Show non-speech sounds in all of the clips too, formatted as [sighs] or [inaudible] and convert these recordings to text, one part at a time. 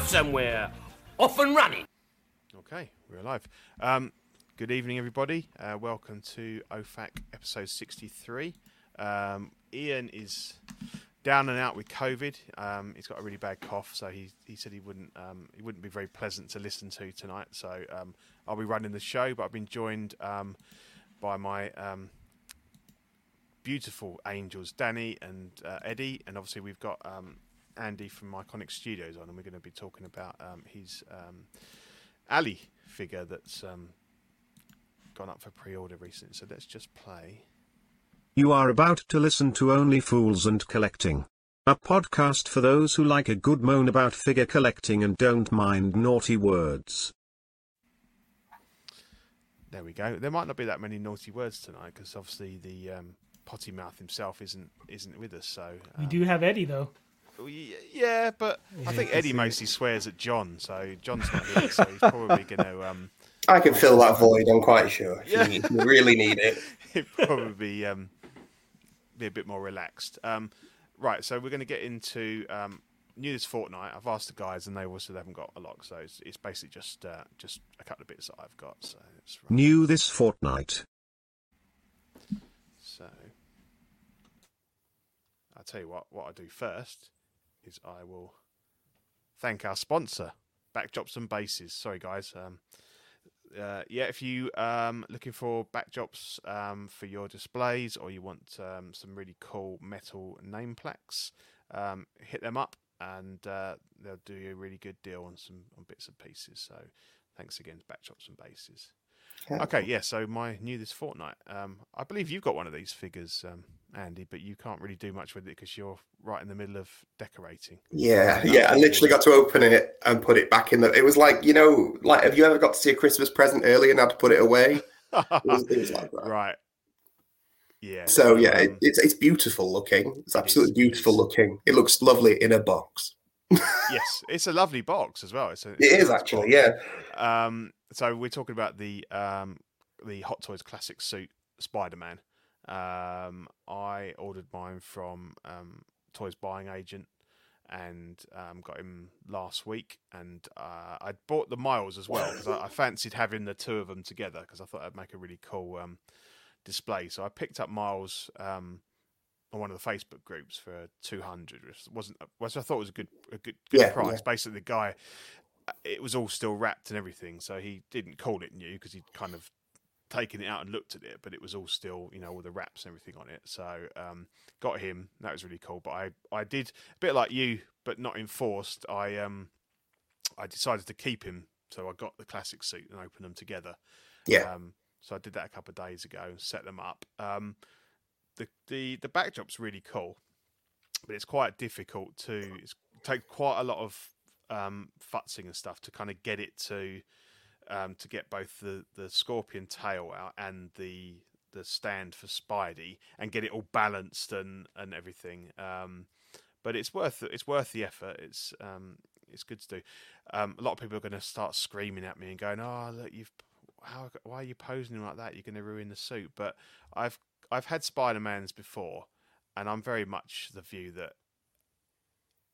Somewhere. Off and running. Okay, we're alive. Um, good evening, everybody. Uh, welcome to OFAC episode 63. Um, Ian is down and out with COVID. Um, he's got a really bad cough, so he, he said he wouldn't um, he wouldn't be very pleasant to listen to tonight. So um, I'll be running the show, but I've been joined um, by my um, beautiful angels, Danny and uh, Eddie, and obviously we've got um, Andy from Iconic Studios on, and we're going to be talking about um, his um, Ali figure that's um, gone up for pre-order recently. So let's just play. You are about to listen to Only Fools and Collecting. A podcast for those who like a good moan about figure collecting and don't mind naughty words. There we go. There might not be that many naughty words tonight because obviously the um, potty mouth himself isn't isn't with us. So We um, do have Eddie though. Y- yeah, but I think Eddie mostly swears at John, so John's not here, so he's probably going [laughs] to um, I can fill that void. I'm quite sure. Yeah. you, you really need it. [laughs] he'd probably um, be a bit more relaxed. Um, right, so we're going to get into um, new this fortnight. I've asked the guys, and they also haven't got a lot, so it's, it's basically just uh, just a couple of bits that I've got. So let's run. New this fortnight. So I'll tell you what. What I do first is I will thank our sponsor, Backdrops and Bases. Sorry, guys. Um, uh, yeah, if you um looking for backdrops um for your displays or you want um, some really cool metal name plaques, um, hit them up and uh, they'll do you a really good deal on some on bits and pieces. So thanks again, to Backdrops and Bases. Okay, yeah. So my new this fortnight. Um, I believe you've got one of these figures, um, Andy, but you can't really do much with it because you're right in the middle of decorating. Yeah, yeah. I literally got to open it and put it back in the. It was like you know, like have you ever got to see a Christmas present early and had to put it away? It was, it was like [laughs] that. right. Yeah. So yeah, it, um, it's it's beautiful looking. It's absolutely is, it beautiful is. looking. It looks lovely in a box. [laughs] yes, it's a lovely box as well. It's a, it's It a is nice actually, box. yeah. Um, so we're talking about the um, the Hot Toys classic suit Spider Man. Um, I ordered mine from um, Toys Buying Agent and um, got him last week. And uh, I bought the Miles as well because I, I fancied having the two of them together because I thought that'd make a really cool um, display. So I picked up Miles. Um, on one of the Facebook groups for two hundred, which wasn't, which I thought was a good, a good, good Yeah, price. yeah. Basically, the guy it was all still wrapped and everything, so he didn't call it new because he'd kind of taken it out and looked at it, but it was all still, you know, all the wraps and everything on it. So um, got him. That was really cool. But I, I did a bit like you, but not enforced. I um, I decided to keep him, so I got the classic suit and opened them together. Yeah. Um, so I did that a couple of days ago and set them up. Um, the the the backdrop's really cool, but it's quite difficult to it's take quite a lot of um, futzing and stuff to kind of get it to um, to get both the the scorpion tail out and the the stand for Spidey and get it all balanced and and everything. Um, but it's worth it's worth the effort. It's um, it's good to do. Um, a lot of people are going to start screaming at me and going, "Oh, look, you've how why are you posing like that? You're going to ruin the suit." But I've I've had Spider Mans before, and I'm very much the view that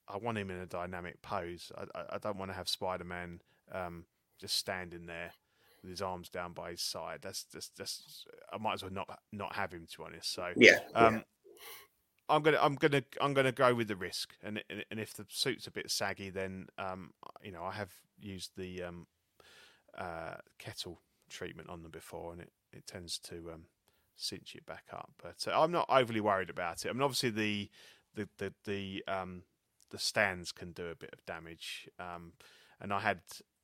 I want him in a dynamic pose. I I, I don't want to have Spider Man um, just standing there with his arms down by his side. That's just that's I might as well not not have him to be honest. So Yeah. um, yeah. I'm gonna, I'm gonna, I'm gonna go with the risk, and and, and if the suit's a bit saggy, then um, you know, I have used the um, uh, kettle treatment on them before, and it, it tends to um, cinch it back up. But uh, I'm not overly worried about it. I mean, obviously the the the the um, the stands can do a bit of damage, um, and I had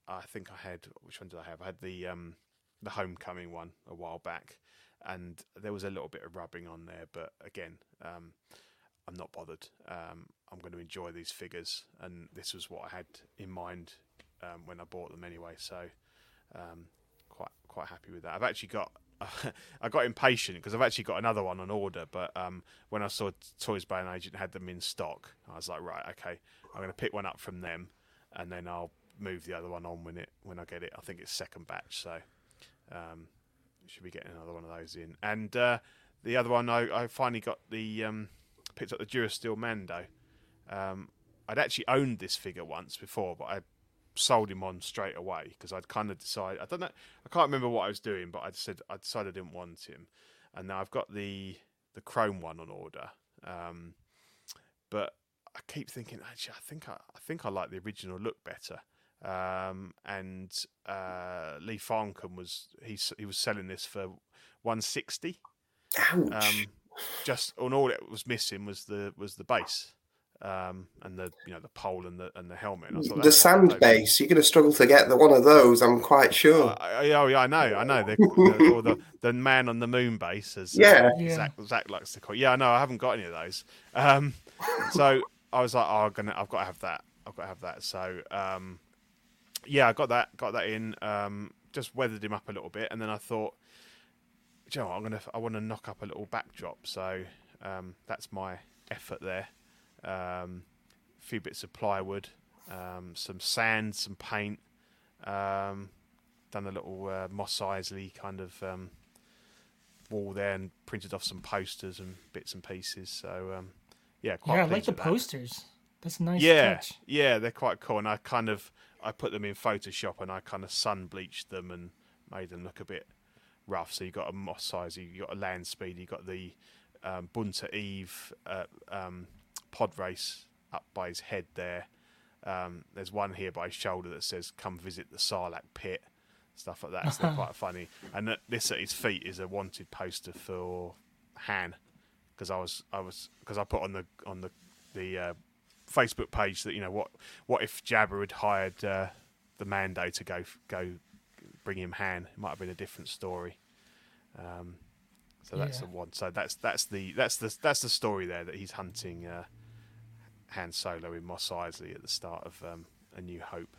I think I had which one did I have? I had the um, the homecoming one a while back, and there was a little bit of rubbing on there, but again, um, I'm not bothered. Um, I'm going to enjoy these figures, and this was what I had in mind um, when I bought them anyway. So um, quite quite happy with that. I've actually got. [laughs] I got impatient because I've actually got another one on order, but um, when I saw Toys by an Agent had them in stock, I was like, right, okay, I'm going to pick one up from them, and then I'll move the other one on when it when I get it. I think it's second batch, so um, should be getting another one of those in. And uh, the other one, I, I finally got the um, picked up the Durasteel Mando. Um, I'd actually owned this figure once before, but I sold him on straight away because I'd kind of decided I don't know I can't remember what I was doing, but I said I decided I didn't want him, and now I've got the the chrome one on order. Um, but I keep thinking actually I think I, I think I like the original look better. Um, and uh, Lee Farncombe was he he was selling this for one sixty. Ouch. Um, just on all it was missing was the was the base. Um, and the you know the pole and the and the helmet. And I the sand base, you're going to struggle to get the one of those. I'm quite sure. I, I, oh yeah, I know, I know. The, the, or the the man on the moon base, as uh, Yeah. Yeah. Zach, Zach likes to call. it. Yeah, I know. I haven't got any of those. Um, [laughs] so I was like, oh, I'm gonna, I've got to have that. I've got to have that. So um, yeah, I got that, got that in. Um, just weathered him up a little bit, and then I thought, "Do you know, what, I'm gonna, I want to knock up a little backdrop. So um, that's my effort there. Um, a few bits of plywood, um, some sand, some paint. Um, done a little uh, Mos Eisley kind of um, wall there and printed off some posters and bits and pieces. So um, yeah, quite yeah, I like the that. posters. That's a nice Yeah, touch. yeah, they're quite cool. And I kind of I put them in Photoshop and I kind of sun bleached them and made them look a bit rough. So you got a Mos Eisley, you got a Land Speed, you got the um, Boonta Eve uh, um, pod race up by his head there. Um, there's one here by his shoulder that says "Come visit the Sarlacc pit," stuff like that. So they're quite [laughs] funny. And that- this at his feet is a wanted poster for Han, because I was I was because I put on the on the the uh, Facebook page that you know what what if Jabba had hired uh, the Mando to go go bring him Han? It might have been a different story. Um, so that's Yeah. the one. So that's that's the that's the that's the story there that he's hunting uh, Han Solo in Mos Eisley at the start of um, A New Hope.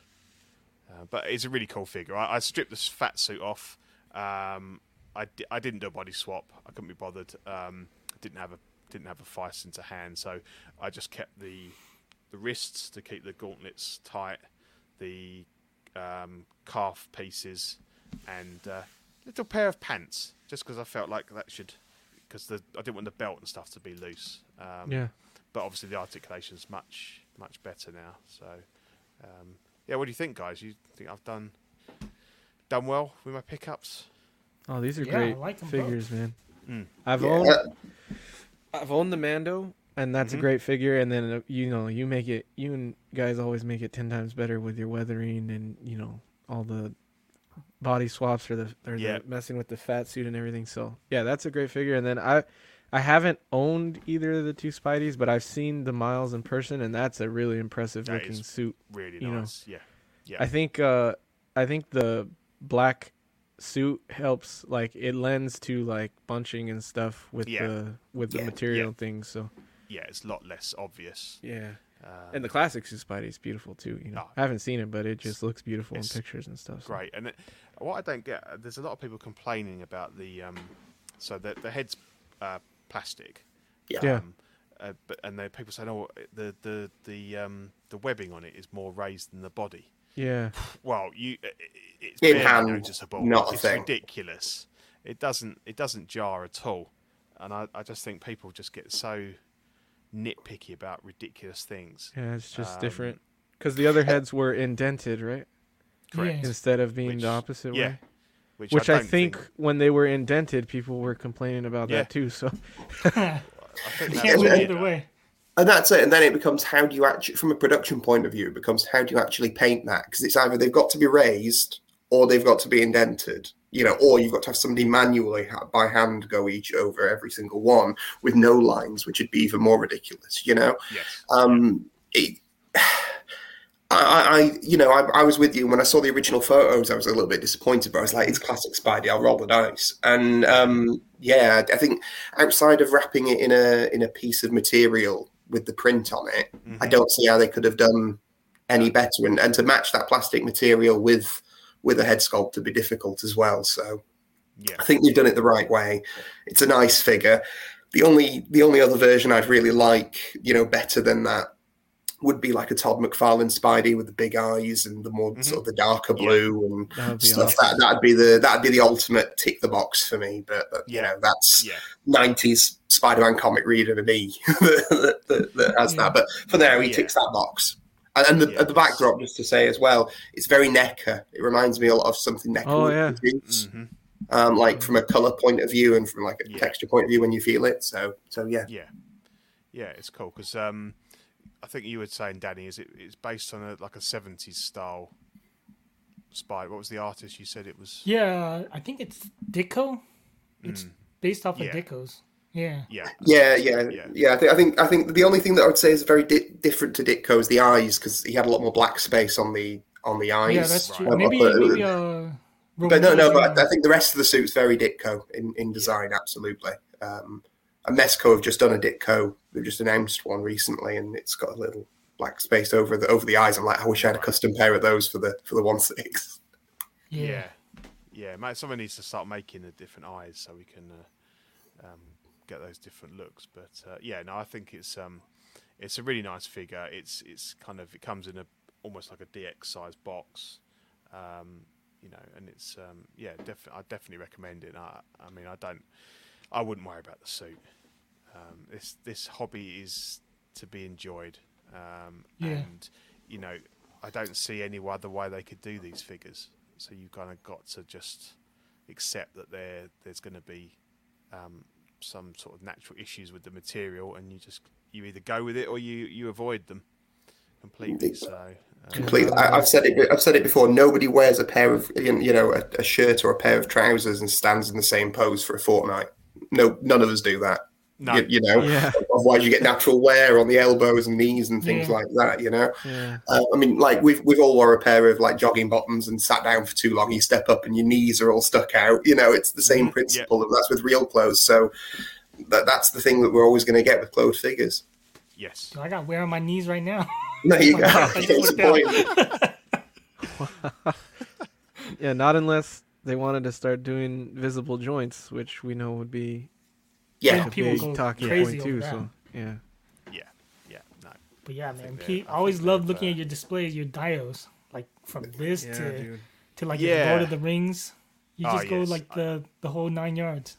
Uh, but it's a really cool figure. I, I stripped this fat suit off. Um, I, di- I didn't do a body swap. I couldn't be bothered. Um, I didn't have a didn't have a Feist into hand, so I just kept the the wrists to keep the gauntlets tight, the um, calf pieces, and uh, little pair of pants, just because I felt like that should because I didn't want the belt and stuff to be loose. Um, Yeah. But obviously the articulation's much much better now. So um, yeah, what do you think, guys? You think I've done done well with my pickups? Oh, these are Yeah, I great like 'em both. figures, man. Mm. I've Yeah. owned I've owned the Mando, and that's Mhm. a great figure. And then uh, you know you make it. You and guys always make it ten times better with your weathering and you know all the body swaps or the or Yeah. the messing with the fat suit and everything. So yeah, that's a great figure. And then I. I haven't owned either of the two Spideys, but I've seen the Miles in person, and that's a really impressive That looking suit. Really You know. nice. Yeah. Yeah. I think uh I think the black suit helps like it lends to like bunching and stuff with Yeah. the with the Yeah. material things. So yeah, it's a lot less obvious. yeah. Um, And the classic suit Spidey is beautiful too. You know, Oh. I haven't seen it, but it just looks beautiful in pictures and stuff. so- great. And it, what I don't get, uh, there's a lot of people complaining about the um, so the the head's uh, plastic. Yeah. Yeah. Um, uh, but and then people saying, oh, the the the um, the webbing on it is more raised than the body. Yeah. Well, you i- i- it's In barely hand, noticeable. not a it's thing. ridiculous. It doesn't it doesn't jar at all, and I, I just think people just get so nitpicky about ridiculous things. Yeah, it's just Um, different because the other heads were indented, right? Correct. Yeah. Instead of being Which- the opposite yeah, way. Which, Which I, don't think, when they were indented, people were complaining about Yeah. that too. So [laughs] I think Can't that's win either way. And that's it. And then it becomes how do you actually, from a production point of view, it becomes how do you actually paint that? Because it's either they've got to be raised or they've got to be indented, you know, or you've got to have somebody manually by hand go each over every single one with no lines, which would be even more ridiculous, you know? Yes. Um, it, I, I, you know, I, I was with you when I saw the original photos. I was a little bit disappointed, but I was like, "It's classic Spidey. I'll roll the dice." And um, yeah, I think outside of wrapping it in a in a piece of material with the print on it, Mhm. I don't see how they could have done any better. And, and to match that plastic material with with a head sculpt would be difficult as well. So Yeah. I think they've done it the right way. It's a nice figure. The only the only other version I'd really like, you know, better than that would be like a Todd McFarlane Spidey with the big eyes and the more Mhm. sort of the darker Yeah. blue and That would stuff. awesome. That that'd be the that'd be the ultimate tick the box for me. But, but you know, that's Yeah. nineties Spider-Man comic reader to me [laughs] that, that, that has Yeah. that. But for now, he Yeah. ticks that box. And, and the, Yeah. the backdrop, just to say as well, it's very NECA. It reminds me a lot of something NECA Oh, yeah. produce, hmm um, like from a color point of view and from like a Yeah. texture point of view when you feel it. So, so yeah. Yeah. Yeah, it's cool because um, I think you were saying, Danny, is it? It's based on a like a seventies style spider. What was the artist you said it was? Yeah, I think it's Ditko. It's Mm. based off Yeah. of Ditko's. Yeah. Yeah. Yeah, yeah, Yeah. yeah. I think I think I think the only thing that I would say is very di- different to Ditko is the eyes because he had a lot more black space on the on the eyes. Yeah, that's true. Um, Maybe but- maybe uh but no, no. But Romero- I think the rest of the suit's very Ditko in, in design, absolutely. Um, and Mezco have just done a Ditko. They've just announced one recently, and it's got a little black space over the over the eyes. I'm like, I wish I had a custom pair of those for the for the one six. yeah. Yeah. Yeah, mate. Someone needs to start making the different eyes so we can uh, um, get those different looks. But uh, yeah, no, I think it's um, it's a really nice figure. It's it's kind of it comes in a almost like a DX size box, um, you know, and it's um, yeah, definitely I definitely recommend it. I, I mean, I don't, I wouldn't worry about the suit. Um, this this hobby is to be enjoyed, um, Yeah. and you know, I don't see any other way they could do these figures. So you kind of got to just accept that there there's going to be um, some sort of natural issues with the material, and you just you either go with it or you you avoid them completely. So um, Completely. I, I've said it. I've said it before. Nobody wears a pair of you know a, a shirt or a pair of trousers and stands in the same pose for a fortnight. No, none of us do that. no, You, you know, Yeah. otherwise you get natural wear on the elbows and knees and things Yeah. like that. You know. Yeah. Uh, I mean, like we've we've all wore a pair of like jogging bottoms and sat down for too long. You step up and your knees are all stuck out. You know, it's the same Mhm, principle, and that's with real clothes. So that that's the thing that we're always going to get with clothed figures. yes, I got wear on my knees right now. [laughs] There you [laughs] go. I just It's looked the down. point. Yeah, not unless they wanted to start doing visible joints, which we know would be Yeah, a People big go talking crazy point too. that. So yeah, yeah, yeah, no, But yeah, think man, they're- Pete, I I always think love looking uh, at your displays, your dios, like from this yeah, to dude. to like your Yeah. Lord of the Rings. You Oh, just go yes. like the the whole nine yards.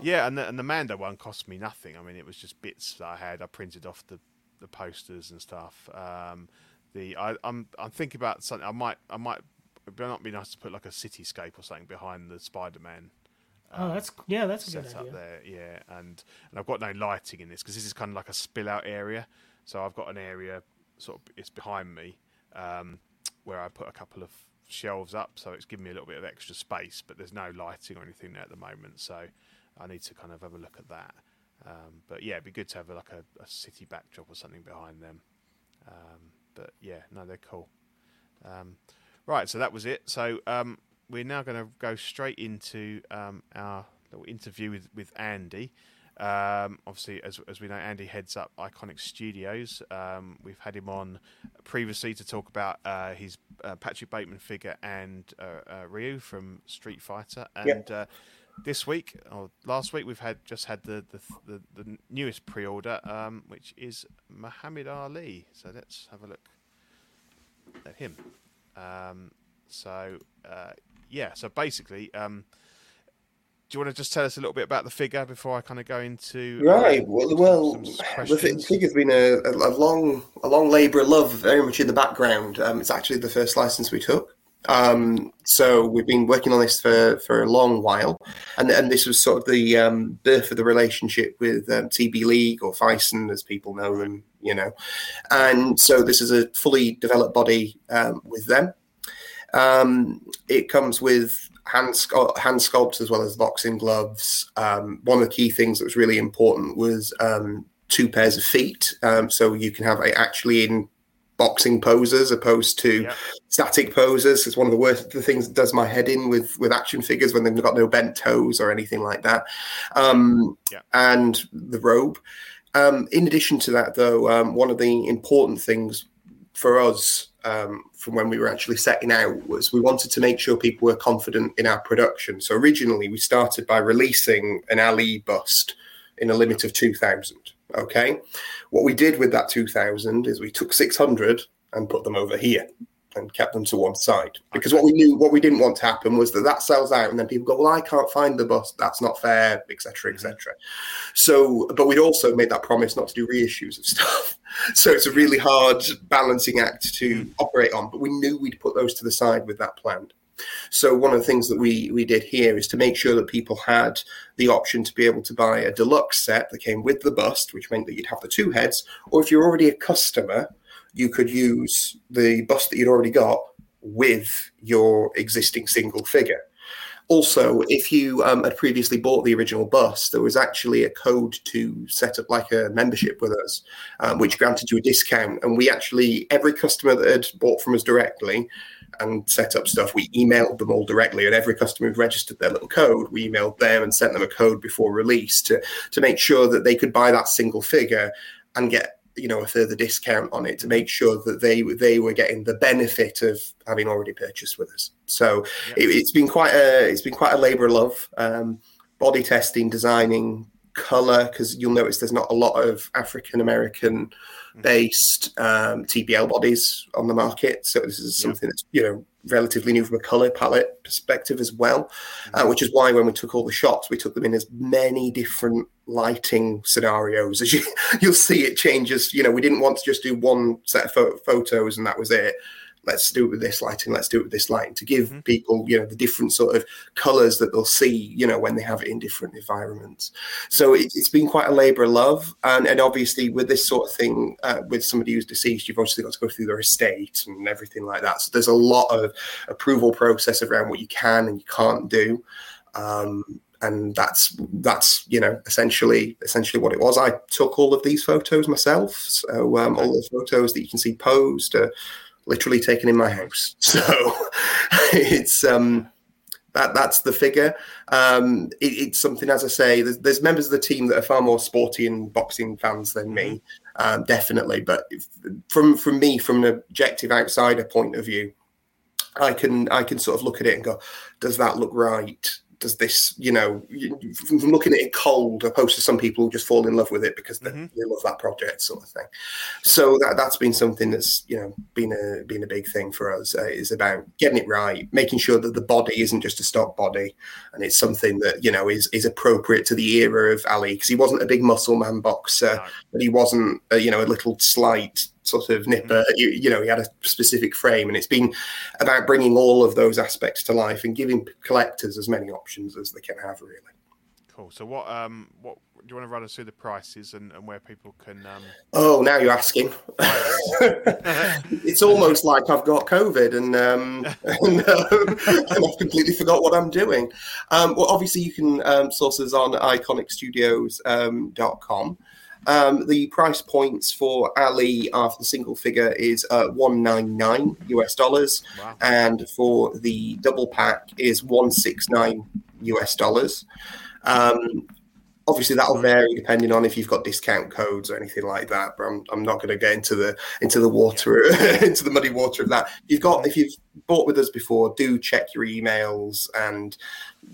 yeah. And the, and the Mando one cost me nothing. I mean, it was just bits that I had. I printed off the the posters and stuff. Um, the I, I'm I'm thinking about something. I might I might. It might not be nice to put like a cityscape or something behind the Spider-Man Oh, that's yeah, that's a good set up idea. there. Yeah, and and I've got no lighting in this because this is kind of like a spill out area. So I've got an area sort of it's behind me um, where I put a couple of shelves up, so it's giving me a little bit of extra space. But there's no lighting or anything there at the moment, so I need to kind of have a look at that. Um, but yeah, it'd be good to have a, like a, a city backdrop or something behind them. Um, but yeah, no, they're cool. Um, right, so that was it. So um, we're now going to go straight into um, our little interview with, with Andy. Um, obviously, as, as we know, Andy heads up Iconic Studios. Um, we've had him on previously to talk about uh, his uh, Patrick Bateman figure and uh, uh, Ryu from Street Fighter. And uh, this week or last week, we've had just had the the, the, the newest pre-order, um, which is Muhammad Ali. So let's have a look at him. Um, so uh, yeah, so basically, um, do you want to just tell us a little bit about the figure before I kind of go into uh, Right. Well, well some the figure's been a, a, a long, a long labour of love, very much in the background. Um, it's actually the first license we took. Um, so we've been working on this for, for a long while, and and this was sort of the um, birth of the relationship with um, TB League or Phicen, as people know them, you know. And so this is a fully developed body um, with them. Um, it comes with hand, scu- hand sculpts as well as boxing gloves. Um, one of the key things that was really important was two pairs of feet. So you can have it actually in boxing poses opposed to Yeah. static poses. It's one of the worst the things that does my head in with with action figures when they've got no bent toes or anything like that. Um, Yeah. And the robe. Um, in addition to that, though, um, one of the important things for us um, from when we were actually setting out was we wanted to make sure people were confident in our production. So originally, we started by releasing an Ali bust in a limit of 2,000. Okay. What we did with that 2,000 is we took 600 and put them over here and kept them to one side. Because what we knew what we didn't want to happen was that that sells out and then people go well i can't find the bus. That's not fair etc etc mm-hmm. so but we'd also made that promise not to do reissues of stuff. [laughs] So it's a really hard balancing act to mm-hmm. operate on but we knew we'd put those to the side with that planned so one of the things that we we did here is to make sure that people had the option to be able to buy a deluxe set that came with the bust which meant that you'd have the two heads or if you're already a customer you could use the bust that you'd already got with your existing single figure. Also, if you um, had previously bought the original bus, there was actually a code to set up like a membership with us, um, which granted you a discount. And we actually, every customer that had bought from us directly and set up stuff, we emailed them all directly. And every customer who registered their little code, we emailed them and sent them a code before release to, to make sure that they could buy that single figure and get you know a further discount on it to make sure that they they were getting the benefit of having already purchased with us. So it, it's been quite a it's been quite a labour of love. Um, body testing, designing, color because you'll notice there's not a lot of African American based um, TBL bodies on the market. So this is something that's you know relatively new from a color palette perspective as well, uh, which is why when we took all the shots, we took them in as many different lighting scenarios as you [laughs] you'll see it changes. You know, we didn't want to just do one set of pho- photos and that was it. Let's do it with this lighting. Let's do it with this lighting to give people, you know, the different sort of colors that they'll see, you know, when they have it in different environments. So it, it's been quite a labour of love, and and obviously with this sort of thing, uh, with somebody who's deceased, you've obviously got to go through their estate and everything like that. So there's a lot of approval process around what you can and you can't do. Um, and that's that's you know essentially essentially what it was. I took all of these photos myself, so um, all the photos that you can see posed are literally taken in my house. [laughs] So it's um, that that's the figure. Um, it, it's something, as I say, there's, there's, members of the team that are far more sporty and boxing fans than me, um, definitely. But if, from from me, from an objective outsider point of view, I can I can sort of look at it and go, does that look right? Does this, you know, from looking at it cold, opposed to some people who just fall in love with it because they, mm-hmm. they love that project, sort of thing. So that that's been something that's you know been a been a big thing for us. Uh, is about getting it right, making sure that the body isn't just a stock body, and it's something that you know is is appropriate to the era of Ali because he wasn't a big muscle man boxer, No. but he wasn't uh, you know a little slight sort of nipper. You, you know, he had a specific frame, and it's been about bringing all of those aspects to life and giving collectors as many options as they can have. Really. Cool. So what um what do you want to run us through the prices and, and where people can um Oh, now you're asking. [laughs] it's almost like I've got COVID and, um, [laughs] and, um, and I've completely forgot what I'm doing. Um, well, obviously, you can um, source us on iconicstudios.com. Um, the price points for Ali are for the single figure is uh, 199 US dollars, Wow. and for the double pack is 169 US dollars. Um, obviously that'll vary depending on if you've got discount codes or anything like that but i'm, I'm not going to get into the into the water [laughs] into the muddy water of that. You've got if you've bought with us before do check your emails and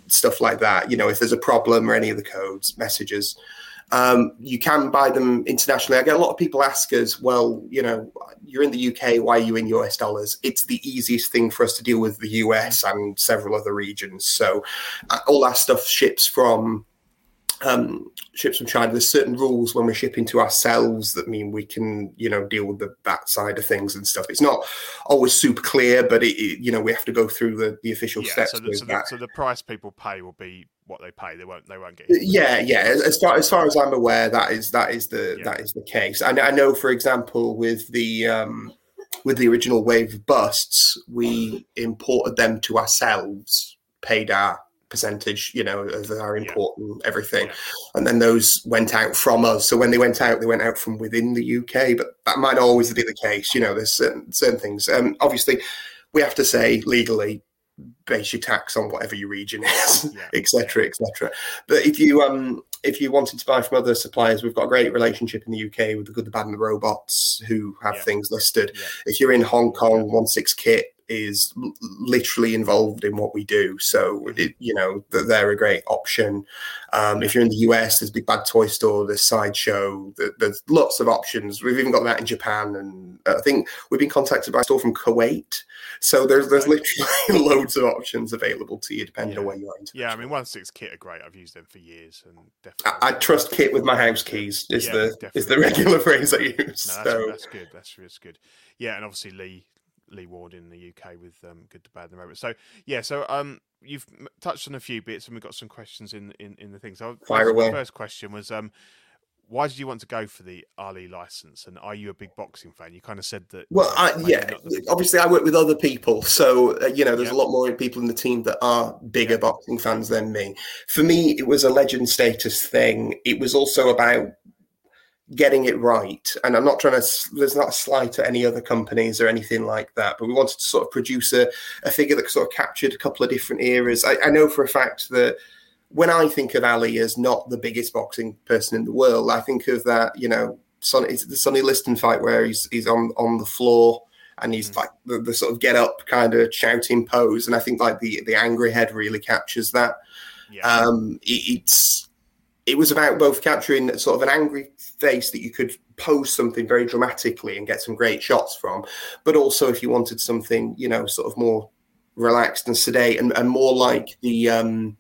stuff like that. You know if there's a problem or any of the codes messages um, you can buy them internationally. I get a lot of people ask us, well, you know, you're in the UK, why are you in US dollars? It's the easiest thing for us to deal with the US and several other regions. So uh, all our stuff ships from um, ships from China. There's certain rules when we're shipping to ourselves that mean we can, you know, deal with the, that side of things and stuff. It's not always super clear, but it, it you know, we have to go through the, the official yeah, steps so the, so, the, that. so the price people pay will be what they pay. They won't they won't get Yeah, yeah. As as far as far as I'm aware, that is that is the Yeah. that is the case. And I know, for example, with the um, with the original wave of busts, we imported them to ourselves, paid our percentage, you know, of our Yeah. import and everything. Yeah. And then those went out from us. So when they went out, they went out from within the UK, but that might always be the case. You know, there's certain, certain things. Um, obviously, we have to say legally, base your tax on whatever your region is, Yeah. [laughs] etc., etc. But if you um if you wanted to buy from other suppliers, we've got a great relationship in the UK with the good, the bad, and the robots who have Yeah. things listed. Yeah. If you're in Hong Kong, One Six Kit is literally involved in what we do, so Mhm. it, you know that they're a great option. Um, if you're in the US, there's Big Bad Toy Store, there's Sideshow, there's lots of options. We've even got that in Japan, and I think we've been contacted by a store from Kuwait. So there's there's literally [laughs] loads of options available to you depending on where you are. Yeah, I mean, one six kit are great. I've used them for years, and definitely. I, I trust Kit with my house keys. Is Yeah, the is the [laughs] regular phrase I use. No, that's, so that's good. That's that's good. Yeah, and obviously Lee Lee Ward in the UK with um, Good, to Bad, and the Robot. So yeah, so um, you've touched on a few bits, and we've got some questions in in, in the thing. So Fire away. first question was um, why did you want to go for the Ali license, and are you a big boxing fan? You kind of said that. Well, I, yeah, the obviously I work with other people, so uh, you know there's Yeah. a lot more people in the team that are bigger Yeah. boxing fans than me. For me, it was a legend status thing. It was also about getting it right, and I'm not trying to. There's not a slight at any other companies or anything like that, but we wanted to sort of produce a, a figure that sort of captured a couple of different eras. I, I know for a fact that when I think of Ali as not the biggest boxing person in the world, I think of that, you know, Sonny, it's the Sonny Liston fight where he's he's on on the floor and he's Mm. like the, the sort of get up kind of shouting pose, and I think like the the angry head really captures that. yeah, Um, it, it's it was about both capturing sort of an angry face that you could pose something very dramatically and get some great shots from, but also if you wanted something, you know, sort of more relaxed and sedate and, and more like the um,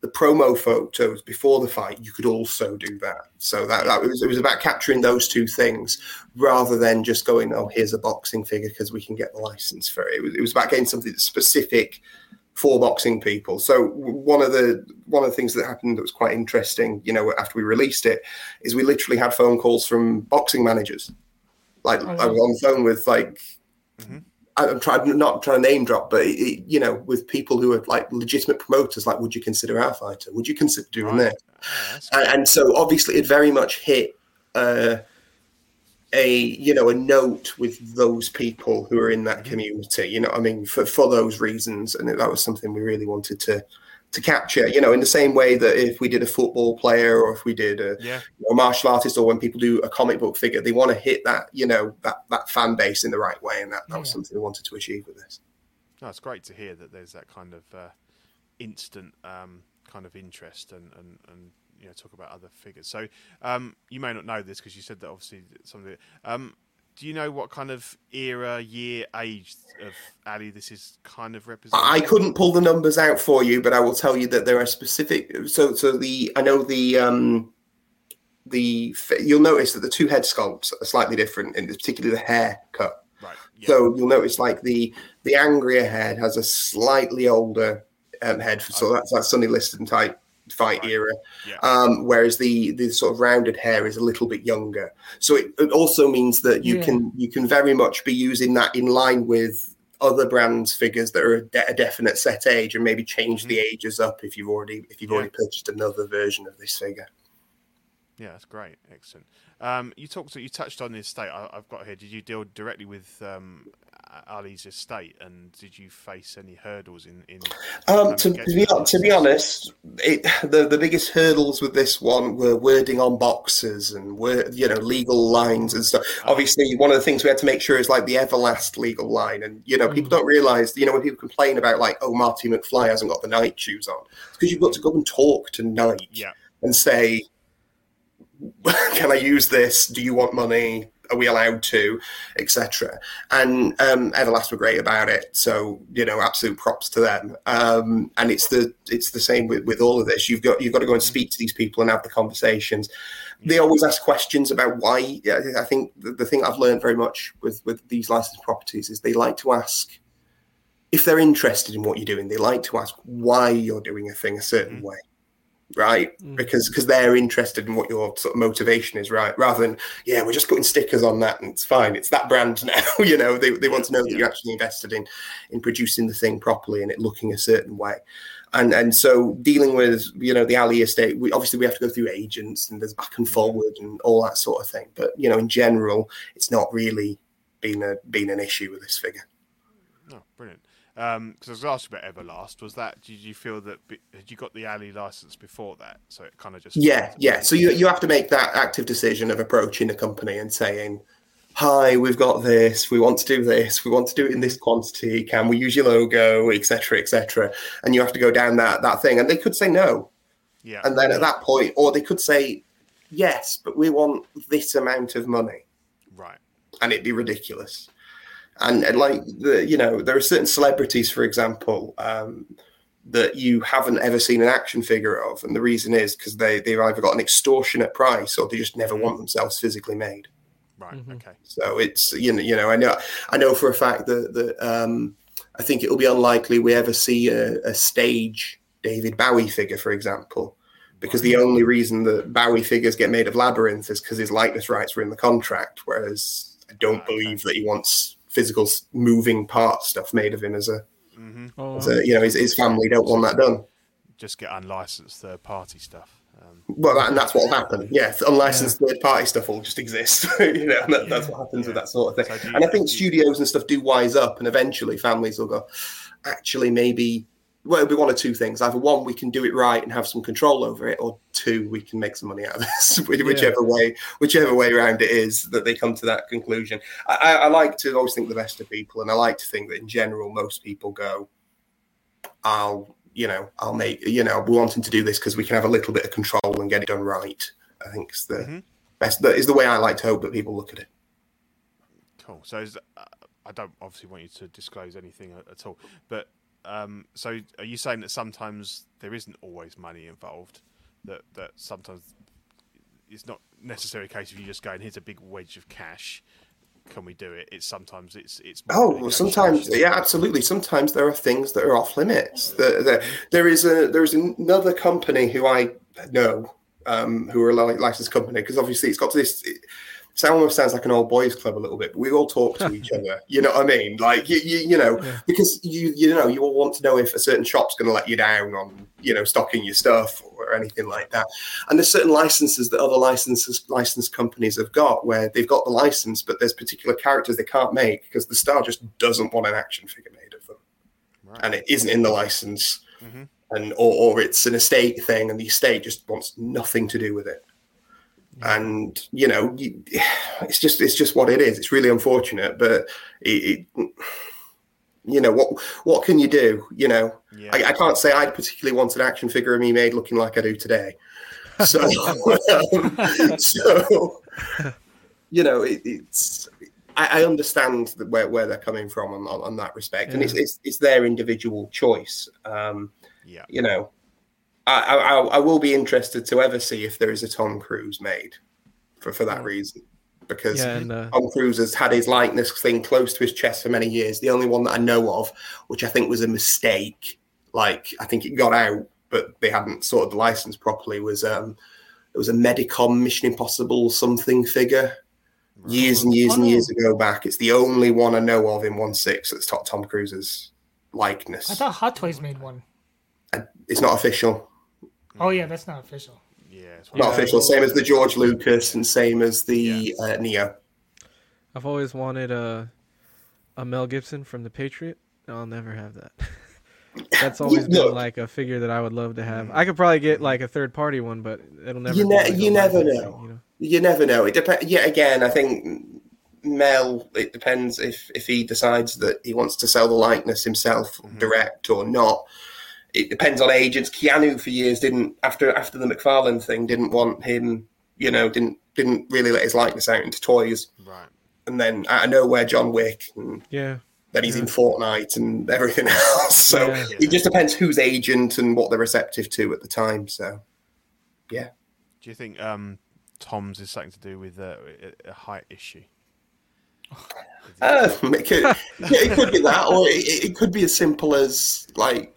the promo photos before the fight, you could also do that. So that, that was it was about capturing those two things rather than just going, oh, here's a boxing figure because we can get the license for it. It was, it was about getting something specific for boxing people. So one of the one of the things that happened that was quite interesting, you know, after we released it, is we literally had phone calls from boxing managers. Like Oh, I was on the phone with like. Mhm. I- I'm trying not trying to name drop, but it, you know, with people who are like legitimate promoters, like, would you consider our fighter? Would you consider doing Right. this? Oh, and, and so obviously it very much hit uh, a you know a note with those people who are in that community you know what i mean? For, for those reasons and that was something we really wanted to to capture you know in the same way that if we did a football player or if we did a, yeah, a martial artist or when people do a comic book figure they want to hit that you know that that fan base in the right way and that, that was something we wanted to achieve with this. No, it's great to hear that there's that kind of uh, instant um, kind of interest and, and, and you know talk about other figures. So um, you may not know this because you said that obviously some of it. Um, do you know what kind of era, year, age of Ali this is kind of representing? I couldn't pull the numbers out for you, but I will tell you that there are specific. So, so the I know the um, the you'll notice that the two head sculpts are slightly different, in particularly the haircut. Right. Yeah. So you'll notice like the the angrier head has a slightly older um, head, so that's that Sonny Liston type fight Right. era. Yeah. Um, whereas the the sort of rounded hair is a little bit younger. So it, it also means that you Yeah. can you can very much be using that in line with other brands figures that are a, de- a definite set age and maybe change the ages up if you've already if you've Mm-hmm. Yeah. already purchased another version of this figure. Yeah, that's great. Excellent. Um, you talked. You touched on the estate. I, I've got here. Did you deal directly with um, Ali's estate, and did you face any hurdles in? in Um, to, to be to be honest, it, the the biggest hurdles with this one were wording on boxes and word, you know legal lines and stuff. Ah. Obviously, one of the things we had to make sure is like the Everlast legal line, and you know people don't realize, you know, when people complain about like, oh, Marty McFly hasn't got the Nike shoes on, because you've got to go and talk to Nike Yeah. and say, [laughs] can I use this? Do you want money? Are we allowed to, etc. And um, Everlast were great about it. So you know, absolute props to them. Um, and it's the it's the same with, with all of this. You've got you've got to go and speak to these people and have the conversations. They always ask questions about why. I think the, the thing I've learned very much with with these licensed properties is they like to ask if they're interested in what you're doing. They like to ask why you're doing a thing a certain way right? Mm. Because because they're interested in what your sort of motivation is, right? Rather than yeah, we're just putting stickers on that and it's fine. It's that brand [laughs] now. you know, they, they want to know that you're actually invested in in producing the thing properly and it looking a certain way. And and so dealing with you know the Ali estate, we obviously we have to go through agents and there's back and mm. forward and all that sort of thing. But you know, in general, it's not really been a been an issue with this figure. Oh, brilliant. Um, because I was asking about Everlast. Was that? Did you feel that? be- Had you got the Ali license before that? So it kind of just. Yeah, yeah. So you you have to make that active decision of approaching a company and saying, "Hi, we've got this. We want to do this. We want to do it in this quantity. Can we use your logo, etc., etc." And you have to go down that that thing, and they could say no, Yeah. and then at that point, or they could say yes, but we want this amount of money, Right. and it'd be ridiculous. And, and like the you know, there are certain celebrities, for example. Um, that you haven't ever seen an action figure of, and the reason is because they they've either got an extortionate price or they just never want themselves physically made. Right. Mhm. Okay. So it's you know you know I know I know for a fact that that um, I think it will be unlikely we ever see a, a stage David Bowie figure, for example, because the only reason that Bowie figures get made of labyrinth is because his likeness rights were in the contract, whereas I don't Okay. believe that he wants physical moving part stuff made of him as a, hmm Oh, as a you know his, his family don't want that done. Just get unlicensed third party stuff. Um, Well, that, and that's what will happen. Yeah, unlicensed third party stuff will just exist. [laughs] you know, and that, that's what happens with that sort of thing. So you- and I think studios and stuff do wise up, and eventually families will go. Actually, maybe well, it'll be one of two things: either one, we can do it right and have some control over it, or two, we can make some money out of this. [laughs] Which- whichever way, whichever way around it is that they come to that conclusion. I, I, like to always think the best of people, and I like to think that in general, most people go, "I'll." You know, I'll make. You know, we're wanting to do this because we can have a little bit of control and get it done right. I think it's the Mhm. best. That is the way I like to hope that people look at it. Cool. So is, uh, I don't obviously want you to disclose anything at all, but um, so are you saying that sometimes there isn't always money involved? That that sometimes it's not necessarily a case of you just going, "Here's a big wedge of cash. Can we do it?" It's sometimes it's it's. Oh, well, sometimes, yeah, absolutely. Sometimes there are things that are off limits. There, there, there is a there is another company who I know um, who are a licensed company because obviously it's got to this. It, it almost sounds like an old boys club a little bit. But we all talk to each [laughs] other. You know what I mean? Like you, you, you know, Yeah. because you you know you all want to know if a certain shop's going to let you down on you know stocking your stuff or anything like that. And there's certain licenses that other licenses licensed companies have got where they've got the license, but there's particular characters they can't make because the star just doesn't want an action figure made of them, Right. and it isn't in the license, Mhm. and or, or it's an estate thing, and the estate just wants nothing to do with it. And you know, [sighs] it's just it's just what it is. It's really unfortunate, but it, it you know what what can you do? You know, yeah. I, I can't say I particularly want an action figure of me made looking like I do today. [laughs] So, [laughs] um, so [laughs] you know, it, it's I, I understand that where, where they're coming from on, on, on that respect, and it's, it's it's their individual choice. Um, yeah. you know, I, I I will be interested to ever see if there is a Tom Cruise made for for that reason, because yeah, and uh, Tom Cruise has had his likeness thing close to his chest for many years. The only one that I know of, which I think was a mistake, like I think it got out, but they hadn't sorted the license properly, was um, it was a Medicom Mission Impossible something figure years and years and Oh. years ago back. It's the only one I know of in one six that's got Tom Cruise's likeness. I thought Hot Toys made one. It's not official. Oh yeah, that's not official. Yeah. it's Not Yeah. official. Same as the George Lucas and same as the uh, Neo. I've always wanted a a Mel Gibson from The Patriot. I'll never have that. [laughs] That's always been look. like a figure that I would love to have. I could probably get like a third party one, but it'll never. You be ne- like you never licensing, know. You know? You never know. It depends. Yet again, I think Mel. It depends if if he decides that he wants to sell the likeness himself direct or not. It depends on agents. Keanu for years didn't after after the McFarlane thing didn't want him. You know, didn't didn't really let his likeness out into toys. Right. And then out of nowhere, John Wick, and Yeah. then he's in Fortnite and everything [laughs] else. So Yeah. it just depends who's agent and what they're receptive to at the time. So yeah. Do you think um, Tom's is something to do with uh, a, a height issue? [laughs] Uh, it, could, yeah, it could be that, or it, it could be as simple as like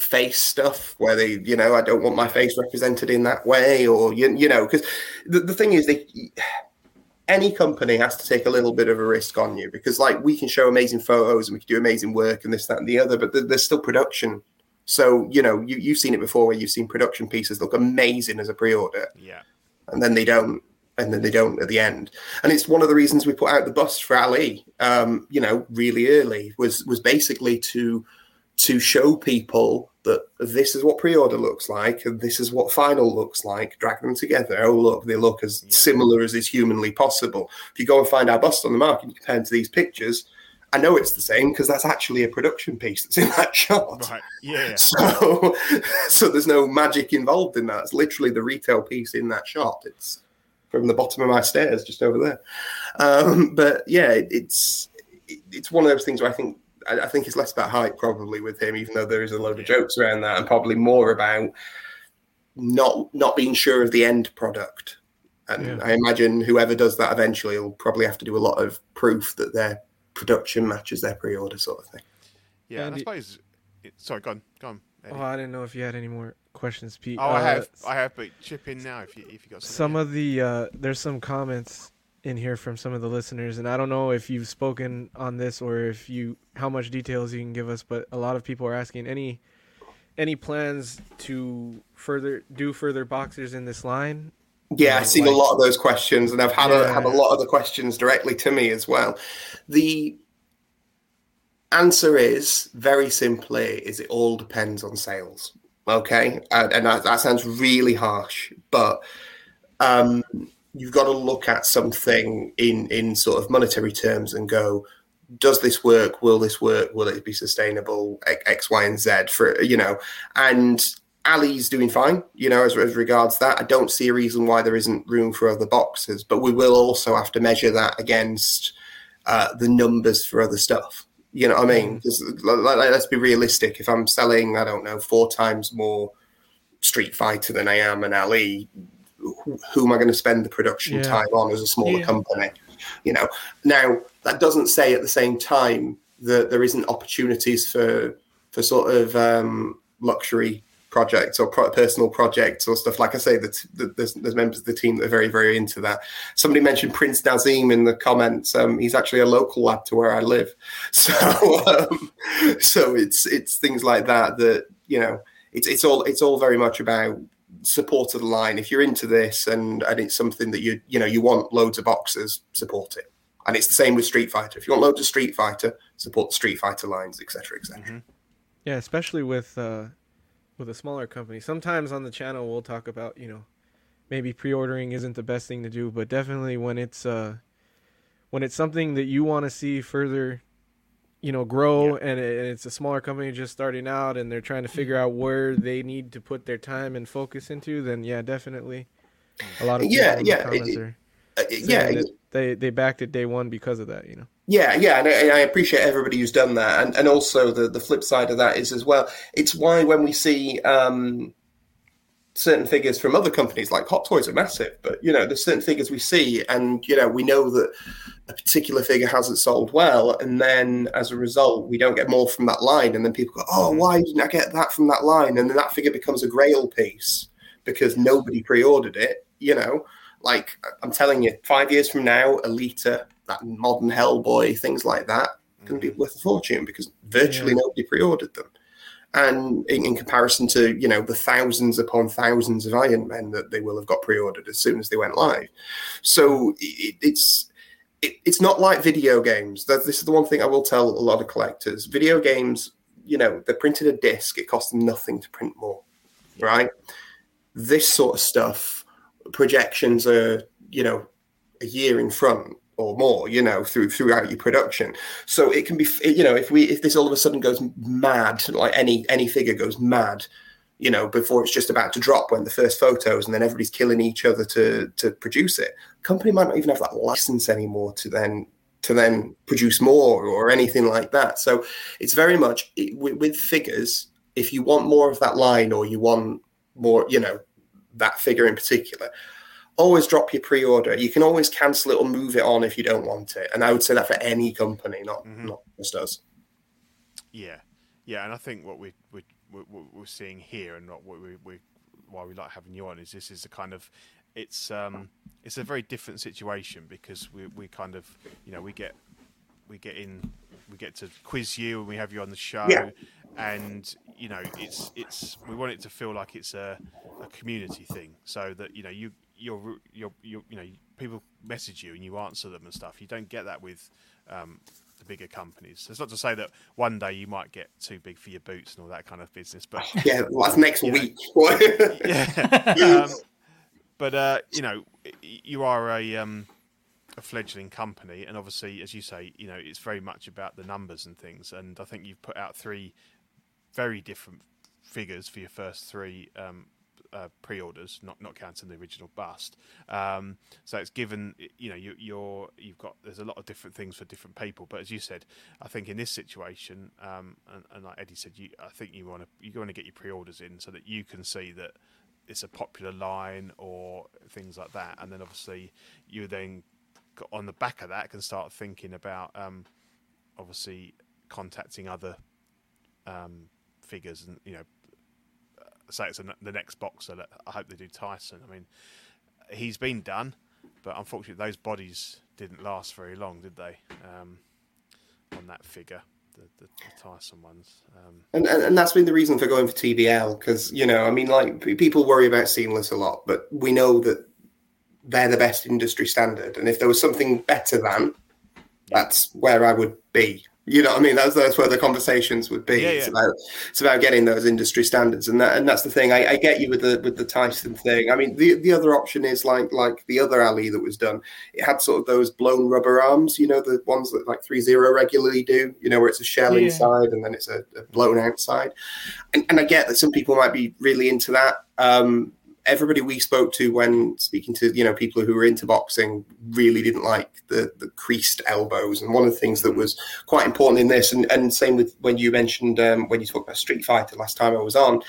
face stuff where they, you know, I don't want my face represented in that way, or you, you know, because the, the thing is, they any company has to take a little bit of a risk on you because, like, we can show amazing photos and we can do amazing work and this, that, and the other, but there's still production. So, you know, you, you've seen it before where you've seen production pieces look amazing as a pre order, Yeah. and then they don't. And then they don't at the end, and it's one of the reasons we put out the bust for Ali. Um, you know, really early was was basically to to show people that this is what pre-order looks like and this is what final looks like drag them together oh look they look as Yeah. similar as is humanly possible if you go and find our bust on the market and you compare to these pictures i know it's the same because that's actually a production piece that's in that [laughs] shot Right. Yeah. yeah. so [laughs] so there's no magic involved in that it's literally the retail piece in that shot it's from the bottom of my stairs just over there um, but yeah it, it's it, it's one of those things where i think I, I think it's less about hype probably with him even though there is a load of jokes around that and probably more about not not being sure of the end product and Yeah. i imagine whoever does that eventually will probably have to do a lot of proof that their production matches their pre-order sort of thing Yeah. And I suppose. Sorry, go on. Go on. Eddie. Oh, I didn't know if you had any more questions, Pete. Oh, I Uh, have, I have, but chip in now if you if you got something. some of the uh, there's some comments in here from some of the listeners, and I don't know if you've spoken on this or if you how much details you can give us, but a lot of people are asking any any plans to further do further boxers in this line. Yeah, I've seen a lot of those questions, and I've had a, Yeah. had a lot of the questions directly to me as well. The answer is very simply: is it all depends on sales? Okay, and, and that, that sounds really harsh, but um, you've got to look at something in in sort of monetary terms and go. Does this work? Will this work? Will it be sustainable? X, Y, and Z for you know, and Ali's doing fine, you know, as, as regards that. I don't see a reason why there isn't room for other boxes, but we will also have to measure that against uh, the numbers for other stuff. You know what I mean? Because let's be realistic. If I'm selling, I don't know, four times more Street Fighter than I am an Ali, who, who am I going to spend the production Yeah. time on as a smaller Yeah. company? You know. Now that doesn't say at the same time that there isn't opportunities for for sort of um, luxury projects or pro- personal projects or stuff. Like I say, that that there's, there's members of the team that are very, very into that. Somebody mentioned Prince Naseem in the comments. Um, he's actually a local lad to where I live, [laughs] so um, so it's it's things like that that you know it's it's all it's all very much about support of the line. If you're into this and and it's something that you you know you want loads of boxes, support it. And it's the same with Street Fighter. If you want loads of Street Fighter, support Street Fighter lines, etc., etc. Yeah, especially with uh, with a smaller company. Sometimes on the channel we'll talk about you know maybe pre-ordering isn't the best thing to do, but definitely when it's uh, when it's something that you want to see further, you know, grow, and, it, and it's a smaller company just starting out, and they're trying to figure out where they need to put their time and focus into, then yeah, definitely. A lot of Yeah, yeah, comments it- are Uh, yeah, they they backed it day one because of that, you know. Yeah, yeah, and I, and I appreciate everybody who's done that, and and also the the flip side of that is as well. It's why when we see um, certain figures from other companies, like Hot Toys are massive, but you know, there's certain figures we see, and you know, we know that a particular figure hasn't sold well, and then as a result, we don't get more from that line, and then people go, "Oh, mm. why didn't I get that from that line?" And then that figure becomes a Grail piece because nobody pre-ordered it. You know, like I'm telling you, five years from now, Alita, that modern Hellboy, things like that, going to be mm. worth a fortune because virtually Yeah. nobody pre-ordered them. And in, in comparison to you know the thousands upon thousands of Iron Men that they will have got pre-ordered as soon as they went live, so it, it's it, it's not like video games. That this is the one thing I will tell a lot of collectors: video games, you know, they're printed a disc; it costs them nothing to print more, right? This sort of stuff, projections are you know a year in front or more, you know, through throughout your production. So it can be, you know, if we if this all of a sudden goes mad, like any any figure goes mad, you know, before it's just about to drop when the first photos, and then everybody's killing each other to to produce it. Company might not even have that license anymore to then to then produce more or anything like that. So it's very much it, with, with figures. If you want more of that line, or you want more, you know, that figure in particular, always drop your pre-order. You can always cancel it or move it on if you don't want it. And I would say that for any company, not Mhm. not just us. Yeah, Yeah, and I think what we we we we're seeing here, and what we we why we like having you on is this is a kind of it's um it's a very different situation because we we kind of you know we get we get in we get to quiz you and we have you on the show Yeah. and you know it's it's we want it to feel like it's a, a community thing so that you know you you're you're, you're you know people message you and you answer them and stuff you don't get that with um, the bigger companies so it's not to say that one day you might get too big for your boots and all that kind of business but [laughs] Yeah, well, that's next week. [laughs] [laughs] yeah. um, but uh, you know, you are a um, a fledgling company, and obviously, as you say, you know, it's very much about the numbers and things. And I think you've put out three very different figures for your first three um, uh, pre-orders, not not counting the original bust. Um, so it's given, you know, you, you're you've got there's a lot of different things for different people. But as you said, I think in this situation, um, and, and like Eddie said, you I think you want to you want to get your pre-orders in so that you can see that it's a popular line or things like that, and then obviously you then on the back of that can start thinking about um, obviously contacting other um, figures and you know say it's the next boxer that I hope they do Tyson. I mean, he's been done, but unfortunately those bodies didn't last very long, did they? Um, on that figure, the, the, the Tyson ones. Um, And, and and that's been the reason for going for TBL because you know I mean like people worry about seamless a lot, but we know that they're the best industry standard, and if there was something better than, that's where I would be. You know, what I mean that's that's where the conversations would be. Yeah, It's yeah. about it's about getting those industry standards, and that and that's the thing. I, I get you with the with the Tyson thing. I mean the the other option is like like the other Ali that was done. It had sort of those blown rubber arms, you know, the ones that like threezero regularly do. You know, where it's a shell Yeah. inside and then it's a, a blown outside. And, and I get that some people might be really into that. Um, everybody we spoke to when speaking to you know people who were into boxing really didn't like the the creased elbows. And one of the things that was quite important in this, and, and same with when you mentioned um, when you talked about Street Fighter last time I was on.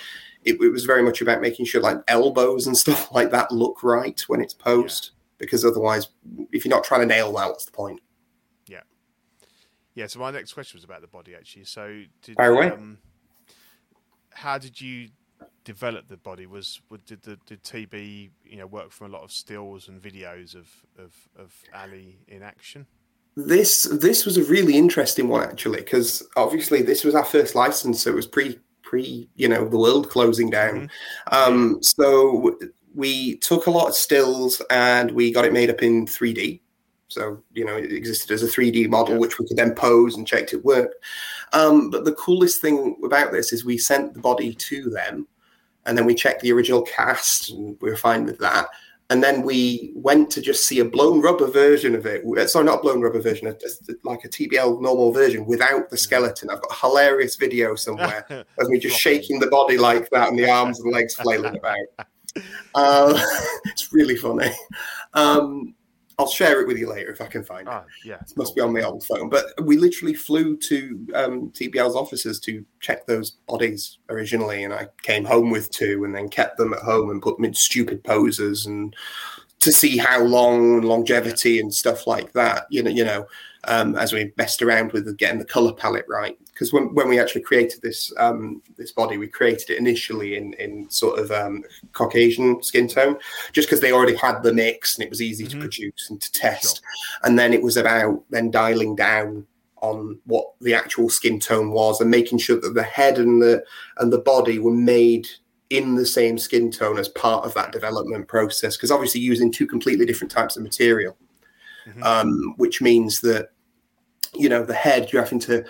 It, it was very much about making sure like elbows and [laughs] stuff like that look right when it's posed, because otherwise, if you're not trying to nail that, what's the point? Yeah yeah. So my next question was about the body actually. So did Fire away. um, how did you develop the body? Was did the did TB you know work from a lot of stills and videos of of, of Ali in action? This this was a really interesting one actually because obviously this was our first license, so it was pre pre you know the world closing down. Um, so we took a lot of stills and we got it made up in 3D. So you know it existed as a 3D model Yeah. which we could then pose and checked it worked. Um, but the coolest thing about this is we sent the body to them, and then we checked the original cast and we were fine with that. And then we went to just see a blown rubber version of it. Uh, Sorry, not a blown rubber version, a- a- like a TBL normal version without the skeleton. I've got a hilarious video somewhere [laughs] of me just shaking the body like that and the arms and legs flailing about. [laughs] Uh, [laughs] it's really funny. Um, I'll share it with you later if I can find it. Ah, yeah. It must be on my old phone. But we literally flew to um, TBL's offices to check those bodies originally, and I came home with two, and then kept them at home and put them in stupid poses and to see how long longevity and stuff like that. You know, you know, um, as we messed around with getting the color palette right. Because when, when we actually created this um, this body, we created it initially in in sort of um, Caucasian skin tone, just because they already had the mix and it was easy Mhm. to produce and to test. And then it was about then dialing down on what the actual skin tone was and making sure that the head and the and the body were made in the same skin tone as part of that development process. Because obviously using two completely different types of material, Mhm. um, which means that you know the head you're having to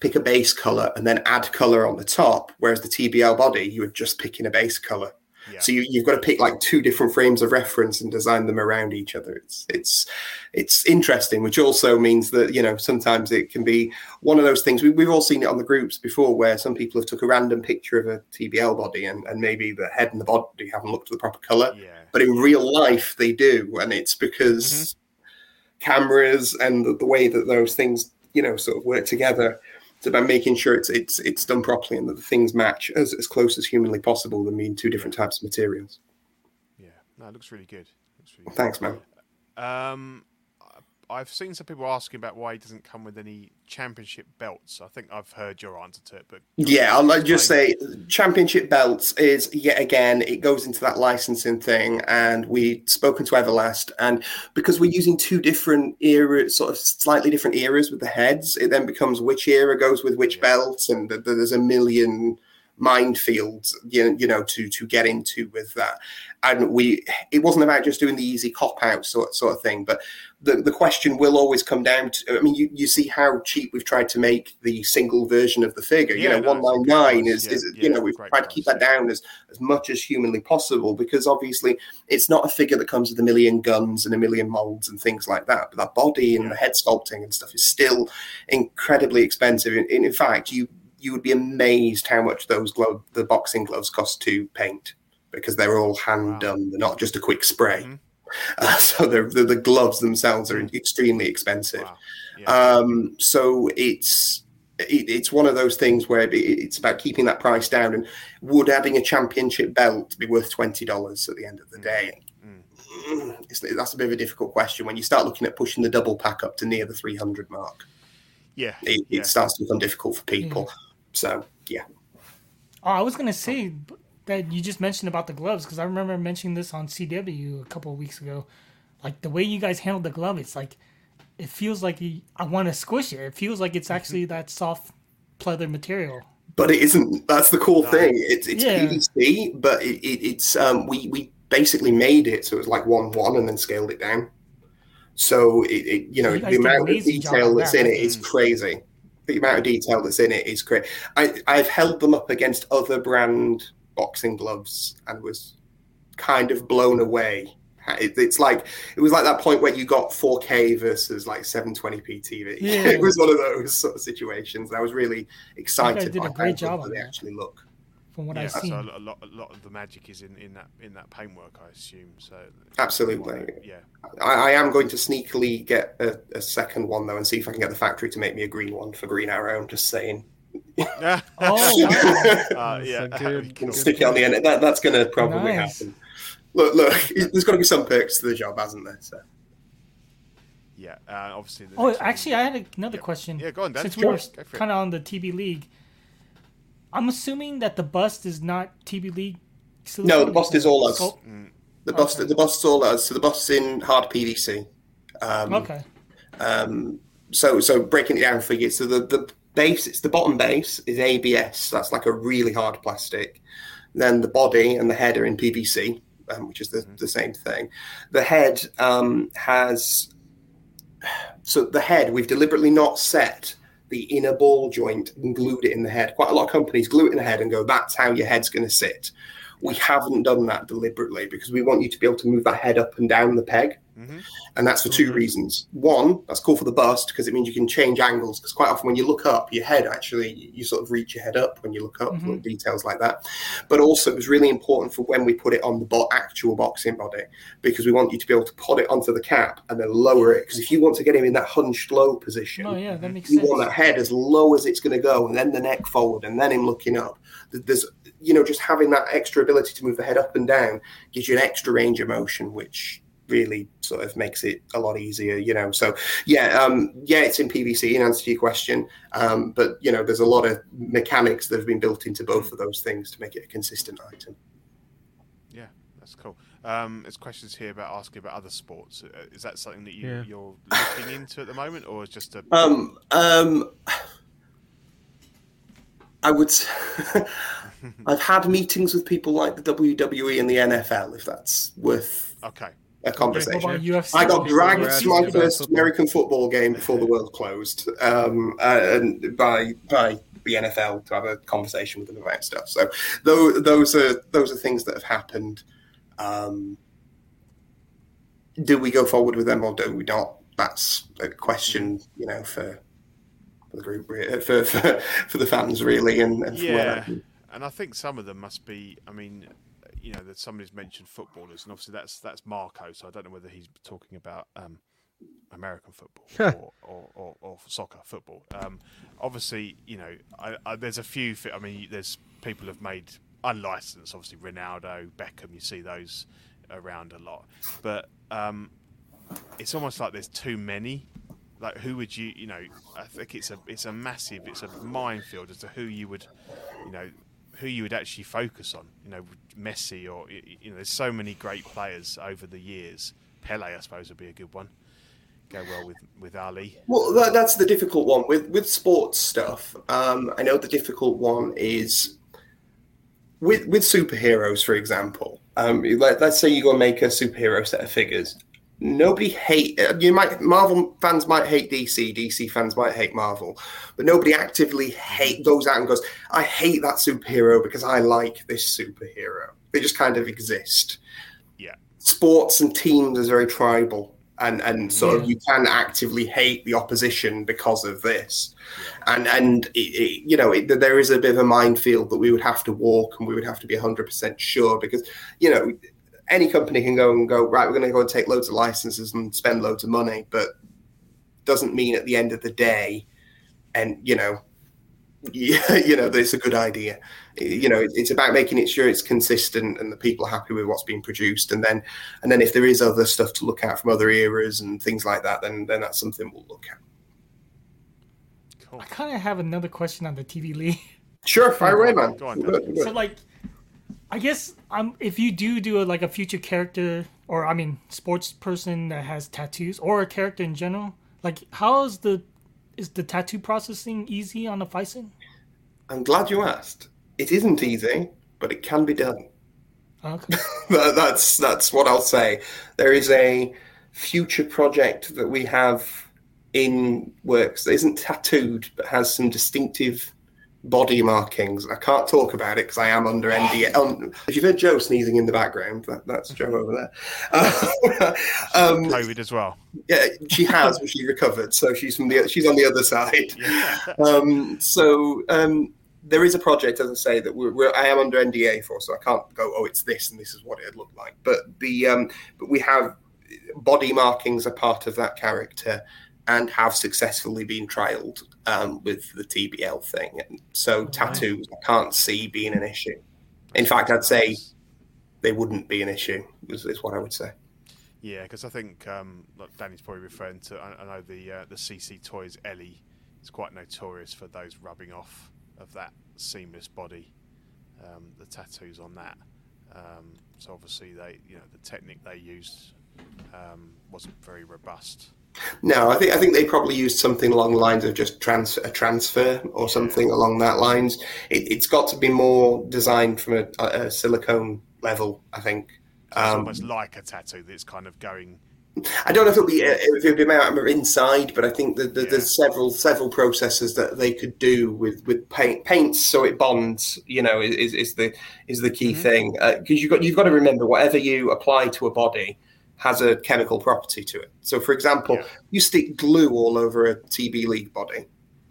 pick a base color and then add color on the top, whereas the TBL body you were just picking a base color. Yeah. So you, you've got to pick like two different frames of reference and design them around each other. It's it's it's interesting, which also means that you know sometimes it can be one of those things. We, we've all seen it on the groups before, where some people have took a random picture of a TBL body and, and maybe the head and the body haven't looked at the proper color, yeah. but in real life they do, and it's because cameras and the, the way that those things you know sort of work together. It's about making sure it's it's it's done properly and that the things match as, as close as humanly possible than being two different types of materials. Yeah. No, it looks really good. Looks really good. Thanks, man. Um, I've seen some people asking about why he doesn't come with any championship belts. I think I've heard your answer to it, but Yeah, I'll just say championship belts is yet again it goes into that licensing thing, and we've spoken to Everlast, and because we're using two different eras, sort of slightly different eras with the heads, it then becomes which era goes with which Yeah. belt, and th- th- there's a million minefields you you know to to get into with that and we it wasn't about just doing the easy cop out sort sort of thing but the, the question will always come down to i mean you, you see how cheap we've tried to make the single version of the figure you know no, it's a 199 price. is, Yeah, is yeah, you know we've tried to keep that down as as much as humanly possible because obviously it's not a figure that comes with a million guns and a million molds and things like that but that body and Yeah. the head sculpting and stuff is still incredibly expensive in, in fact you you would be amazed how much those glove the boxing gloves cost to paint because they're all hand Wow. done they're not just a quick spray Mhm. [laughs] uh, so they're, the the gloves themselves are extremely expensive Wow. Yeah. um, so it's it, it's one of those things where it, it's about keeping that price down. And would adding a championship belt be worth twenty dollars at the end of the day? Mm, It's, that's a bit of a difficult question when you start looking at pushing the double pack up to near the three hundred mark. yeah. It, yeah. it starts to become difficult for people. So yeah, Oh, I was gonna say that you just mentioned about the gloves because I remember mentioning this on CW a couple of weeks ago. Like the way you guys handled the glove, it's like it feels like you, I want to squish it. It feels like it's actually that soft pleather material. but it isn't. That's the cool No. thing. It's it's Yeah. PVC, but it, it, it's um we we basically made it so it was like one one and then scaled it down. So it, it you know You the amount of detail that's that, in it right? is crazy. The amount of detail that's in it is great. I I've held them up against other brand boxing gloves and was kind of blown away. It, it's like it was like that point where you got 4K versus like 720p TV. [laughs] Yeah. it was one of those sort of situations. And I was really excited did a great how job they actually look. From what yeah, I've so a lot, a lot of the magic is in, in that in that paintwork, I assume. So Absolutely. yeah, I, I am going to sneakily get a, a second one though, and see if I can get the factory to make me a green one for Green Arrow. I'm just saying, [laughs] oh, [laughs] Oh, wow. uh, yeah, That's a that'd good- [laughs] cool. good stick it on the end. That, that's going to probably Nice. happen. Look, look, there's got to be some perks to the job, hasn't there? So. yeah. Uh, obviously. The Oh, next one- actually, I had another Yeah. question. Yeah, go on, Dan. Since we were Go for it. kind of on the TB League, I'm assuming that the bust is not TB League. No, the bust is all us. Sculpt- The bust, Okay. the bust's all us. So the bust's in hard PVC. Um, Okay. Um, so so breaking it down for you, so the the base, it's the bottom base is ABS. That's like a really hard plastic. Then the body and the head are in PVC, um, which is the, the same thing. The head um, has so the head we've deliberately not set the inner ball joint and glued it in the head. Quite a lot of companies glue it in the head and go, "That's how your head's going to sit." We haven't done that deliberately because we want you to be able to move that head up and down the peg. Mhm. And that's for 2 Mm-hmm. reasons. One, that's cool for the bust because it means you can change angles. Because quite often when you look up, your head actually, you sort of reach your head up when you look up, Mhm. little details like that. But also, it was really important for when we put it on the bo- actual boxing body because we want you to be able to put it onto the cap and then lower it. Because if you want to get him in that hunched low position, Oh yeah, that makes you sense. want that head as low as it's going to go, and then the neck forward, and then him looking up. There's, you know, just having that extra ability to move the head up and down gives you an extra range of motion, which really sort of makes it a lot easier, you know. So yeah, um, yeah, it's in PVC in answer to your question, um, but you know, there's a lot of mechanics that have been built into both of those things to make it a consistent item. Yeah, that's cool. Um, there's questions here about asking about other sports. Uh, Is that something that you, Yeah. you're looking into at the moment, or is just a Um, um, I would. s- [laughs] I've had meetings with people like the WWE and the NFL, if that's worth okay? A conversation. I got dragged to my first football. American football game before the world closed, um, uh, and by by the NFL to have a conversation with them about stuff. So those those are those are things that have happened. Um, do we go forward with them or do we not? That's a question, you know, for for the group, for [laughs] for, for the fans, really, and, and for Yeah, and I think some of them must be. I mean, you know, that somebody's mentioned footballers, and obviously that's that's Marco. So I don't know whether he's talking about um, American football [laughs] or, or, or, or soccer football. Um, obviously, you know, I, I, there's a few. I mean, there's people have made unlicensed. Obviously, Ronaldo, Beckham. You see those around a lot, but um, it's almost like there's too many. Like who would you you know? I think it's a it's a massive it's a minefield as to who you would you know who you would actually focus on. You know, Messi or you know, there's so many great players over the years. Pele, I suppose, would be a good one. Go well with with Ali. Well, that, that's the difficult one with with sports stuff. Um, I know the difficult one is with with superheroes, for example. Um, let, let's say you go and make a superhero set of figures. Nobody hate uh, you might Marvel fans might hate DC, DC fans might hate Marvel, but nobody actively hate goes out and goes, I hate that superhero because I like this superhero. They just kind of exist. Yeah. Sports and teams is very tribal and and so Yeah. you can actively hate the opposition because of this and and it, it, you know it, there is a bit of a minefield that we would have to walk and we would have to be 100% sure because you know any company can go and go right we're going to go and take loads of licenses and spend loads of money but doesn't mean at the end of the day and you know yeah, [laughs] you know, it's a good idea. You know, it's about making it sure it's consistent and the people are happy with what's being produced, and then, and then if there is other stuff to look at from other eras and things like that, then then that's something we'll look at. Cool. I kind of have another question on the TB League. Sure, fire [laughs] away, man. Go on, Good, Dan. good. So like, I guess um, if you do do a, like a future character, or I mean, sports person that has tattoos, or a character in general, like how is the is the tattoo processing easy on a Phicen? I'm glad you asked. It isn't easy, but it can be done. Okay. [laughs] That's that's what I'll say. There is a future project that we have in works that isn't tattooed but has some distinctive body markings. I can't talk about it because I am under NDA. Um, if you've heard Joe sneezing in the background, that, that's Joe over there. Uh, [laughs] um, COVID as well. yeah, she has, but she recovered, so she's from the she's on the other side. [laughs] Yeah. Um, so um, there is a project, as I say, that we're, we're, I am under NDA for, so I can't go. Oh, it's this, and this is what it'd look like. But the um, but we have body markings are part of that character, and have successfully been trialed um, with the TBL thing. And so tattoos, I can't see being an issue. In fact, I'd say they wouldn't be an issue. Is, is what I would say. Yeah, because I think um, like Danny's probably referring to. I, I know the uh, the CC Toys Ellie is quite notorious for those rubbing off of that seamless body, um, the tattoos on that. Um, so obviously they, you know, the technique they used um, wasn't very robust. No, I think I think they probably used something along the lines of just trans a transfer or something along that lines. It, it's got to be more designed from a, a silicone level. I think. It's Um, almost like a tattoo that's kind of going. I don't know if it'll be uh, if it'll be out inside, but I think that, that Yeah. there's several several processes that they could do with with paint paints so it bonds. You know, is is the is the key thing because you've got you've got to remember whatever you apply to a body has a chemical property to it. So, for example, Yeah. you stick glue all over a TB league body,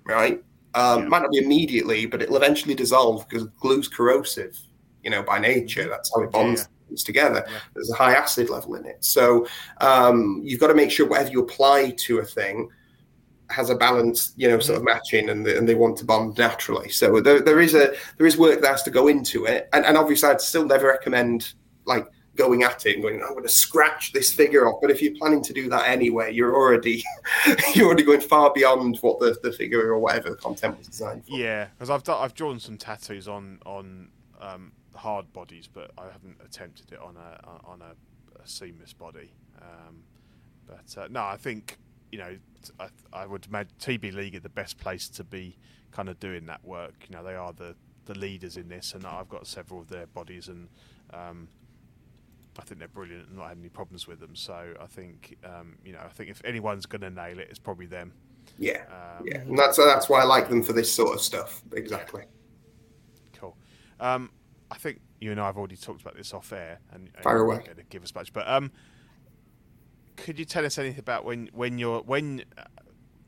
right? Um, Yeah. Might not be immediately, but it'll eventually dissolve because glue's corrosive. You know, by nature, that's how it bonds things together. Yeah. There's a high acid level in it, so um, you've got to make sure whatever you apply to a thing has a balance, you know, sort of matching, and, and they want to bond naturally. So there, there is a there is work that has to go into it, and, and obviously I'd still never recommend like going at it and going, I'm going to scratch this figure off. But if you're planning to do that anyway, you're already [laughs] you're already going far beyond what the, the figure or whatever the content was designed for. Yeah, because I've done, I've drawn some tattoos on on um, hard bodies, but I haven't attempted it on a on a, a seamless body. Um, but uh, no, I think you know I would imagine TB League are the best place to be kind of doing that work. You know, they are the the leaders in this, and I've got several of their bodies, and um, I think they're brilliant, and not had any problems with them. So I think um, you know, I think if anyone's going to nail it, it's probably them. Yeah, Um, yeah, and that's that's why I like them for this sort of stuff. Exactly. Cool. Um, I think you and I have already talked about this off air, and, and Fire away. going to give us much. But um, could you tell us anything about when when you're when, uh,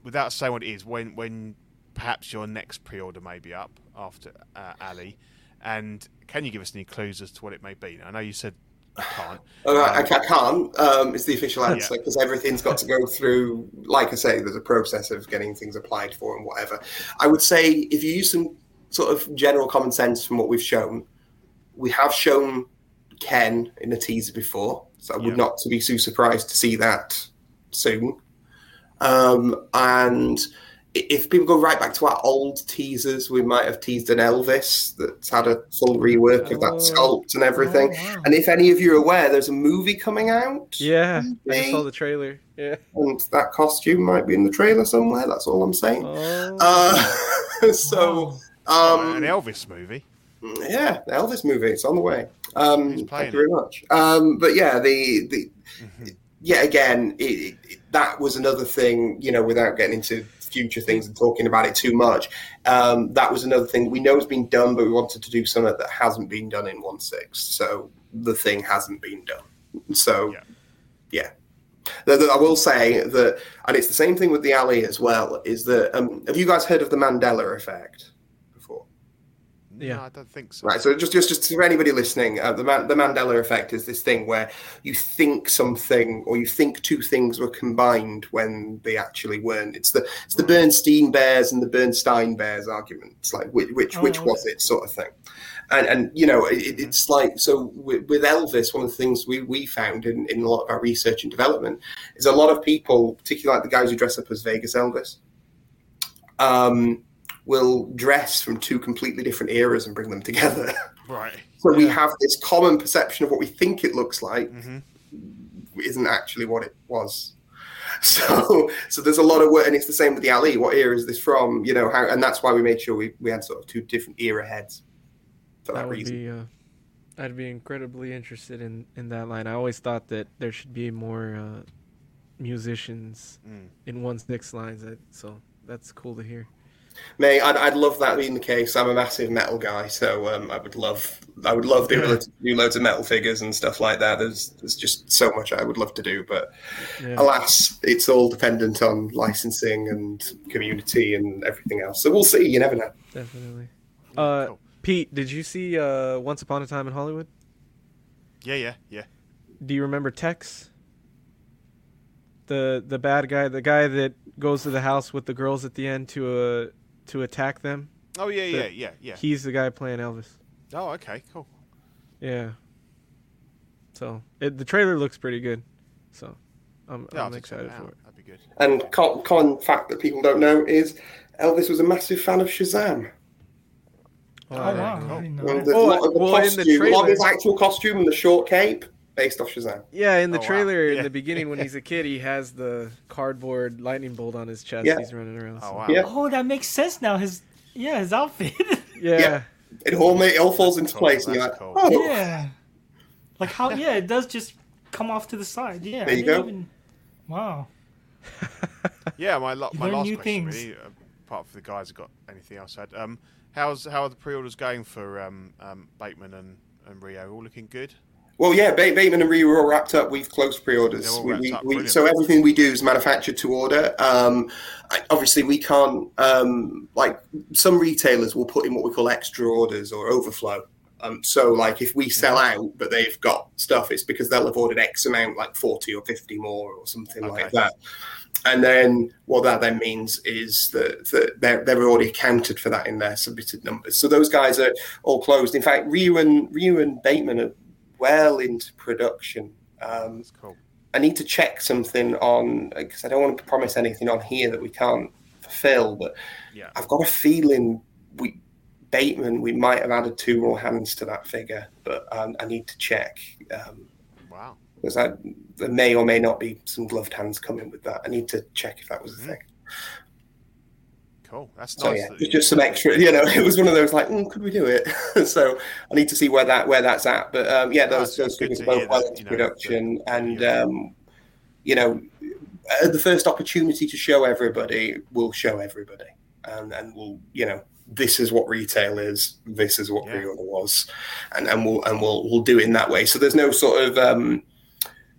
without saying what it is, when when perhaps your next pre-order may be up after uh, Ali, and can you give us any clues as to what it may be? I know you said can't. Uh, I, Um, I can't. Um, it's the official answer because everything's got to go through. Like I say, there's a process of getting things applied for and whatever. I would say if you use some sort of general common sense from what we've shown, we have shown Ken in a teaser before, so I would Yeah. not to be too surprised to see that soon. Um, and if people go right back to our old teasers, we might have teased an Elvis that's had a full rework of that Oh. sculpt and everything. Oh, wow. And if any of you are aware, there's a movie coming out. Yeah, I just saw the trailer. Yeah. And that costume might be in the trailer somewhere. That's all I'm saying. Oh. Uh, [laughs] so, Oh, an um, Elvis movie. yeah, the Elvis movie. It's on the way. Um, thank you very much. Um, but yeah, the the yeah again, it, it, that was another thing. You know, without getting into future things and talking about it too much, um, that was another thing we know has been done, but we wanted to do something that hasn't been done in one six. So the thing hasn't been done. So Yeah. yeah. I will say that, and it's the same thing with the Ali as well. Is that um, have you guys heard of the Mandela effect? Yeah. No, I don't think so. Right. So just just just for anybody listening, uh, the Man- the Mandela effect is this thing where you think something or you think two things were combined when they actually weren't. It's the it's the Berenstain Bears and the Berenstein Bears argument. It's like which which, Oh, which okay. was it sort of thing. And and you know it, it's like so with, with Elvis, one of the things we we found in in a lot of our research and development is a lot of people, particularly like the guys who dress up as Vegas Elvis. Um, will dress from two completely different eras and bring them together. [laughs] Right. So we have this common perception of what we think it looks like hmm isn't actually what it was. [laughs] So so there's a lot of work, and it's the same with the Ali. What era is this from? You know how, and that's why we made sure we, we had sort of two different era heads for that, that would reason. be uh, I'd be incredibly interested in in that line. I always thought that there should be more uh, musicians Mm. in one six lines. I, so that's cool to hear. May I'd, I'd love that being the case. I'm a massive metal guy, so um, I would love I would love the ability to do loads of metal figures and stuff like that. There's there's just so much I would love to do, but Yeah. alas, it's all dependent on licensing and community and everything else. So we'll see. You never know. Definitely. Uh, cool. Pete, did you see uh, Once Upon a Time in Hollywood? Yeah, yeah, yeah. Do you remember Tex? The the bad guy, the guy that goes to the house with the girls at the end to uh to attack them. Oh yeah, yeah, yeah, yeah. He's the guy playing Elvis. Oh, okay, cool. Yeah. So it, the trailer looks pretty good. So I'm, Yeah, I'll I'm have to check excited for it. That'd be good. And con, con fact that people don't know is Elvis was a massive fan of Shazam. Oh, there oh, you wow. go. I didn't know the, Oh, lot of the well, in the costume, a lot of his trailer- actual costume and the short cape based off Shazam. Yeah, in the Oh, wow. trailer in the beginning when he's a kid, he has the cardboard lightning bolt on his chest. Yeah. He's running around. Oh wow. Yeah. Oh, that makes sense now. His yeah, his outfit. [laughs] Yeah. Yeah. It all ma- it all falls That's into cool, place, and you're like, cool. oh, yeah. Like how? Yeah, it does just come off to the side. Yeah. There you go. Even, wow. [laughs] Yeah, my lo- my last new question things. really, uh, apart from the guys have got anything else to add. Um, how's how are the pre-orders going for um, um, Bateman and, and Ryu? All looking good. Well, yeah, Bateman and Ryu are all wrapped up. We've closed pre-orders. We, we, we, so everything we do is manufactured to order. Um, I, obviously, we can't um, like some retailers will put in what we call extra orders or overflow. Um, so, like if we sell out, but they've got stuff, it's because they'll have ordered X amount, like forty or fifty more, or something Okay. like that. And then what that then means is that, that they're, they're already accounted for that in their submitted numbers. So those guys are all closed. In fact, Ryu and Ryu and Bateman are well into production. Um, That's cool. I need to check something on because I don't want to promise anything on here that we can't fulfill. But Yeah. I've got a feeling we Bateman we might have added two more hands to that figure, but um, I need to check. Um, Wow. because I, there may or may not be some gloved hands coming with that. I need to check if that was a Mhm. thing. Cool. That's So nice. yeah, that you- just some extra. You know, [laughs] it was one of those like, mm, could we do it? [laughs] so I need to see where that where that's at. But um, yeah, those those it's good figures to are both well that, into you know, production, that- and yeah. um, you know, at the first opportunity to show everybody, we'll show everybody, and and we'll you know. This is what retail is. This is what Yeah. pre-order was, and and we'll and we'll we'll do it in that way. So there's no sort of um,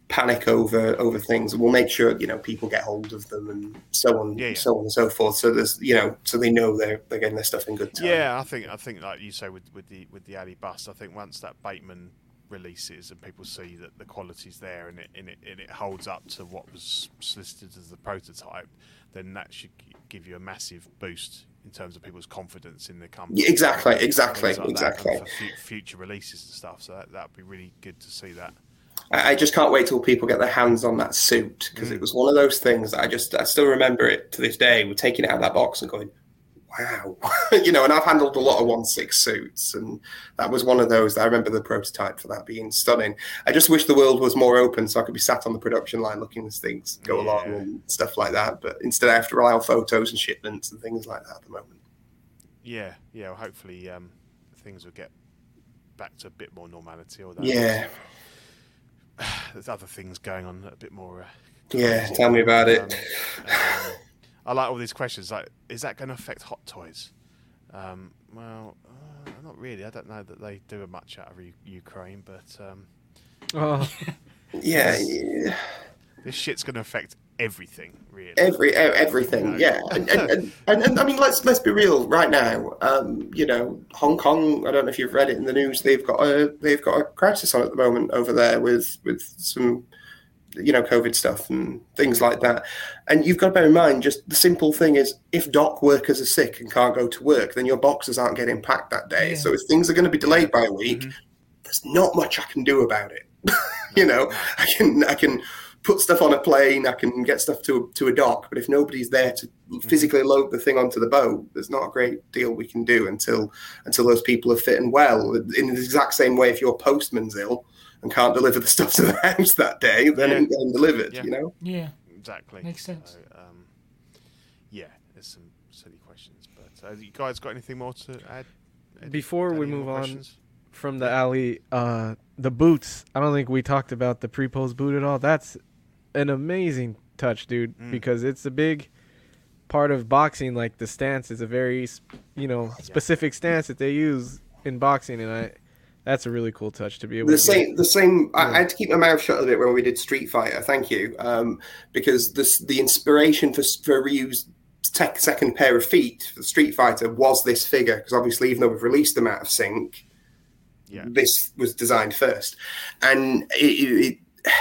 panic over over things. We'll make sure you know people get hold of them and so on, Yeah, yeah. so on and so forth. So there's you know, so they know they're they're getting their stuff in good time. Yeah, I think I think like you say with with the with the Ali bust, I think once that Bateman releases and people see that the quality's there and it and it, and it holds up to what was solicited as the prototype, then that should give you a massive boost in terms of people's confidence in the company. Yeah, exactly, exactly, like exactly. and for fu- future releases and stuff. So that'd be really good to see that. I, I just can't wait till people get their hands on that suit because Mm. it was one of those things that I just I still remember it to this day. We're taking it out of that box and going, wow, [laughs] you know. And I've handled a lot of one six suits, and that was one of those. That I remember the prototype for that being stunning. I just wish the world was more open so I could be sat on the production line looking as things go along and stuff like that. But instead, I have to rely on photos and shipments and things like that at the moment. Yeah, yeah. Well, hopefully, um, things will get back to a bit more normality. Although Yeah, [sighs] there's other things going on a bit more. Uh, yeah. Tell me about it. Um, um, [laughs] I like all these questions. Like, is that going to affect hot toys? Um, well, uh, not really. I don't know that they do much out of U- Ukraine, but um, Oh, [laughs] Yeah, yeah. This shit's going to affect everything, really. every everything No. yeah and, and, and, [laughs] and, and i mean let's let's be real right now um you know hong kong i don't know if you've read it in the news they've got a they've got a crisis on at the moment over there with with some you know covid stuff and things like that and you've got to bear in mind just the simple thing is if dock workers are sick and can't go to work then your boxes aren't getting packed that day Yeah. so if things are going to be delayed by a week Mhm. there's not much i can do about it [laughs] you know i can i can put stuff on a plane i can get stuff to to a dock but if nobody's there to physically load the thing onto the boat there's not a great deal we can do until until those people are fit and well in the exact same way if your postman's ill and can't deliver the stuff to the [laughs] house that day then Yeah. it ain't getting delivered Yeah. you know Yeah. Exactly. Makes sense. So, um, yeah, there's some silly questions, but uh, you guys got anything more to add? Ed? Before we Any more move on, questions? from the Ali, uh, the boots. I don't think we talked about the pre-pose boot at all. That's an amazing touch, dude, Mm. because it's a big part of boxing. Like the stance is a very, you know, specific stance that they use in boxing, and I, that's a really cool touch to be able the to. same the same I, Yeah. I had to keep my mouth shut a bit when we did street fighter thank you um, because this the inspiration for for ryu's tech second pair of feet for street fighter was this figure because obviously even though we've released them out of sync Yeah. this was designed first and it, it, it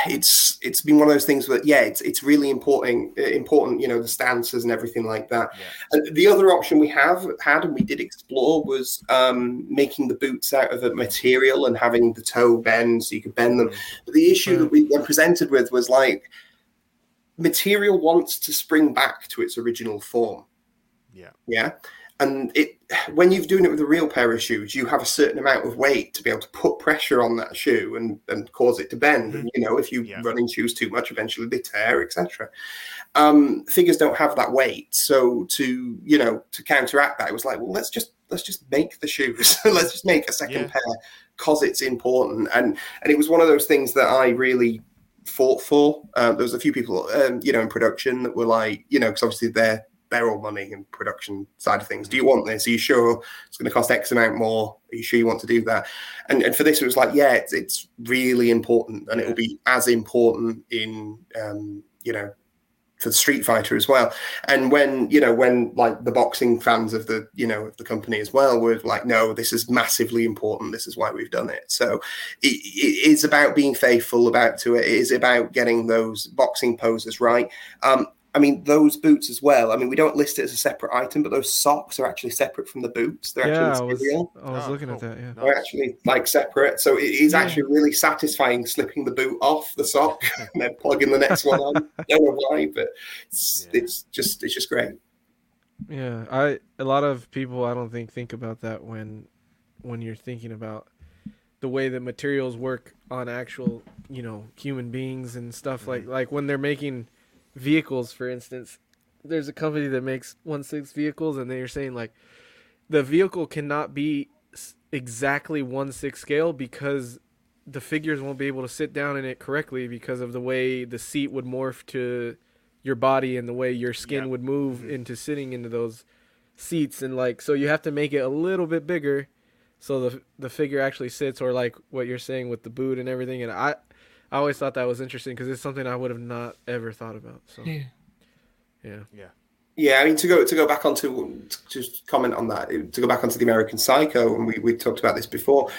it's it's been one of those things that yeah it's it's really important uh, important you know the stances and everything like that Yeah. and the other option we have had and we did explore was um, making the boots out of a material and having the toe bend so you could bend them. Mm. But the issue that we mm. were presented with was like material wants to spring back to its original form. Yeah. Yeah. And it when you're doing it with a real pair of shoes, you have a certain amount of weight to be able to put pressure on that shoe and, and cause it to bend. And you know, if you Yeah. run in shoes too much, eventually they tear, etc. Um, figures don't have that weight, so to you know to counteract that, it was like, well, let's just let's just make the shoes. [laughs] let's just make a second Yeah. pair because it's important. And and it was one of those things that I really fought for. Uh, there was a few people, um, you know, in production that were like, you know, because obviously they're they're money and production side of things. Do you want this? Are you sure it's going to cost X amount more? Are you sure you want to do that? And and for this, it was like, yeah, it's, it's really important, and it will be as important in, um, you know, for Street Fighter as well. And when you know, when like the boxing fans of the you know of the company as well were like, no, this is massively important. This is why we've done it. So it, it is about being faithful about to it. It is about getting those boxing poses right. Um, I mean, those boots as well. I mean, we don't list it as a separate item, but those socks are actually separate from the boots. They're yeah, I actually was, material. I was Oh, looking at that. Yeah. They're actually like separate. So it is Yeah. actually really satisfying slipping the boot off the sock [laughs] and then plugging the next one on. I [laughs] don't know why, but it's, Yeah. it's just it's just great. Yeah, I a lot of people I don't think think about that when when you're thinking about the way that materials work on actual, you know, human beings and stuff mm-hmm. like like when they're making vehicles for instance. There's a company that makes 1/6 vehicles and they're saying like the vehicle cannot be exactly 1/6 scale because the figures won't be able to sit down in it correctly because of the way the seat would morph to your body and the way your skin Yeah. would move mm-hmm. into sitting into those seats and like so you have to make it a little bit bigger so the the figure actually sits or like what you're saying with the boot and everything and I I always thought that was interesting because it's something I would have not ever thought about so Yeah. yeah Yeah. Yeah, I mean to go to go back onto to just comment on that to go back onto the American Psycho, and we, we talked about this before.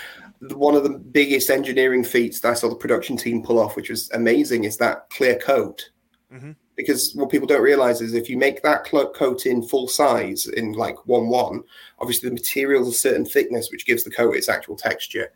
One of the biggest engineering feats that I saw the production team pull off, which was amazing, is that clear coat. Mhm. Because what people don't realize is if you make that coat in full size in like one one, obviously the material is a certain thickness, which gives the coat its actual texture.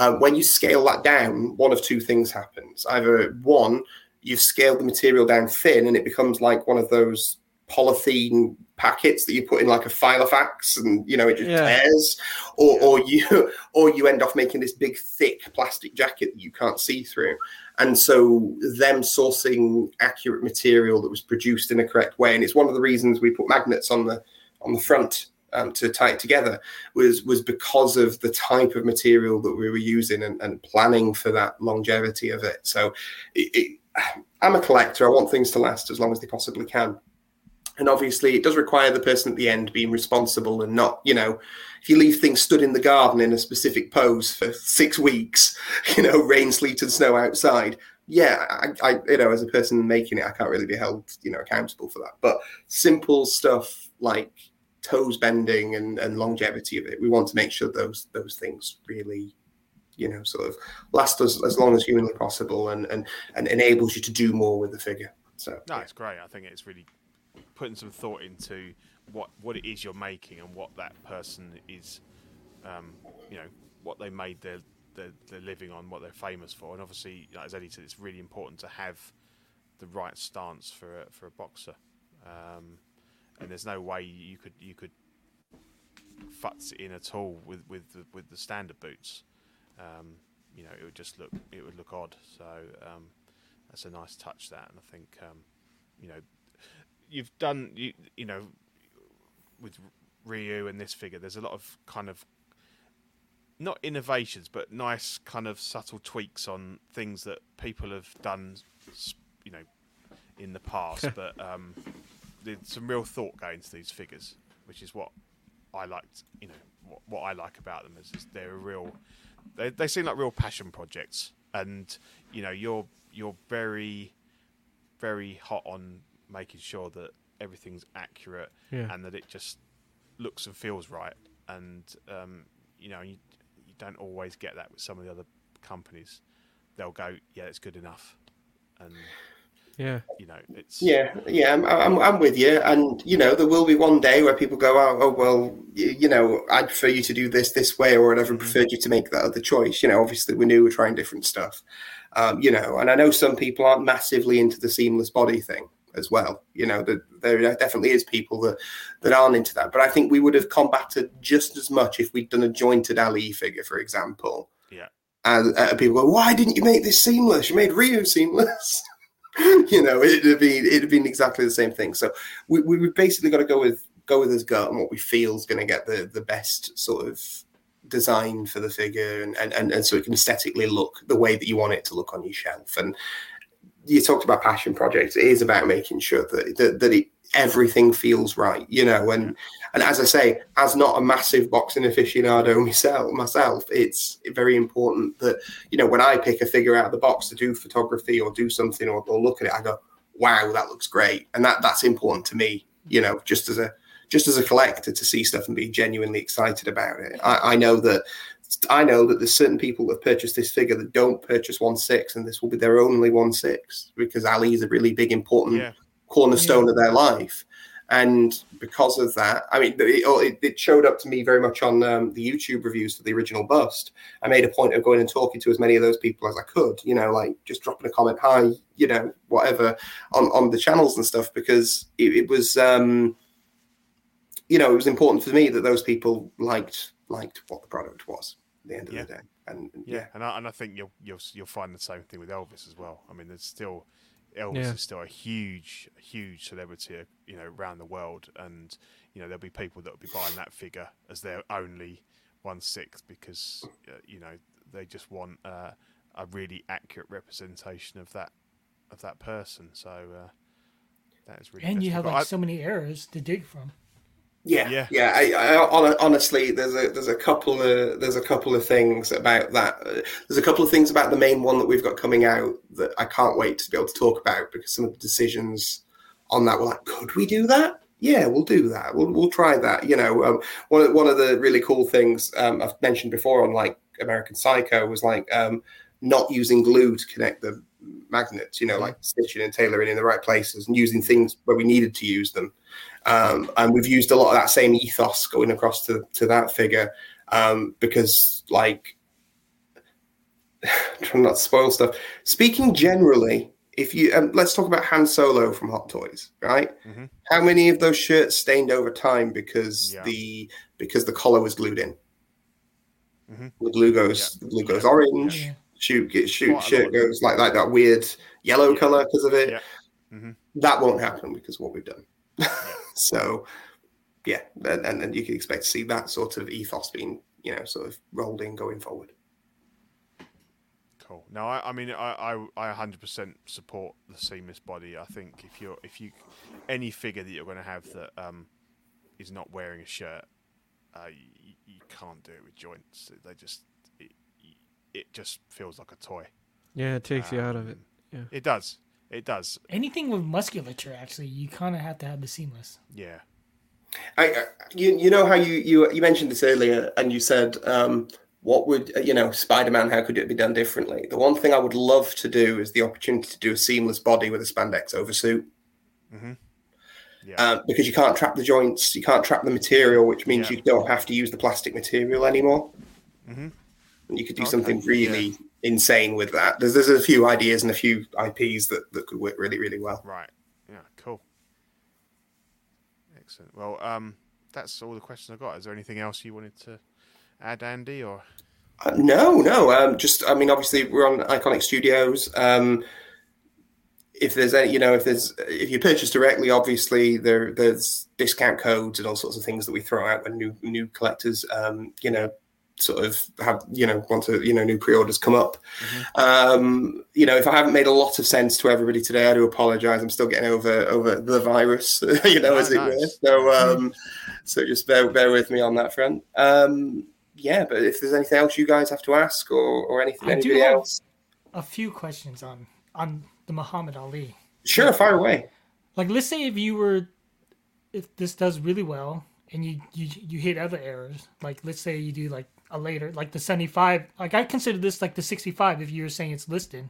Uh, when you scale that down, one of two things happens. Either one, you've scaled the material down thin and it becomes like one of those polythene packets that you put in like a Filofax and you know it just Yeah. tears or, or you [laughs] or you end off making this big thick plastic jacket that you can't see through and so them sourcing accurate material that was produced in a correct way and it's one of the reasons we put magnets on the on the front um, to tie it together was was because of the type of material that we were using and, and planning for that longevity of it. So it, it, i'm a collector. I want things to last as long as they possibly can. And obviously it does require the person at the end being responsible and not you know if you leave things stood in the garden in a specific pose for six weeks [laughs] you know rain sleet and snow outside yeah I, I you know as a person making it i can't really be held you know accountable for that. But simple stuff like toes bending and, and longevity of it we want to make sure those those things really you know sort of last as, as long as humanly possible and, and and enables you to do more with the figure so No, it's great. I think it's really putting some thought into what what it is you're making and what that person is, um, you know, what they made their, their their living on, what they're famous for, and obviously, as Eddie said, it's really important to have the right stance for a, for a boxer. Um, and there's no way you could you could futz it in at all with with the, with the standard boots. Um, you know, it would just look it would look odd. So um, that's a nice touch. That, and I think um, you know you've done you you know with Ryu and this figure. There's a lot of kind of not innovations, but nice kind of subtle tweaks on things that people have done, you know, in the past. [laughs] but um, some real thought going into these figures, which is what I liked. You know, what, what I like about them is, is they're a real. They they seem like real passion projects, and you know, you're you're very, very hot on making sure that everything's accurate Yeah. and that it just looks and feels right. And um, you know, you you don't always get that with some of the other companies. They'll go, yeah, it's good enough, and Yeah. you know, it's Yeah, yeah, I'm, I'm, I'm with you. And, you know, there will be one day where people go, oh, oh well, you, you know, I'd prefer you to do this this way or whatever, Mm-hmm. preferred you to make that other choice. You know, obviously we knew we're trying different stuff, um, you know, and I know some people aren't massively into the seamless body thing as well. You know, that there definitely is people that, that aren't into that. But I think we would have combated just as much if we'd done a jointed Ali figure, for example. Yeah. And uh, people go, why didn't you make this seamless? You made Ryu seamless. [laughs] you know, it'd have been it'd been exactly the same thing. So we we have basically got to go with go with his gut and what we feel is going to get the the best sort of design for the figure and, and and and so it can aesthetically look the way that you want it to look on your shelf. And you talked about passion projects. It is about making sure that that, that it, everything feels right, you know. And and as I say, as not a massive boxing aficionado myself, myself, it's very important that you know when I pick a figure out of the box to do photography or do something or, or look at it, I go, "Wow, that looks great," and that that's important to me. You know, just as a just as a collector to see stuff and be genuinely excited about it. I, I know that I know that there's certain people that have purchased this figure that don't purchase one six, and this will be their only one six because Ali is a really big important Yeah. Cornerstone of their life. And because of that, I mean, it, oh, it, it showed up to me very much on um, the YouTube reviews for the original bust. I made a point of going and talking to as many of those people as I could, you know, like just dropping a comment, hi, you know, whatever, on, on the channels and stuff, because it, it was, um, you know, it was important for me that those people liked liked what the product was at the end of Yeah. the day. And Yeah, yeah, and I, and I think you'll you'll you'll find the same thing with Elvis as well. I mean, there's still Elvis Yeah. is still a huge huge celebrity, you know, around the world, and you know there'll be people that will be buying that figure as their only one sixth because uh, you know they just want uh, a really accurate representation of that of that person. So uh, that is really And you have like I- so many errors to dig from. Yeah, Yeah. yeah, I, I, honestly, there's a there's a couple of there's a couple of things about that. There's a couple of things about the main one that we've got coming out that I can't wait to be able to talk about because some of the decisions on that were like, could we do that? Yeah, we'll do that. We'll we'll try that. You know, um, one of, one of the really cool things um, I've mentioned before on like American Psycho was like um, not using glue to connect the magnets. You know, like stitching and tailoring in the right places and using things where we needed to use them. Um, and we've used a lot of that same ethos going across to, to that figure um, because like [sighs] trying not to spoil stuff. Speaking generally, if you um, let's talk about Han Solo from Hot Toys, right? Mhm. How many of those shirts stained over time because Yeah. the because the collar was glued in? Mhm. The glue goes the glue goes orange. Yeah. Shoot, get, shoot, Quite shirt goes like like that weird yellow Yeah. color because of it. Yeah. Mhm. That won't happen because of what we've done. [laughs] so, yeah, and, and and you can expect to see that sort of ethos being you know sort of rolled in going forward. Cool. No, I, I mean, I, I, I 100% support the seamless body. I think if you're, if you, any figure that you're going to have that um, is not wearing a shirt, uh, you, you can't do it with joints. They just, it, it just feels like a toy. Yeah, it takes you out of it. Um, Yeah. It does. It does. Anything with musculature, actually, you kind of have to have the seamless. Yeah. I, I you you know how you you you mentioned this earlier, and you said um, what would uh, you know Spider Man? How could it be done differently? The one thing I would love to do is the opportunity to do a seamless body with a spandex oversuit. Yeah. Um, because you can't trap the joints, you can't trap the material, which means Yeah. you don't have to use the plastic material anymore. mm-hmm. And you could do Okay, something really insane with that. There's there's a few ideas and a few IPs that, that could work really really well. Right. Yeah. Cool. Excellent. Well, um, that's all the questions I've got. Is there anything else you wanted to add, Andy, or? Uh, no, no. Um, just I mean, obviously we're on Iconic Studios. Um, if there's any, you know, if there's if you purchase directly, obviously there there's discount codes and all sorts of things that we throw out when new new collectors, um, you know, sort of have you know want to you know new pre-orders come up. Um, you know, if I haven't made a lot of sense to everybody today, I do apologize. I'm still getting over over the virus, [laughs] you know, No, as it no, were. So um, so just bear bear with me on that front. Um, yeah, but if there's anything else you guys have to ask or or anything I do anybody have- else, A few questions on on the Muhammad Ali. sure, fire away. Like, let's say if you were, if this does really well and you you you hit other errors, like let's say you do like a later, like the seventy five. Like I consider this like the sixty five if you were saying it's listed.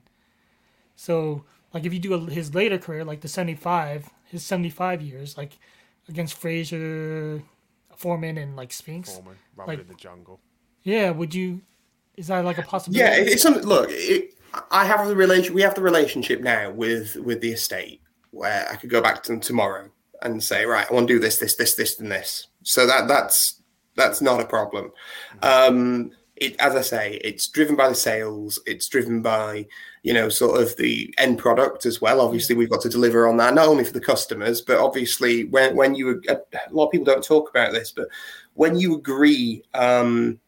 So like if you do a, his later career, like the seventy five, his seventy five years, like against Frazier, Foreman, and like Spinks. Foreman, Rumble Like- in the Jungle. Yeah, would you? Is that like a possibility? Yeah, it's something. Look, it, I have the relation. We have the relationship now with with the estate where I could go back to them tomorrow and say, right, I want to do this, this, this, this, and this. So that that's that's not a problem. Um, it, as I say, it's driven by the sales. It's driven by you know sort of the end product as well. Obviously, we've got to deliver on that not only for the customers, but obviously when when you a lot of people don't talk about this, but when you agree. Um,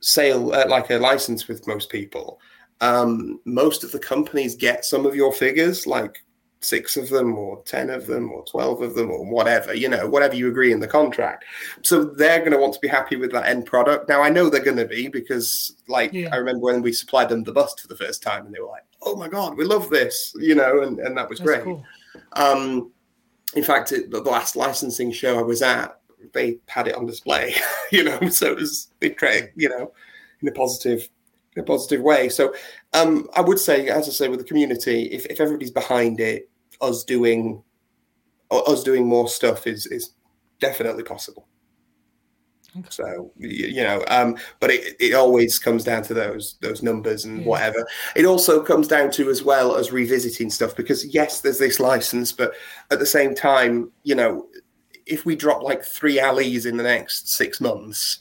sale uh, like a license with most people um most of the companies get some of your figures like six of them or 10 of them or 12 of them or whatever you know whatever you agree in the contract so they're going to want to be happy with that end product now i know they're going to be because like Yeah. i remember when we supplied them the bust for the first time and they were like oh my god we love this you know and, and that was That's great cool. um, in fact, it, the last licensing show I was at, they had it on display, [laughs] you know, so it was they create, you know, in a positive, in a positive way. So, um, I would say, as I say, with the community, if, if everybody's behind it, us doing, us doing more stuff is is definitely possible. Okay. So you know, um, but it, it always comes down to those those numbers and Yeah. whatever. It also comes down to as well as revisiting stuff because yes, there's this license, but at the same time, you know, if we drop like three alleys in the next six months,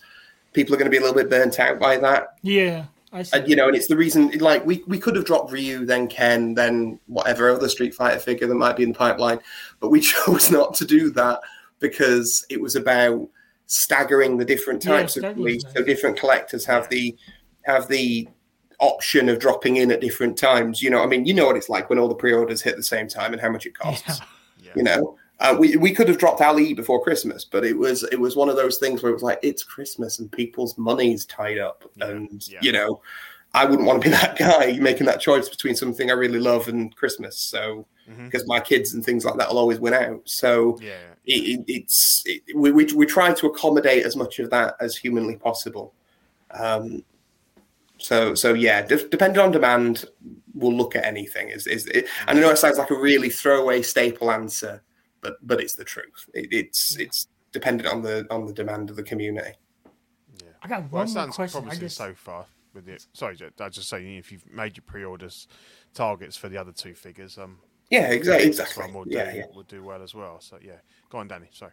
people are going to be a little bit burnt out by that. Yeah, I see. And, you know, and it's the reason like we, we could have dropped Ryu, then Ken, then whatever other Street Fighter figure that might be in the pipeline, but we [laughs] chose not to do that because it was about staggering the different Yeah, types of staggering's release, so different collectors have the have the option of dropping in at different times. You know, I mean, you know what it's like when all the pre-orders hit at the same time and how much it [laughs] costs. Yeah. Yeah. You know, uh, we we could have dropped Ali before Christmas, but it was it was one of those things where it was like it's Christmas and people's money's tied up, Yeah, and yeah. you know, I wouldn't want to be [laughs] that guy making that choice between something I really love and Christmas. So because my kids and things like that will always win out. So Yeah. it, it, it's it, we, we we try to accommodate as much of that as humanly possible. Um, so so yeah, de- depending on demand, we'll look at anything. Is is it, and I know it sounds like a really throwaway staple answer, but but it's the truth. It, it's it's dependent on the on the demand of the community. Yeah. I got one it more sounds question. I promising guess so far. with it. Sorry, I was just saying if you've made your pre-orders targets for the other two figures, um, Yeah, exactly. this Exactly. one will Yeah, do yeah. will do well as well. So yeah, go on, Danny. Sorry.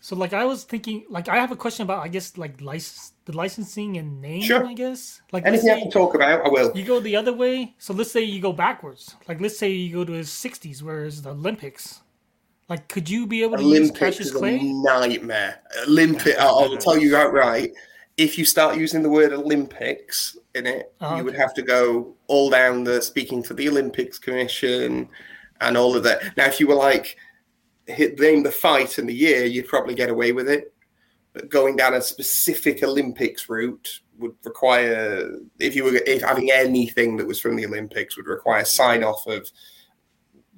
So like I was thinking, like I have a question about I guess like license the licensing and name. Sure. I guess like let's Anything I can talk about, I will. you go the other way. So let's say you go backwards. Like let's say you go to his '60s, whereas the Olympics. Like, could you be able to use Olympics Cassius is a Clay? nightmare. Olympic, [laughs] I'll, I'll tell you outright. If you start using the word Olympics in it, Oh, you would have to go all down the speaking to the Olympics Commission and all of that. Now, if you were like hit name the fight and the year, you'd probably get away with it. But going down a specific Olympics route would require, if you were if having anything that was from the Olympics, would require sign off of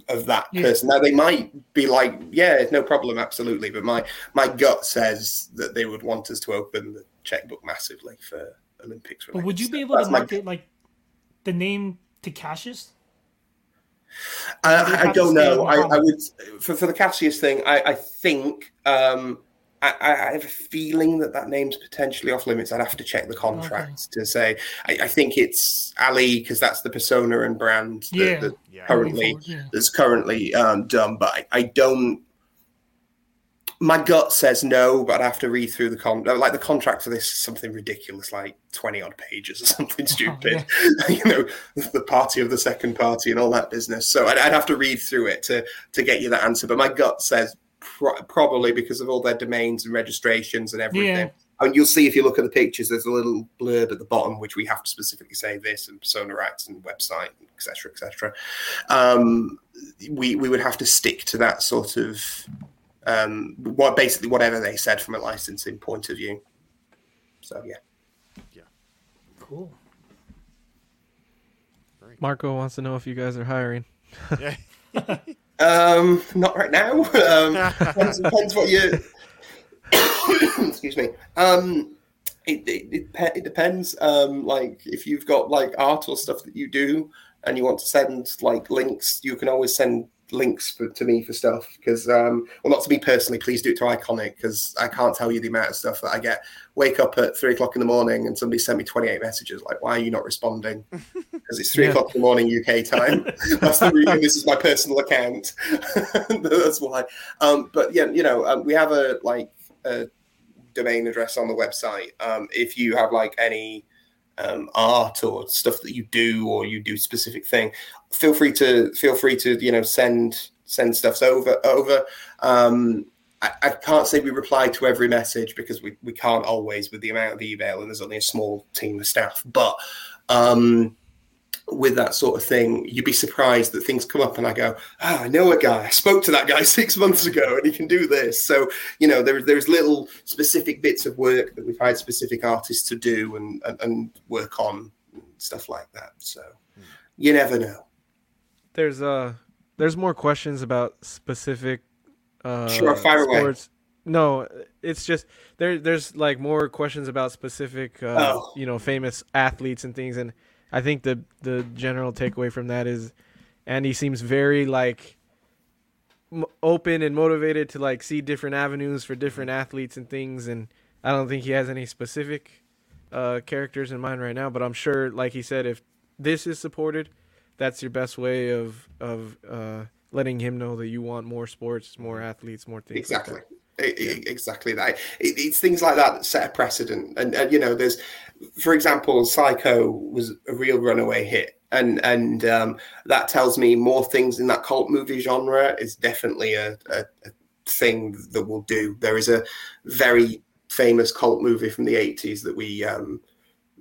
of that Yeah. person. Now they might be like, yeah, it's no problem, absolutely. But my my gut says that they would want us to open the checkbook massively for Olympics. But would you be able to That's market like the name to Cassius? I, I don't know. I, I would for, for the Cassius thing. I, I think um, I, I I have a feeling that that name's potentially off limits. I'd have to check the contract to say. I, I think it's Ali because that's the persona and brand that, Yeah. that Yeah. currently Moving forward, yeah. that's currently um, done. But I, I don't. My gut says no, but I'd have to read through the con. Like the contract for this is something ridiculous, like twenty odd pages or [laughs] something stupid. [laughs] you know, the party of the second party and all that business. So I'd, I'd have to read through it to to get you that answer. But my gut says pro- probably because of all their domains and registrations and everything. Yeah. And you'll see if you look at the pictures, there's a little blurb at the bottom which we have to specifically say this and persona rights and website, etc., etc. Um, we we would have to stick to that sort of um, what basically whatever they said from a licensing point of view. So yeah. Yeah, cool. Marco wants to know if you guys are hiring. Yeah. [laughs] [laughs] Um, not right now. [laughs] Um, depends, depends what you. [coughs] Excuse me. Um, it, it, it, it depends. Um, like if you've got like art or stuff that you do, and you want to send like links, you can always send links for, to me for stuff because um well not to me personally please do it to iconic because i can't tell you the amount of stuff that i get. Wake up at three o'clock in the morning and somebody sent me 28 messages like why are you not responding? [laughs] Because it's three Yeah. o'clock in the morning uk time. [laughs] That's the reason this is my personal account. [laughs] That's why. Um but yeah you know um, we have a like a domain address on the website. Um if you have like any um, art or stuff that you do or you do specific thing feel free to feel free to you know send send stuffs over over. Um I, I can't say we reply to every message because we, we can't always with the amount of email and there's only a small team of staff but um with that sort of thing, you'd be surprised that things come up and I go, ah, I know a guy. I spoke to that guy [laughs] six months ago and he can do this. So, you know, there, there's little specific bits of work that we've hired specific artists to do and, and, and work on and stuff like that. So you never know. There's uh there's more questions about specific uh Sure, fire away. sports. No, it's just there there's like more questions about specific uh Oh. you know famous athletes and things and I think the the general takeaway from that is Andy seems very like m- open and motivated to like see different avenues for different athletes and things and I don't think he has any specific uh characters in mind right now but I'm sure like he said if this is supported that's your best way of of uh letting him know that you want more sports more athletes more things Exactly. E- e- Exactly that. It, it's things like that that set a precedent. And, and you know, there's, for example, Psycho was a real runaway hit, and and um, that tells me more things in that cult movie genre is definitely a, a, a thing that we'll do. There is a very famous cult movie from the '80s that we um,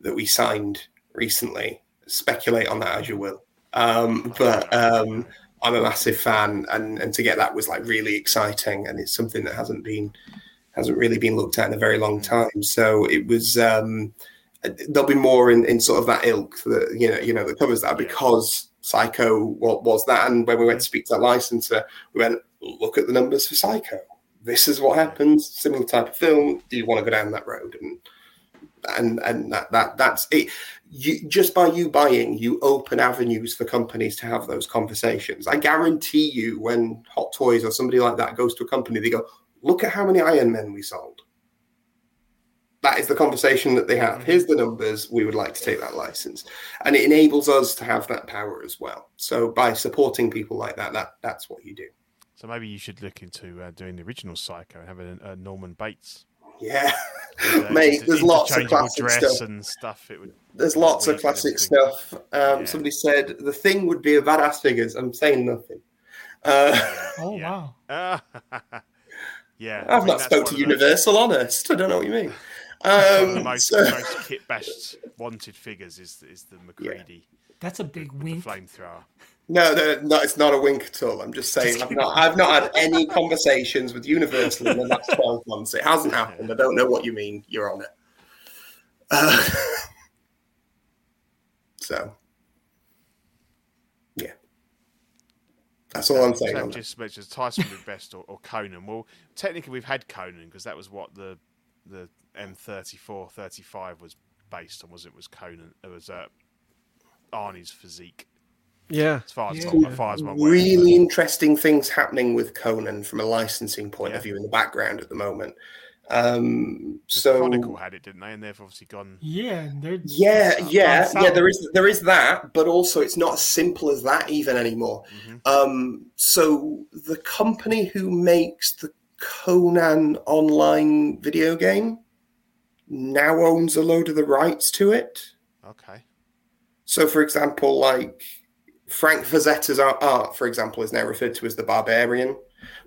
that we signed recently. Speculate on that as you will. Um, but um, I'm a massive fan, and and to get that was like really exciting, and it's something that hasn't been hasn't really been looked at in a very long time. So it was. Um, there'll be more in, in sort of that ilk that you know you know that covers that because Psycho what was that, and when we went to speak to that licensor, we went look at the numbers for Psycho. This is what happens. Similar type of film. Do you want to go down that road? And and and that that that's it. You just by you buying, you open avenues for companies to have those conversations. I guarantee you, when Hot Toys or somebody like that goes to a company, they go, "Look at how many Iron Men we sold." that is the conversation that they have. Here's the numbers. We would like to take that license, and it enables us to have that power as well. So by supporting people like that, that that's what you do. So maybe you should look into uh, doing the original Psycho and having a, a Norman Bates. Yeah, with, [laughs] uh, mate. There's lots of classic stuff. and stuff. It would. There's lots of classic stuff. Um, Yeah. Somebody said the thing would be a badass figures. I'm saying nothing. Uh, [laughs] Oh Yeah. wow. [laughs] yeah, I I've mean, not spoke to of the- Universal, honest. I don't know what you mean. One of the Um, most, so- most kit bashed wanted figures is is the MacReady That's a big with wink. the flamethrower. No, no, no, it's not a wink at all. I'm just saying I've not, I've not had any conversations with Universal in the last [laughs] 12 months. It hasn't happened. I don't know what you mean. You're on it. Uh, [laughs] so, yeah. That's all I'm saying. Sam just mentioned Tyson would be best or, or Conan. Well, technically we've had Conan because that was what the the M34 35 was based on. Was it was Conan? It was uh, Arnie's physique. Yeah. As far as Yeah. my, as far as my work. Really interesting things happening with Conan from a licensing point Yeah. of view in the background at the moment. Um, So so Chronicle had it, didn't they? And they've obviously gone. Yeah, Yeah, yeah, south. yeah. There is there is that, but also it's not as simple as that even anymore. Mhm. Um, so the company who makes the Conan online video game now owns a load of the rights to it. Okay. So, for example, like Frank Frazetta's art, art, for example, is now referred to as the Barbarian.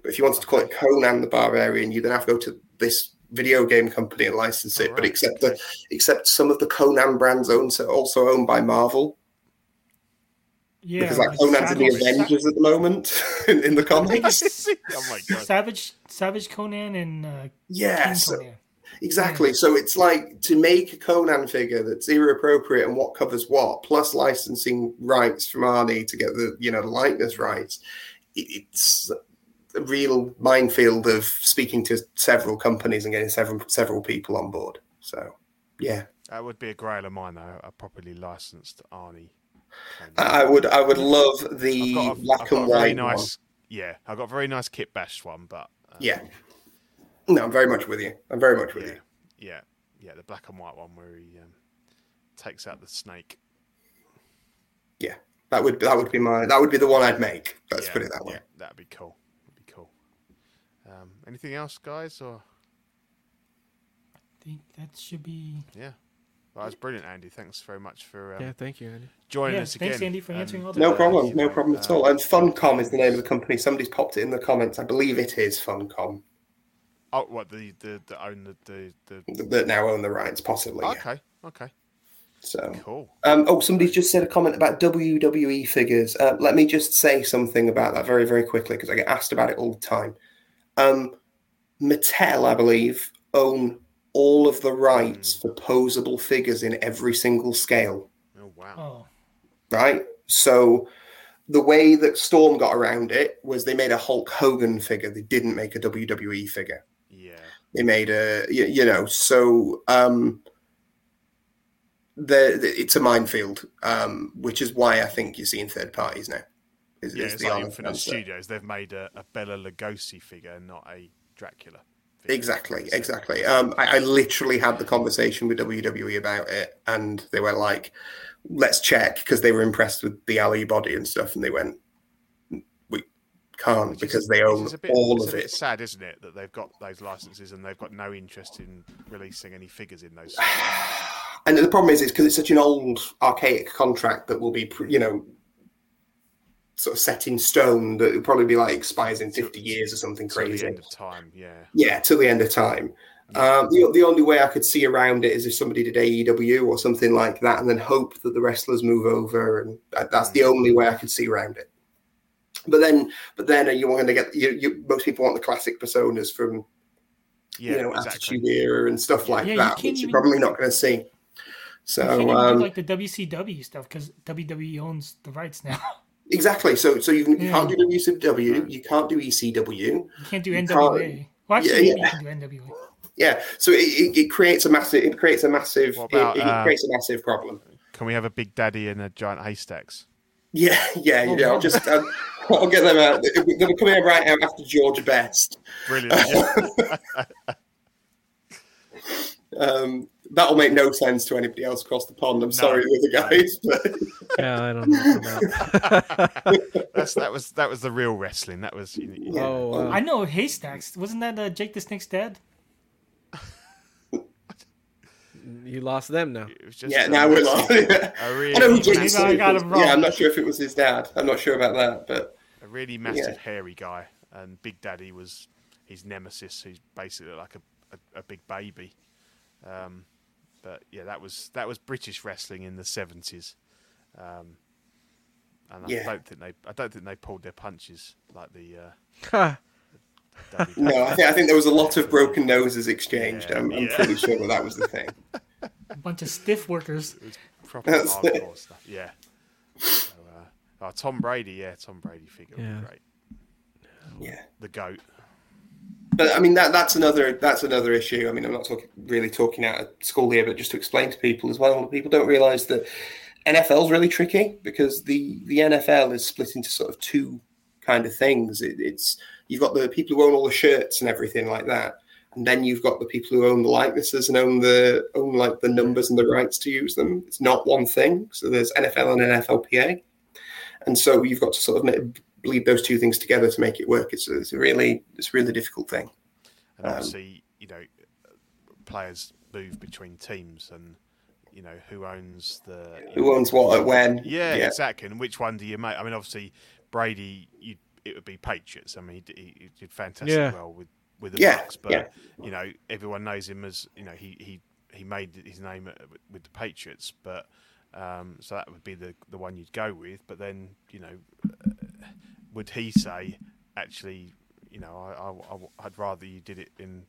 But if you wanted to call it Conan the Barbarian, you then have to go to this video game company and license it. Oh, But except the except some of the Conan brands owned are also owned by Marvel yeah, because like Conan's in the Savage- Avengers at the moment [laughs] in, in the [laughs] comics. oh my god. Savage, Savage Conan, and uh, yeah, King so- Conan. Exactly. So it's like to make a Conan figure that's era appropriate and what covers what, plus licensing rights from Arnie to get the you know the likeness rights. It's a real minefield of speaking to several companies and getting several several people on board. So yeah, That would be a grail of mine, though. A properly licensed Arnie. I I would I would love the a, black and white nice. Yeah, I've got a very nice kit bash one, but uh, Yeah. No, I'm very much with you. I'm very much with yeah, you. yeah, yeah. The black and white one where he um, takes out the snake. Yeah. That would that would be my that would be the one I'd make. Let's yeah, put it that way. Yeah, that'd be cool. That'd be cool. Um, anything else, guys? Or I think that should be. yeah, well, that's brilliant, Andy. Thanks very much for um, Yeah. Thank you, Andy. joining Yeah, us thanks, again. Andy, for answering and, all the No problem, no problem at uh, all. And Funcom is the name of the company. Somebody's popped it in the comments. I believe it is Funcom Oh, what the the, the own the the, the that now own the rights, possibly. yeah. okay, okay, So, cool. um, oh, somebody's just said a comment about WWE figures. Uh, let me just say something about that very, very quickly because I get asked about it all the time. Um, Mattel, I believe, own all of the rights for posable figures in every single scale. Oh wow. Oh, right? So the way that Storm got around it was they made a Hulk Hogan figure. They didn't make a WWE figure. They made a you, you know so um, the, the- it's a minefield, um, which is why I think you're seeing third parties now. Is, Yeah, is it's the like Infinite answer. Studios. They've made a, a Bela Lugosi figure, not a Dracula. Figure. Exactly, exactly. Um, I, I literally had the conversation with WWE about it, and they were like, "Let's check," because they were impressed with the Ali body and stuff, and they went, "We can't Which is- because they own bit- all of it." sad, isn't it, that they've got those licenses and they've got no interest in releasing any figures in those. [sighs] And the problem is, is because it's such an old, archaic contract that will be, you know, sort of set in stone that it'll probably be like expires in 50 years or something crazy. end of time, yeah. Yeah, till the end of time. Um, the, the only way I could see around it is if somebody did AEW or something like that and then hope that the wrestlers move over. And that, that's the only way I could see around it. But then, but then uh, you want to get you, you. Most people want the classic personas from Yeah, you know exactly. Attitude Era and stuff like Yeah, that, can't which you're probably not going to see. So you um, like the WCW stuff because WWE owns the rights now. [laughs] Exactly. So, so you, can, you Yeah. can't do WCW, you can't do ECW. You can't do You NWA. Well, actually, Yeah, maybe you can do NWA. Yeah. So it, it, it creates a massive. It creates a massive. What about, it, it uh, creates a massive problem. Can we have a Big Daddy and a giant haystacks? Yeah, [laughs] yeah, Oh, yeah. I'll wow. just um, [laughs] I'll get them out. They're coming out right out after George Best. Brilliant. yeah. [laughs] Um, that'll make no sense to anybody else across the pond. I'm sorry, the other guys, but [laughs] Yeah, I don't know. [laughs] That's that was that was the real wrestling. That was you know, you- oh, wow. I know Haystacks. Wasn't that uh, Jake the Snake's dad? You lost them now. it was just yeah, now we're like, [laughs] a really, I know who Jake Maybe I got him wrong. Yeah, I'm not sure if it was his dad. I'm not sure about that, but a really massive hairy guy, and Big Daddy was his nemesis, who's basically like a, a, a big baby. Um, but yeah, that was that was British wrestling in the seventies, um, and I Yeah. don't think they I don't think they pulled their punches like the. Uh, Ha! Daddy no, I think I think there was a lot of broken noses exchanged. Yeah, I'm, I'm yeah. pretty sure that that was the thing. A bunch of stiff workers. It was proper That's it. stuff. Yeah. So, uh, oh, Tom Brady, yeah, Tom Brady figure would Yeah. great. Yeah. The goat. But I mean that that's another that's another issue. I mean, I'm not talking really talking out of school here, but just to explain to people as well, people don't realise that NFL is really tricky because the the NFL is split into sort of two kind of things. It, it's you've got the people who own all the shirts and everything like that, and then you've got the people who own the likenesses and own the own like the numbers and the rights to use them. It's not one thing. So there's NFL and NFLPA, and so you've got to sort of bleed those two things together to make it work. It's, it's a really it's a really difficult thing. And Um, obviously, you know, players move between teams and, you know, who owns the. who owns what at when. Yeah, exactly. And which one do you make? I mean, obviously, Brady, you, it would be Patriots. I mean, he, he, he did fantastic Yeah. well with, with the Yeah, Bucs, but, yeah. you know, everyone knows him as, you know, he, he, he made his name with the Patriots, but. Um, so that would be the the one you'd go with, but then you know, uh, would he say actually, you know, I, I, would rather you did it in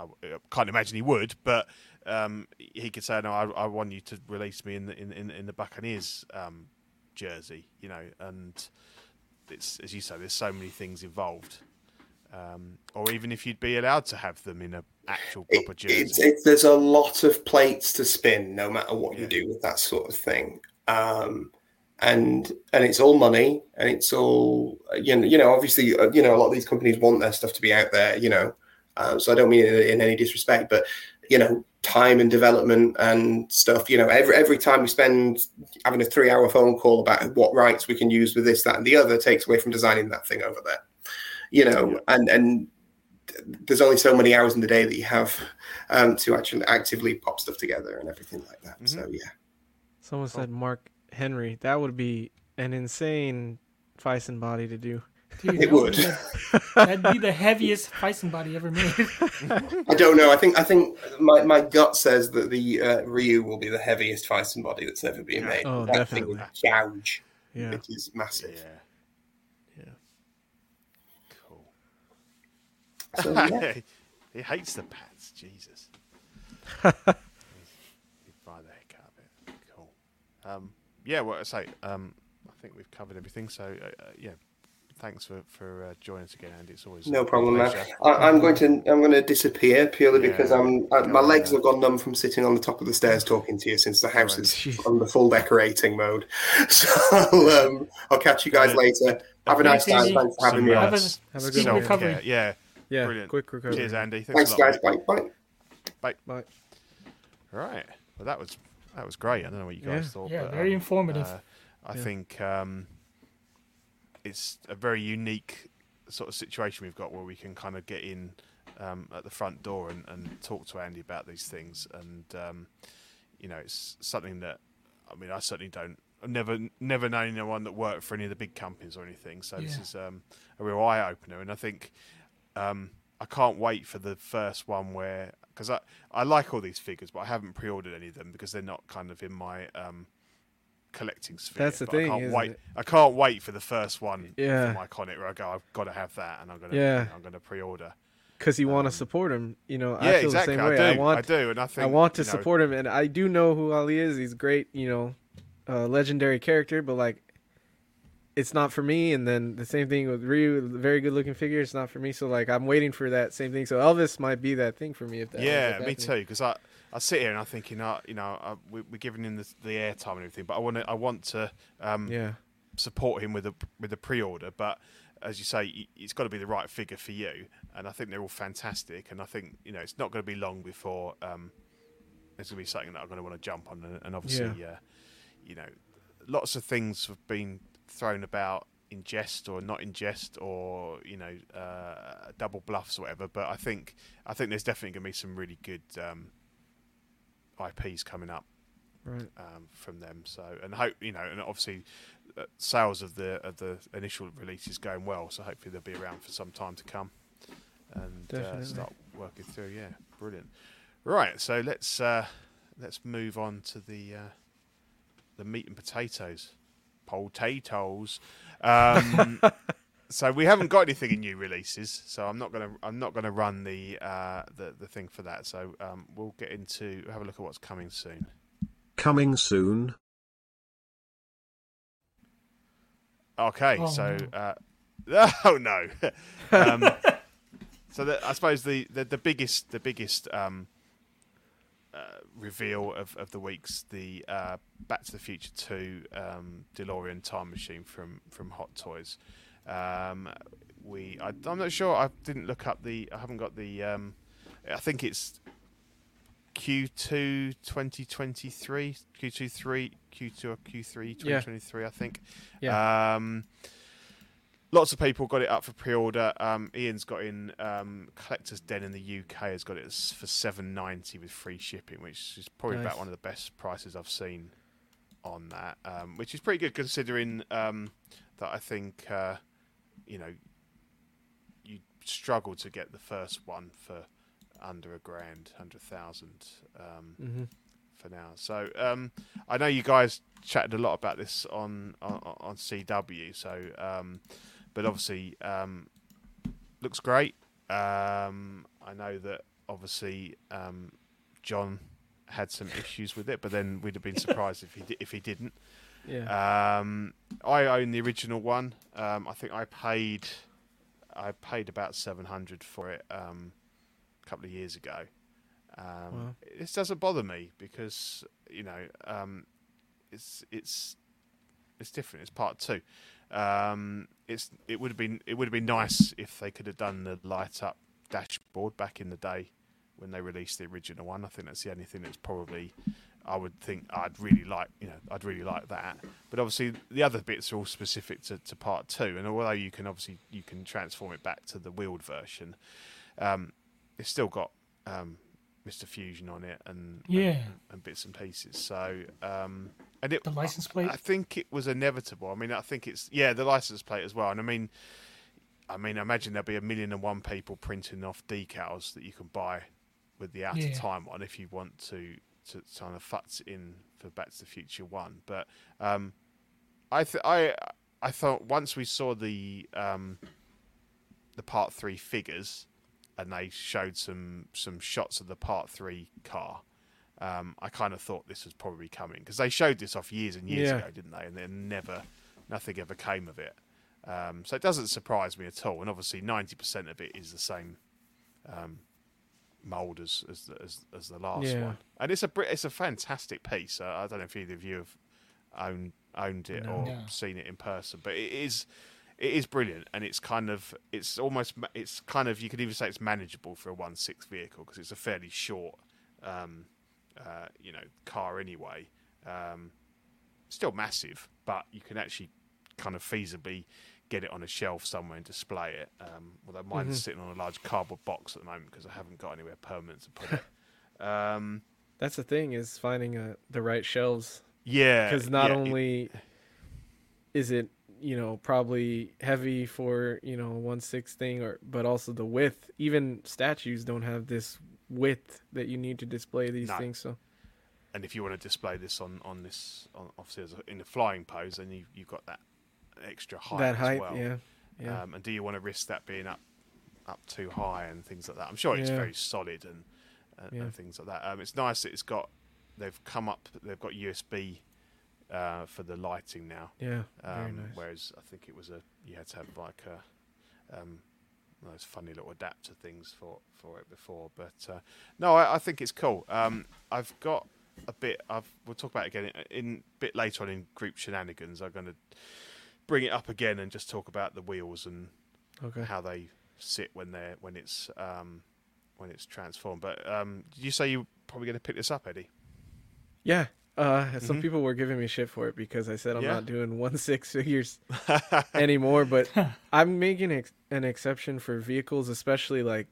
I I can't imagine he would, but um, he could say, "No, I, I want you to release me in the in, in, in the Buccaneers um, jersey," you know. And it's as you say, there's so many things involved. Um, or even if you'd be allowed to have them in a actual It- proper jersey. it's, it's, there's a lot of plates to spin, no matter what Yeah. you do with that sort of thing. Um, and and it's all money, and it's all you know. You know, obviously, uh, you know, a lot of these companies want their stuff to be out there. You know, uh, so I don't mean it in any disrespect, but you know, time and development and stuff. You know, every every time we spend having a three hour phone call about what rights we can use with this, that, and the other takes away from designing that thing over there. You know, Yeah. and and there's only so many hours in the day that you have um, to actually actively pop stuff together and everything like that. Mm-hmm. So yeah, Someone said Mark Henry. That would be an insane Fison body to do. Dude, It that would. That'd be the heaviest Bison body ever made. [laughs] I don't know. I think I think my, my gut says that the uh, Ryu will be the heaviest Bison body that's ever been made. Oh, that definitely. thing would gouge. Yeah. It is massive. yeah, Yeah. cool. So, [laughs] yeah. he hates the pads. Jesus. [laughs] He'd buy the heck out of it. Cool. Um, yeah, well, I say, um, I think we've covered everything. So, uh, uh, yeah, thanks for for uh, joining us again, Andy. It's always No problem, man. I, I'm going to I'm going to disappear purely Yeah. because I'm uh, Go my on, legs man. have gone numb from sitting on the top of the stairs [laughs] talking to you since the house is [laughs] on the full decorating mode. [laughs] So I'll, um, I'll catch you guys Yeah. later. Have a nice time. Thanks for having Some, me. Have a s- Have a good speedy one. self-care. recovery. Yeah, Yeah. Brilliant. Quick recovery. cheers, Andy. Thanks, Thanks, a lot, guys. mate. Bye. Bye. Bye. Right. Well, that was that was great. I don't know what you guys Yeah. thought. Yeah, but, very um, informative. uh, I Yeah. think um, it's a very unique sort of situation we've got where we can kind of get in um, at the front door and, and talk to Andy about these things. And um, you know, it's something that I mean, I certainly don't. I've never never known anyone that worked for any of the big companies or anything. So this is um, a real eye opener. And I think um, I can't wait for the first one where because I, I like all these figures, but I haven't pre-ordered any of them because they're not kind of in my um, collecting sphere. That's the But I thing, can't wait. it? I can't wait for the first one Yeah. from Iconic where I go, I've got to have that, and I'm gonna, Yeah. I'm gonna pre-order. Because you want to support him. You know, yeah, I feel exactly. the same I way. do. I want, I do, and I think I want to you know, support him, and I do know who Ali is. He's great, you know, uh, legendary character. But like, it's not for me. And then the same thing with Ryu, very good looking figure. It's not for me. So like, I'm waiting for that same thing. So Elvis might be that thing for me if that. Yeah, me happening. too. Because I, I sit here and I'm thinking, uh, you know, uh, we, we're giving him the, the airtime and everything, but I want to, I want to um, Yeah, support him with a with a pre-order. But as you say, it's got to be the right figure for you. And I think they're all fantastic. And I think you know it's not going to be long before um, it's going to be something that I'm going to want to jump on. And, and obviously, uh, you know, lots of things have been thrown about in jest or not in jest or you know uh, double bluffs or whatever. But I think I think there's definitely going to be some really good um, IPs coming up Right. um, from them. So and hope you know, and obviously uh, sales of the of the initial release is going well. So hopefully they'll be around for some time to come and uh, start working through. Yeah, brilliant. Right, so let's uh, let's move on to the uh, the meat and potatoes, potatoes. Um, [laughs] so we haven't got anything in new releases, so I'm not gonna I'm not gonna run the uh, the the thing for that. So um, we'll get into have a look at what's coming soon. Coming soon. Okay, Oh, so no. uh, [laughs] oh no. um, so the, I suppose the, the, the biggest the biggest um, uh, reveal of, of the week's the uh, Back to the Future Two um, DeLorean time machine from from Hot Toys. Um, we I, I'm not sure. I didn't look up the. I haven't got the. Um, I think it's Q2 2023, Q2 3, Q2 or Q3 2023. I think. Yeah. Um, lots of people got it up for pre-order. Um, Ian's got in um, Collector's Den in the UK has got it for seven ninety with free shipping, which is probably Nice. about one of the best prices I've seen on that. Um, which is pretty good considering um, that I think uh, you know you struggle to get the first one for under a grand, hundred thousand. Um, hmm for now. So um, I know you guys chatted a lot about this on on, on CW. So, um, but obviously um, looks great. Um, I know that obviously um, John had some issues with it, but then we'd have been [laughs] surprised if he di- if he didn't. Yeah. Um, I own the original one. Um, I think I paid I paid about seven hundred for it um, a couple of years ago. Um, Wow. This doesn't bother me because you know um, it's it's it's different. It's part two. Um, it's it would have been it would have been nice if they could have done the light up dashboard back in the day when they released the original one. I think that's the only thing that's probably I would think I'd really like, you know, I'd really like that. But obviously, the other bits are all specific to, to part two. And although you can obviously you can transform it back to the wheeled version, um, it's still got um, Mr. Fusion on it and Yeah. and, and bits and pieces. So um, and it The license plate? I think it was inevitable. I mean, I think it's yeah the license plate as well. And I mean, I mean, I imagine there'll be a million and one people printing off decals that you can buy with the out of Yeah. time on if you want to to kind of futz in for Back to the Future One. But um, I th- I I thought once we saw the um, the Part Three figures and they showed some some shots of the Part Three car. Um, I kind of thought this was probably coming because they showed this off years and years Yeah. ago, didn't they? And then never, nothing ever came of it. Um, so it doesn't surprise me at all. And obviously, ninety percent of it is the same um, mold as as the, as, as the last Yeah. one. And it's a it's a fantastic piece. Uh, I don't know if either of you have owned owned it No. or No. seen it in person, but it is it is brilliant. And it's kind of it's almost it's kind of you could even say it's manageable for a one six vehicle because it's a fairly short um, uh, you know car anyway. Um, still massive, but you can actually kind of feasibly get it on a shelf somewhere and display it. Um, although mine's sitting on a large cardboard box at the moment because I haven't got anywhere permanent to put it. [laughs] Um, That's the thing is finding uh, the right shelves yeah, because not yeah, only is it you know probably heavy for you know one six thing or but also the width even statues don't have this width that you need to display these No. things so and if you want to display this on on this on, obviously as a, in a flying pose, then you you've got that extra height that height well. yeah yeah Um, and do you want to risk that being up up too high and things like that? I'm sure it's Yeah. very solid and and, Yeah. and things like that. Um, it's nice that it's got they've come up they've got USB uh, for the lighting now. yeah Um, very nice Whereas I think it was a you had to have like a um, those funny little adapter things for for it before. But uh, no, I, I think it's cool. Um, I've got a bit. I've we'll talk about it again in, in a bit later on in group shenanigans. I'm going to bring it up again and just talk about the wheels and Okay. how they sit when they're when it's um, when it's transformed. But um, did you say you're probably going to pick this up, Eddie? Yeah. Uh, some Mhm. people were giving me shit for it because I said I'm Yeah. not doing [laughs] one six figures [laughs] anymore. But [laughs] I'm making ex- an exception for vehicles, especially like,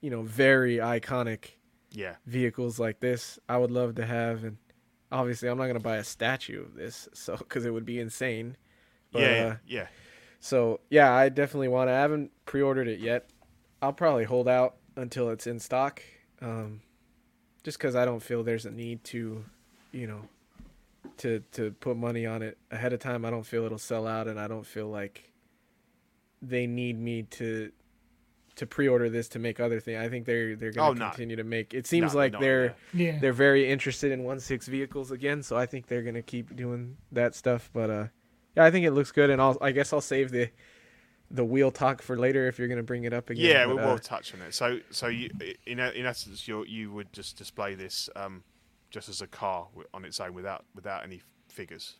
you know, very iconic yeah, vehicles like this. I would love to have, and obviously I'm not gonna buy a statue of this, so because it would be insane. But, yeah, uh, yeah, yeah. So yeah, I definitely want to. I haven't pre-ordered it yet. I'll probably hold out until it's in stock, um, just because I don't feel there's a need to, you know, to to put money on it ahead of time. I don't feel it'll sell out, and I don't feel like they need me to to pre-order this to make other things. I think they're they're Oh, gonna no. continue to make. It seems No, like no, they're yeah. Yeah. they're very interested in one six vehicles again, so I think they're gonna keep doing that stuff. But uh, yeah, I think it looks good, and I'll I guess I'll save the the wheel talk for later if you're gonna bring it up again. Yeah, but, we uh, will touch on it. So, so you, in in essence, you you would just display this um, just as a car on its own without without any figures.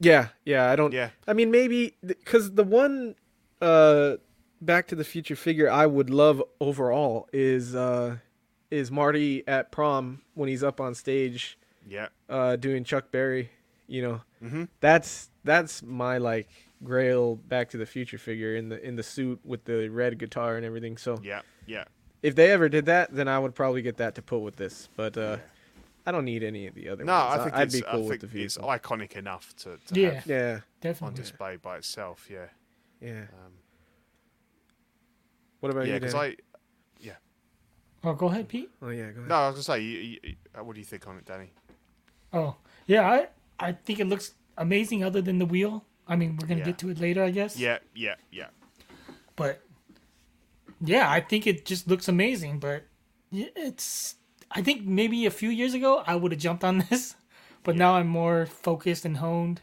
Yeah, yeah. I don't. Yeah. I mean, maybe because the one uh, Back to the Future figure I would love overall is uh, is Marty at prom when he's up on stage Yeah, uh, doing Chuck Berry. You know, Mhm. that's that's my like Grail Back to the Future figure in the in the suit with the red guitar and everything. So yeah, yeah. if they ever did that, then I would probably get that to put with this. But uh, I don't need any of the other No, ones. I think I'd it's, be cool I with think the it's iconic enough to, to Yeah. have Yeah, on display by itself. Yeah, yeah. um, What about yeah. you? Because Danny? I, Oh, go ahead, Pete. Oh yeah, go ahead. no, I was gonna say, you, you, uh, what do you think on it, Danny? Oh, yeah. I I think it looks amazing. Other than the wheel. I mean, we're gonna Yeah. get to it later, I guess. Yeah, yeah, yeah. But yeah, I think it just looks amazing. But it's. I think maybe a few years ago I would have jumped on [laughs] this, but now I'm more focused and honed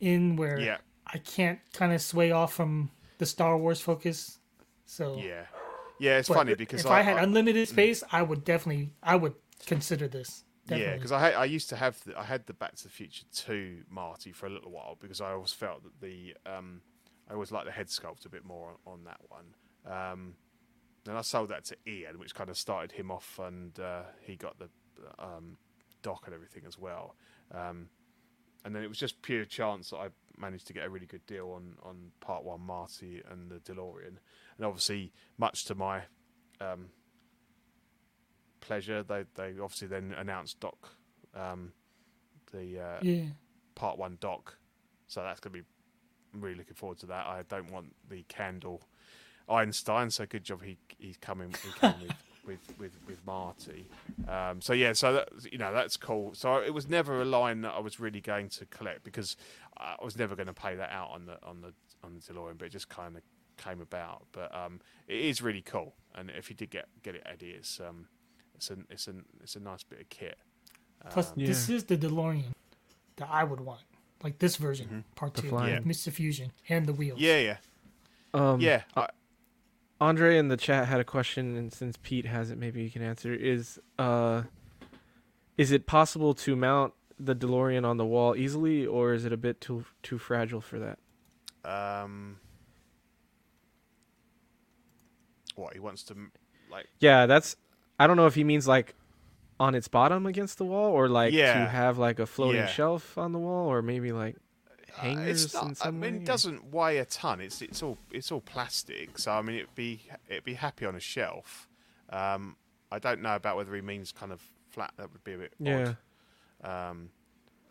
in where Yeah. I can't kind of sway off from the Star Wars focus. So Yeah, yeah. It's but funny because if I, had unlimited mm. space, I would definitely I would consider this. Yeah, because I had, I used to have the, I had the Back to the Future two Marty for a little while because I always felt that the um, I always liked the head sculpt a bit more on, on that one. Um, and I sold that to Ian, which kind of started him off, and uh, he got the um, Doc and everything as well. Um, and then it was just pure chance that I managed to get a really good deal on on part one Marty and the DeLorean, and obviously much to my um, pleasure, they they obviously then announced Doc, um, the uh, yeah. part one Doc, so that's gonna be I'm really looking forward to that. I don't want the candle Einstein, so good job he he's coming he came with, [laughs] with with with Marty. Um, so yeah, so that, you know that's cool. So it was never a line that I was really going to collect because I was never going to pay that out on the on the on the DeLorean, but it just kind of came about. But um, it is really cool, and if you did get get it, Eddie, it's um, it's a it's a it's a nice bit of kit. Plus, Um, this is the DeLorean that I would want, like this version, part The two, flying. with Mr. Fusion and the wheels. Yeah, yeah, Um, yeah. I, Andre in the chat had a question, and since Pete has it, maybe you can answer. Is uh, is it possible to mount the DeLorean on the wall easily, or is it a bit too too fragile for that? Um, what he wants to like? Yeah, that's. I don't know if he means like on its bottom against the wall, or like Yeah. to have like a floating Yeah. shelf on the wall, or maybe like Uh, hangers it's not. I mean, way. it doesn't weigh a ton. It's it's all it's all plastic. So I mean, it'd be it'd be happy on a shelf. Um, I don't know about whether he means kind of flat. That would be a bit Yeah. odd. Um,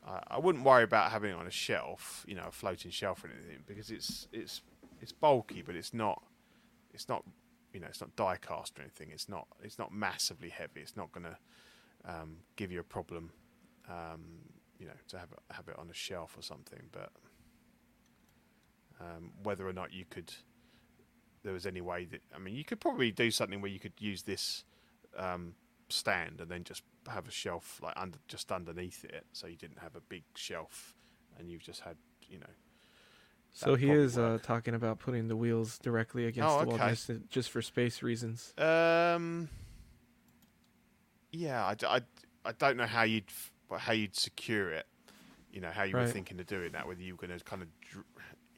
I, I wouldn't worry about having it on a shelf, you know, a floating shelf or anything, because it's it's it's bulky, but it's not it's not you know it's not die cast or anything. It's not it's not massively heavy. It's not going to um, give you a problem, um, you know, to have it, have it on a shelf or something. But um, whether or not you could, there was any way that I mean, you could probably do something where you could use this um, stand and then just have a shelf like under just underneath it, so you didn't have a big shelf, and you've just had you know. So he is uh, talking about putting the wheels directly against Oh, the wall okay. just, just for space reasons. Um. Yeah, I, I, I don't know how you'd how you'd secure it. you know how you were Right. thinking of doing that, whether you were going to kind of, dr-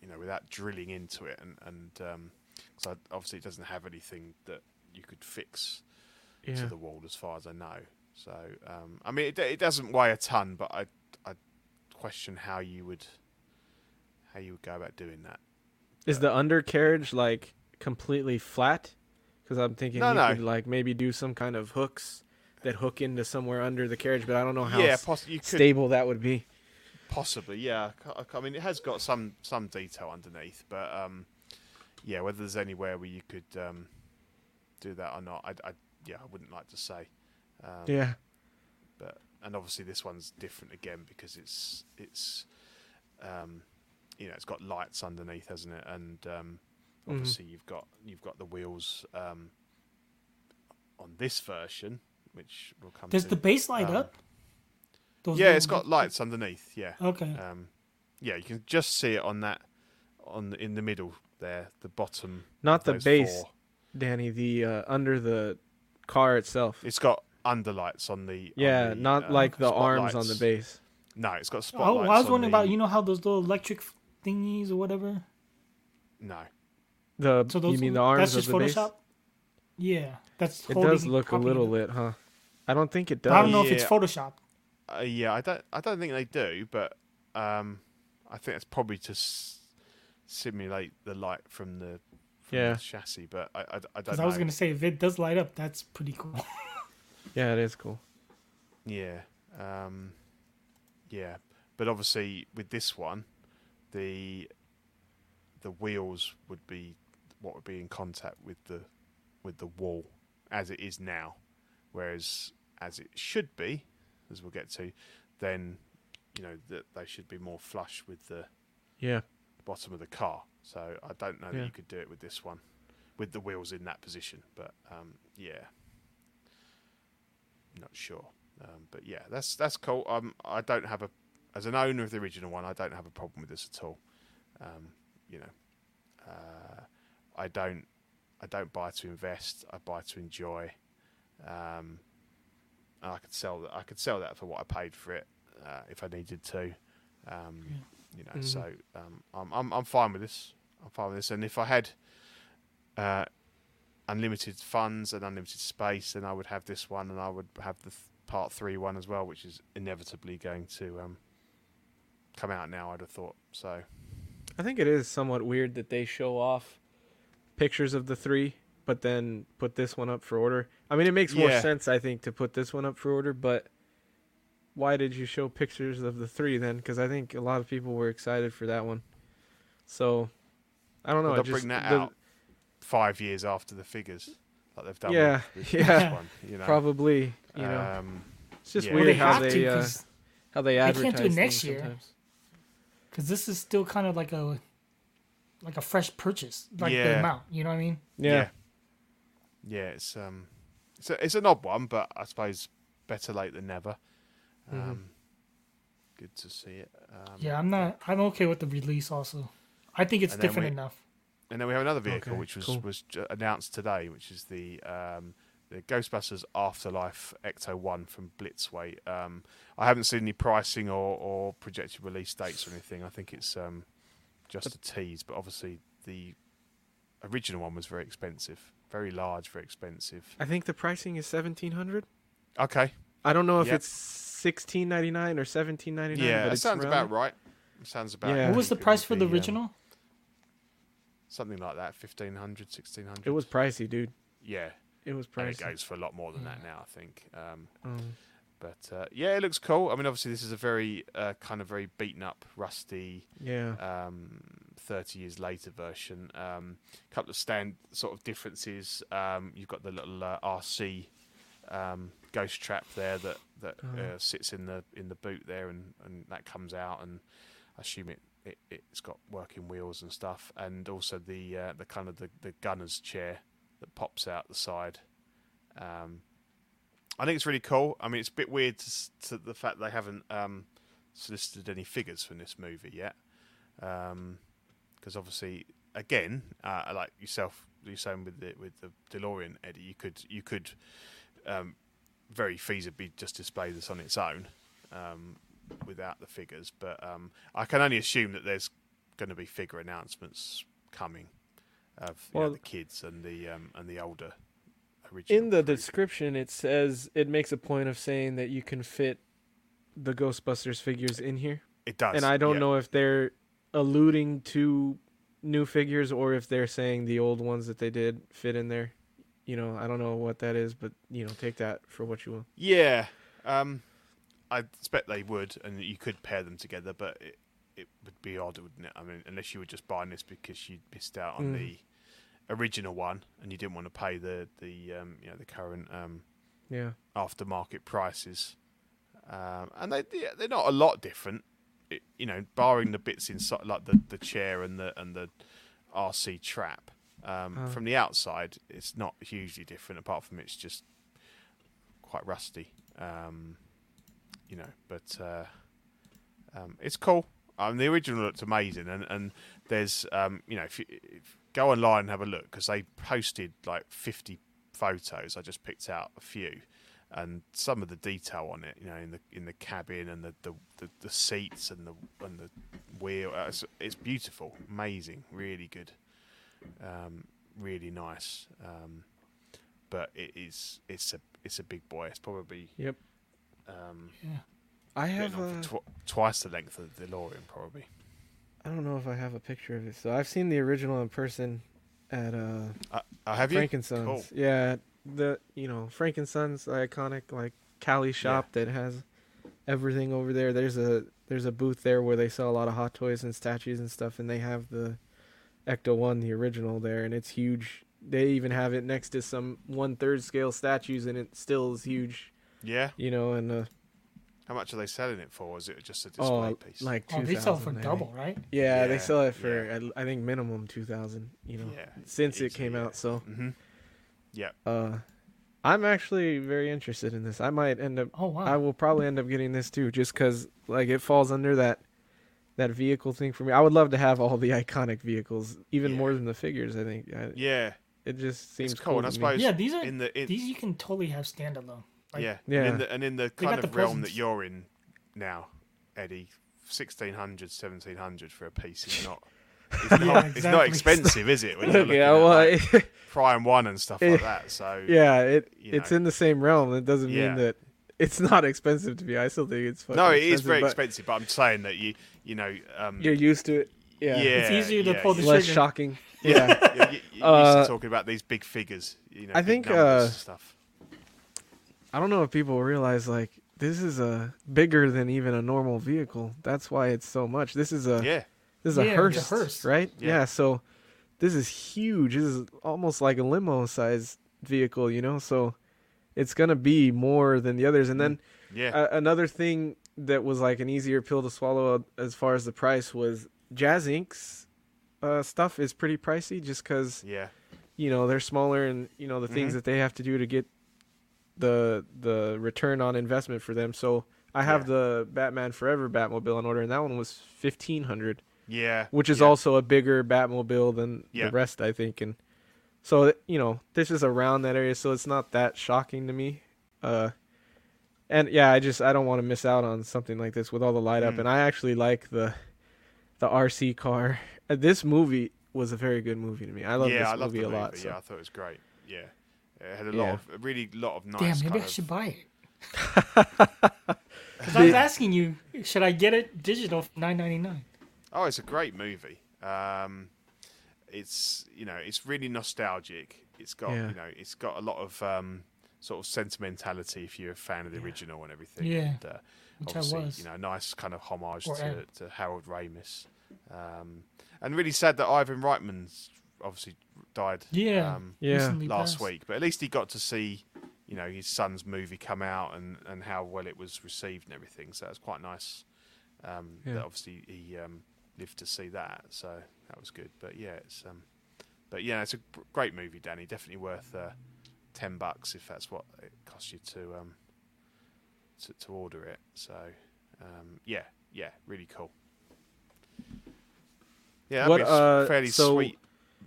you know, without drilling into it, and and um, so obviously it doesn't have anything that you could fix Yeah. to the wall, as far as I know. So um, I mean, it, it doesn't weigh a ton, but I I question how you would how you would go about doing that. Is the undercarriage like completely flat? Because I'm thinking No, you no. could like maybe do some kind of hooks that hook into somewhere under the carriage, but I don't know how yeah, poss- you could stable that would be. Possibly, yeah. I I mean, it has got some some detail underneath, but um, yeah, whether there's anywhere where you could um, do that or not, I, I yeah, I wouldn't like to say. Um, Yeah. But and obviously this one's different again because it's it's um, you know it's got lights underneath, hasn't it? And um, Mhm. obviously you've got you've got the wheels um, on this version, which will come. Does to. the base light um, up? Those yeah, it's got lights underneath. Yeah. Okay. Um, yeah, you can just see it on that, on the, in the middle there, the bottom. Not the base, four. Danny. The uh, under the car itself. It's got underlights on the. on yeah, the, not uh, like the arms on the base. No, it's got Oh. I was on wondering the- about you know how those little electric thingies or whatever. No, The So those you mean the arms that's of just the base? Photoshop. Yeah, that's. It does look a little lit, huh? I don't think it But I don't does. know if it's Photoshop. uh, yeah, I don't. I don't think they do, but um, I think it's probably to s- simulate the light from the, from Yeah. the chassis. But I, I, I don't know. I was gonna say if it does light up, that's pretty cool. [laughs] Yeah, it is cool. Yeah. Um, yeah. But obviously with this one, the the wheels would be what would be in contact with the with the wall as it is now. Whereas as it should be, as we'll get to, then you know that they should be more flush with the Yeah. bottom of the car. So I don't know Yeah. that you could do it with this one, with the wheels in that position. But um, yeah, not sure. Um, but yeah, that's that's cool. Um, I don't have a, as an owner of the original one, I don't have a problem with this at all. Um, you know, uh, I don't, I don't buy to invest. I buy to enjoy. Um, I could sell that. I could sell that for what I paid for it uh, if I needed to. Um, You know, Mhm. so um, I'm, I'm I'm fine with this. I'm fine with this. And if I had uh, unlimited funds and unlimited space, then I would have this one, and I would have the th- part three one as well, which is inevitably going to um, come out now. I'd have thought so. I think it is somewhat weird that they show off pictures of the three, but then put this one up for order. I mean, it makes more Yeah. sense, I think, to put this one up for order, but why did you show pictures of the three then? Because I think a lot of people were excited for that one. So, I don't know. Well, it they'll just- bring that the- out five years after the figures, like they've done. Yeah, with, [laughs] with yeah. This one, you know. Probably, you know, Um, it's just yeah. Well, weird they how have they to uh, how they can't do it next year. sometimes. This is still kind of like a like a fresh purchase, like the amount. You know what I mean? Yeah, yeah, it's um, it's a, it's an odd one, but I suppose better late than never. Um, Mhm. Good to see it. Um, Yeah, I'm not. I'm okay with the release. Also, I think it's different we- enough. And then we have another vehicle Okay, which was cool. was announced today, which is the um, the Ghostbusters Afterlife Ecto One from Blitzway. Um, I haven't seen any pricing or, or projected release dates or anything. I think it's um, just a tease, but obviously the original one was very expensive, very large, very expensive. I think the pricing is seventeen hundred. Okay, I don't know if Yep. it's sixteen ninety nine or seventeen ninety nine. yeah, but that it's sounds around about there. right. Sounds about. Yeah. What was the price for the be, um, original? something like that, 1500 1600 It was pricey, dude. Yeah, It was pricey. and it pricey. goes for a lot more than that now, I think. Um, Um, But uh, yeah, it looks cool. I mean, obviously, this is a very uh, kind of very beaten up, rusty, yeah. um, thirty years later version. A um, couple of stand sort of differences. Um, you've got the little uh, RC um, ghost trap there that that Oh. uh, sits in the in the boot there, and, and that comes out, and I assume it, it it's got working wheels and stuff, and also the uh, the kind of the, the gunner's chair that pops out the side. Um, I think it's really cool. I mean, it's a bit weird to, to the fact they haven't um, solicited any figures from this movie yet, because obviously, again, uh, like yourself, you're saying with the with the DeLorean, Eddie, you could you could um, very feasibly just display this on its own, um, without the figures, but um, I can only assume that there's going to be figure announcements coming of you know, the kids and the um, and the older original. In the description, it says it makes a point of saying that you can fit the Ghostbusters figures in here, it does, and I don't yeah. know if they're alluding to new figures or if they're saying the old ones that they did fit in there. You know, I don't know what that is, but you know, take that for what you will. Yeah, um, I expect they would, and you could pair them together, but it, it would be odd, wouldn't it? I mean, unless you were just buying this because you missed out on Mm. the original one and you didn't want to pay the the um, you know the current um, Yeah. aftermarket prices, um, and they they're not a lot different. It, you know, barring the bits inside, like the, the chair and the and the RC trap. Um, Uh. From the outside, it's not hugely different. Apart from it's just quite rusty. Um, you know, but uh, um, it's cool. Um, the original looked amazing, and and there's um, you know if you if, go online and have a look because they posted like 50 photos. I just picked out a few, and some of the detail on it, you know, in the in the cabin and the the, the, the seats and the and the wheel. Uh, it's, it's beautiful, amazing, really good, um, really nice. Um, but it is it's a it's a big boy. It's probably Yep. um, I have. Uh, tw- twice the length of the DeLorean, probably. I don't know if I have a picture of it. So I've seen the original in person at uh Uh, uh, have you? Frankensons. Cool. Yeah, the you know Frankensons, the iconic like Cali shop that has everything over there. There's a there's a booth there where they sell a lot of hot toys and statues and stuff, and they have the Ecto One, the original there, and it's huge. They even have it next to some one third scale statues, and it still is huge. Yeah. You know, and uh, How much are they selling it for? Is it just a display oh, piece? like Oh, they sell for 2000, I think. double, right? Yeah, Yeah, they sell it for yeah. I I think minimum two thousand. You know, Yeah, since it came yeah. out. So mm-hmm. Yeah. uh, I'm actually very interested in this. I might end up. Oh wow. I will probably end up getting this too, just because like it falls under that that vehicle thing for me. I would love to have all the iconic vehicles, even Yeah. more than the figures. I think I, Yeah. it just seems It's cool. and I to me. yeah, these are in the in, these you can totally have standalone. Like, yeah, Yeah. And in the, and in the got kind the of realm that you're in now, Eddie, 1600, 1700 for a piece is not. [laughs] It's not, Yeah, it's not expensive, is it? When you're looking yeah, at, well, like, [laughs] Prime One and stuff like that. So yeah, it you it's know. in the same realm. It doesn't Yeah. mean that it's not expensive to me. I still think it's fucking no, it is expensive, very but expensive. But I'm saying that you, you know, um, You're used to it. Yeah, yeah, It's easier to pull the you- less trigger. shocking. Yeah. [laughs] You're, you're used Uh, to talking about these big figures. You know, I think, numbers uh, stuff. I don't know if people realize like this is a bigger than even a normal vehicle. That's why it's so much. This is a Yeah, this is Yeah, a it's a hearse, hearse. right? Yeah. Yeah. So this is huge. This is almost like a limo size vehicle, you know. So it's gonna be more than the others. And then yeah, a another thing that was like an easier pill to swallow as far as the price was Jazz Inc.'s uh, stuff is pretty pricey just because yeah, you know they're smaller and you know the things Mhm. that they have to do to get the the return on investment for them. So I have Yeah. the Batman Forever Batmobile on order, and that one was fifteen hundred, yeah. which is yeah. also a bigger Batmobile than Yeah. the rest, I think. And so you know this is around that area, so it's not that shocking to me. Uh, and yeah, I just I don't want to miss out on something like this with all the light up, Mm. and I actually like the the RC car. Uh, This movie was a very good movie to me. I love this I movie a movie. lot. so. Yeah, I thought it was great. Yeah, it had a Yeah. lot of a really lot of nice. Damn, maybe kind I of- should buy it. [laughs] Because I was asking you, should I get it digital for nine ninety nine? Oh, it's a great movie. Um, it's you know it's really nostalgic. It's got Yeah. you know it's got a lot of um, sort of sentimentality if you're a fan of the original and everything. Yeah, and, uh, which I obviously, was. You know, nice kind of homage to, to Harold Ramis. Um, and really sad that Ivan Reitman's obviously died. Yeah, Um, Yeah. last passed. week, but at least he got to see, you know, his son's movie come out and, and how well it was received and everything. So that was quite nice. Um, Yeah. That obviously he um, lived to see that, so that was good. But yeah, it's um, but yeah, it's a great movie, Danny. Definitely worth uh, ten bucks if that's what it costs you to um, to, to order it. So um, yeah, yeah, really cool. Yeah, that'd What, be uh, fairly so- sweet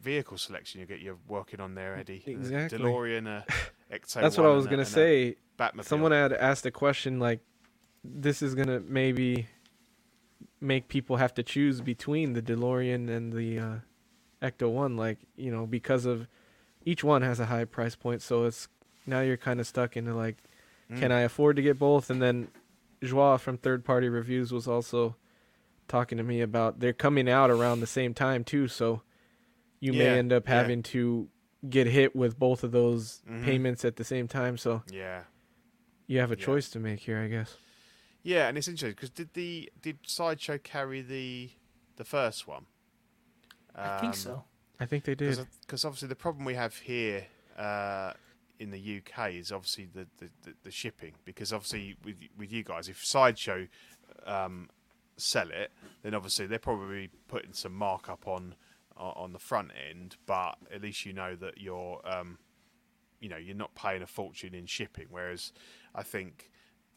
vehicle selection you get you're working on there, Eddie. A Exactly. DeLorean, [laughs] a Ecto That's what I was gonna a say. Someone had asked a question like, this is gonna maybe make people have to choose between the DeLorean and the uh, Ecto One, like you know, because of each one has a high price point, so it's now you're kind of stuck into like, Mm. can I afford to get both? And then Joie from Third Party Reviews was also talking to me about they're coming out around the same time too, so you Yeah, may end up yeah. having to get hit with both of those Mhm. payments at the same time. So Yeah. you have a Yeah. choice to make here, I guess. Yeah, and it's interesting because did the did Sideshow carry the the first one? I think Um, so. I think they did. Because obviously the problem we have here uh, in the UK is obviously the, the, the, the shipping. Because obviously with with you guys, if Sideshow um, sell it, then obviously they're probably putting some markup on on the front end. But at least you know that you're um, you know you're not paying a fortune in shipping. Whereas I think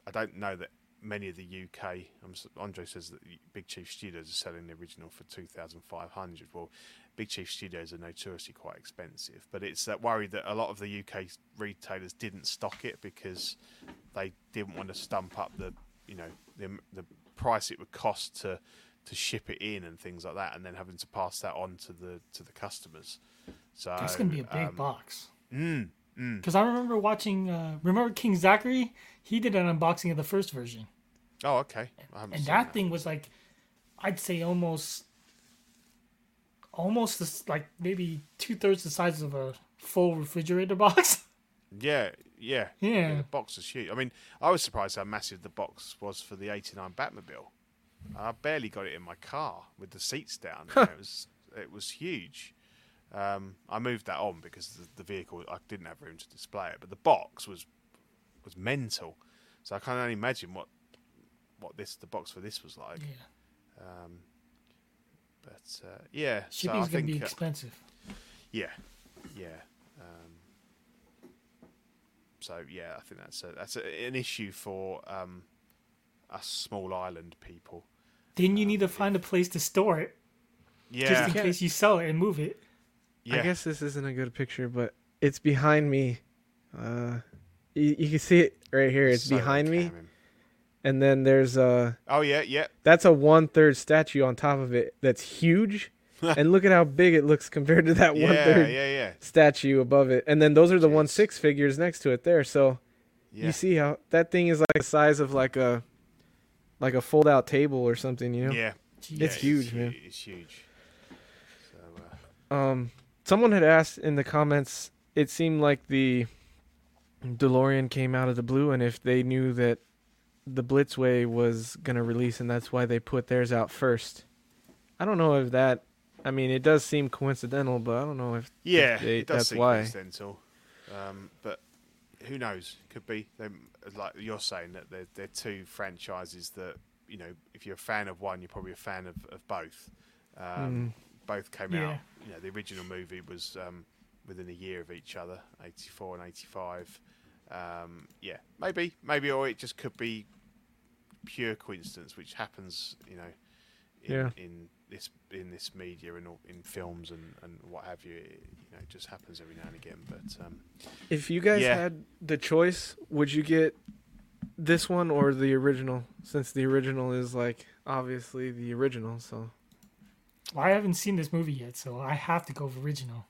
I don't know that many of the UK. Um, Andre says that Big Chief Studios are selling the original for two thousand five hundred. Well, Big Chief Studios are notoriously quite expensive, but it's that worry that a lot of the UK retailers didn't stock it because they didn't want to stump up the you know the the price it would cost to to ship it in and things like that, and then having to pass that on to the to the customers. So That's gonna be a big um, box. Mm, mm. Because I remember watching. Uh, remember King Zachary? He did an unboxing of the first version, Oh, okay. And seen that thing was like, I'd say almost, almost this, like maybe two thirds the size of a full refrigerator box. [laughs] Yeah, yeah, Yeah. The box is huge. I mean, I was surprised how massive the box was for the '89 Batmobile. I barely got it in my car with the seats down. it was it was huge. Um, I moved that on because the, the vehicle I didn't have room to display it, but the box was was mental. So I can only imagine what what this the box for this was like. yeah, Um, but uh, yeah, shipping's I gonna be uh, expensive. yeah, yeah. Um, so yeah, I think that's a, that's a, an issue for um, us small island people. Then you need to find a place to store it, Yeah, just in case you sell it and move it. yeah. I guess this isn't a good picture, but it's behind me. Uh, you, you can see it right here. It's So behind me, camming. and then there's uh Oh yeah, yeah. that's a one third statue on top of it that's huge. [laughs] and look at how big it looks compared to that one Yeah, third yeah, yeah, statue above it. And then those are the one six figures next to it there. So yeah. you see how that thing is like the size of like a like a fold out table or something, you know? yeah. Jeez. It's Yeah, huge, man. hu- It's huge. So uh, Um, someone had asked in the comments. It seemed like the DeLorean came out of the blue, and if they knew that the Blitzway was gonna release, and that's why they put theirs out first. I don't know if that. I mean, it does seem coincidental, but I don't know if yeah, they- it does that's seem why. coincidental. Um, but who knows? Could be. They, like you're saying that they're, they're two franchises that you know. If you're a fan of one, you're probably a fan of, of both. Um, Both came Yeah. out. You know, the original movie was um, within a year of each other, 84 and 85. Um, yeah, maybe, maybe, or it just could be pure coincidence, which happens, you know, in, Yeah. in this in this media and in films and, and what have you. It, you know, it just happens every now and again. But um, if you guys Yeah. had the choice, would you get this one or the original? Since the original is like obviously the original, so Well, I haven't seen this movie yet, so I have to go with original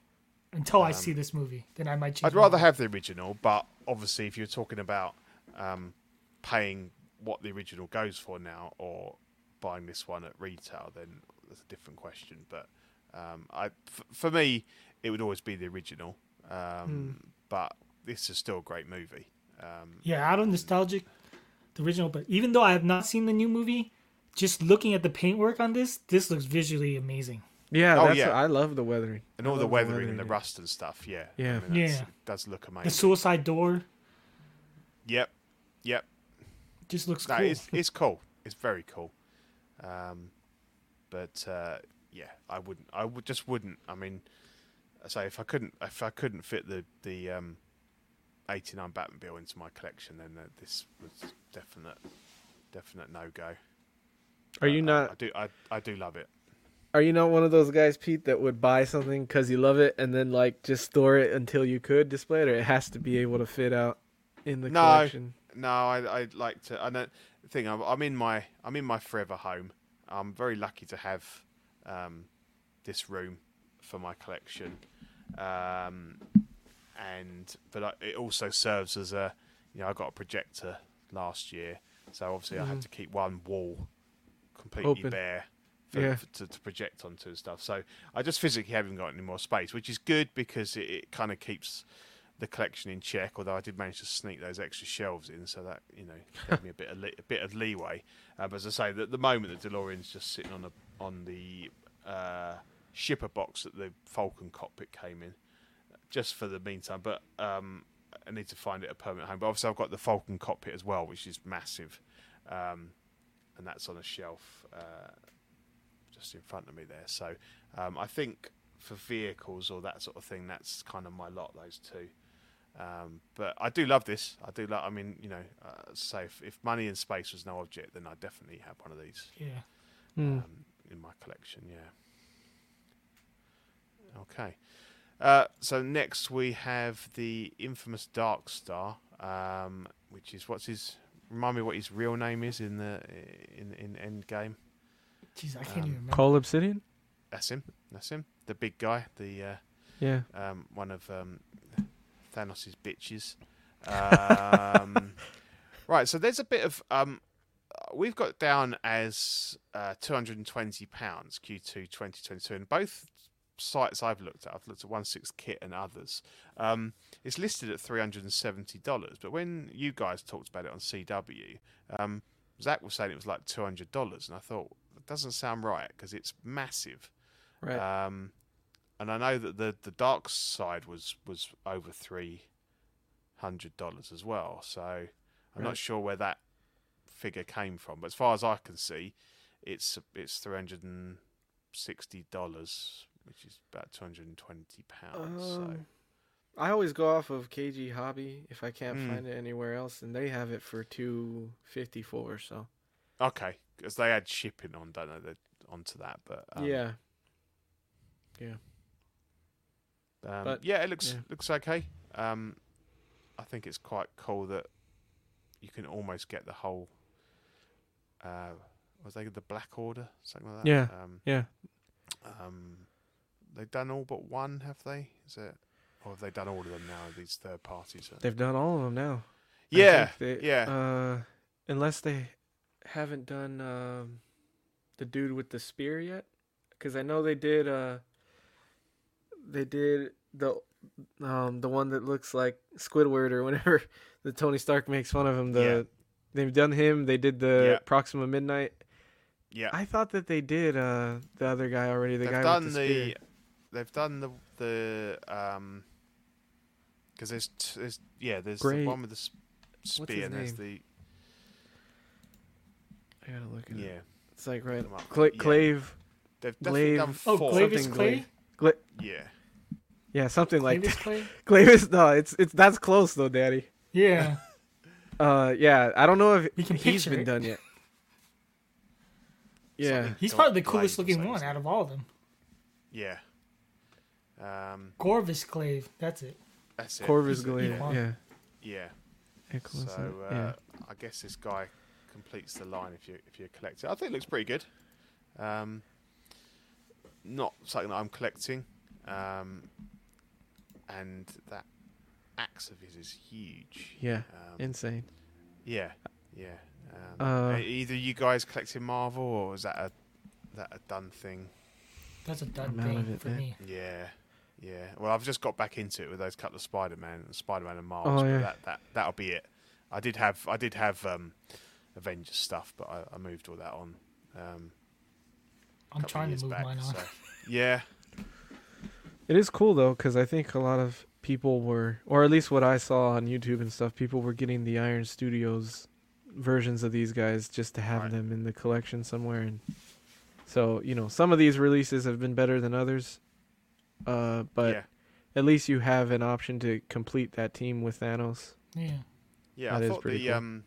until I see this movie. Then I might. I'd rather mind. have the original, but obviously, if you're talking about um, paying what the original goes for now or buying this one at retail, then that's a different question. But um, I, f- for me, it would always be the original. Um, But this is still a great movie. Um, Yeah, out of nostalgic, the original. But even though I have not seen the new movie, just looking at the paintwork on this, this looks visually amazing. yeah, Oh, that's yeah. I love the weathering and all the love weathering and the in rust and stuff, yeah. I Yeah. mean, that's- Yeah. It does look amazing. The suicide door Yep. Yep. just looks No, cool. it's it's cool. It's very cool. Um, but uh, yeah, I wouldn't. I would just wouldn't. I mean, I say if I couldn't, if I couldn't fit the the um, eighty nine Batmobile into my collection, then uh, this was definite, definite no go. Are you not? I not? do. I I do love it. Are you not one of those guys, Pete, that would buy something because you love it and then like just store it until you could display it, or it has to be able to fit out in the No. collection? No, I I like to. I know thing. I'm, I'm in my I'm in my forever home. I'm very lucky to have um, this room for my collection, um, and but I, it also serves as a you know I got a projector last year, so obviously I had to keep one wall completely Open. bare for, Yeah. for- to, to project onto and stuff. So I just physically haven't got any more space, which is good because it, it kind of keeps the collection in check. Although I did manage to sneak those extra shelves in, so that you know [laughs] gave me a bit of le- a bit of leeway. Uh, but as I say, at the moment the DeLorean's just sitting on the on the uh, shipper box that the Falcon cockpit came in, just for the meantime. But um, I need to find it a permanent home. But obviously I've got the Falcon cockpit as well, which is massive, um, and that's on a shelf. Uh, just in front of me there. So um, I think for vehicles or that sort of thing, that's kind of my lot. Those two. Um, but I do love this. I do love. I mean, you know, uh, say if, if money and space was no object, then I'd definitely have one of these Yeah. Um, in my collection. Yeah. Okay. Uh, so next we have the infamous Dark Star, um, which is what's his. Remind me what his real name is in the in in Endgame. Jeez, I can't Um, even remember. Cull Obsidian. That's him. That's him. The big guy. The uh, Yeah. um, one of um, Thanos' bitches. Um, [laughs] right, so there's a bit of um, we've got down as uh, 220 pounds Q2 2022, and both sites I've looked at, I've looked at One Six Kit and others. Um, it's listed at 370 dollars, but when you guys talked about it on CW, um, Zach was saying it was like 200 dollars, and I thought that doesn't sound right because it's massive. Right. Um, and I know that the the dark side was was over three hundred dollars as well. So I'm Right. not sure where that figure came from, but as far as I can see, it's it's three hundred and sixty dollars, which is about two hundred and twenty pounds. so Um, I always go off of KG Hobby if I can't Mm. find it anywhere else, and they have it for two fifty four. So okay, because they add shipping on, don't? They're onto that, but um, yeah, Um, But, yeah, it looks yeah. looks okay. Um, I think it's quite cool that you can almost get the whole. Uh, was they the Black Order something like that? Yeah. Um, yeah. um, they've done all but one, have they? Is it? Or have they done all of them now? These third parties. They've done all of them now. Yeah, they- yeah. Uh, unless they haven't done um, the dude with the spear yet, because I know they did. Uh, they did the um the one that looks like Squidward or whenever [laughs] the Tony Stark makes fun of him. The Yeah. they've done him. They did the Yeah. Proxima Midnight. yeah. I thought that they did uh the other guy already. The they've guy done with the, the. spear. They've done the the um. Because there's, t- there's yeah there's Gray- the one with the s- spear his and there's the I gotta look at it. yeah It's like right. Come up. Cla- Yeah. Clave. they've definitely done Glaive- Oh, four Clavis something Clay? Gla- yeah yeah, something like Clavis that. Clay? [laughs] Clavis. No, it's it's that's close though, Daddy. Yeah. [laughs] Uh, yeah, I don't know if You can he's picture been it. done yet. [laughs] Yeah, Something He's probably the coolest looking something, one out of all of them. yeah um Corvus Clave. That's it. that's it Corvus He's- Glaive. he. Yeah, yeah Nicholas, so uh, yeah. I guess this guy completes the line if you if you collect it I think it looks pretty good um not something that I'm collecting um and that axe of his is huge yeah, um, insane. Yeah, yeah. Um, Uh, either you guys collecting Marvel, or is that a that a done thing? That's a done I'm out of thing for man. me. Yeah, yeah. Well, I've just got back into it with those couple of Spider Man, Spider Man and Miles. Oh, but yeah. that that that'll be it. I did have I did have um, Avengers stuff, but I, I moved all that on. Um, I'm trying to move back, mine on. so- [laughs] Yeah, It is cool though, because I think a lot of people were, or at least what I saw on YouTube and stuff, people were getting the Iron Studios versions of these guys just to have Right. them in the collection somewhere. And so, you know, some of these releases have been better than others, uh, but yeah, at least you have an option to complete that team with Thanos. Yeah. yeah. That I is thought pretty the cool. um,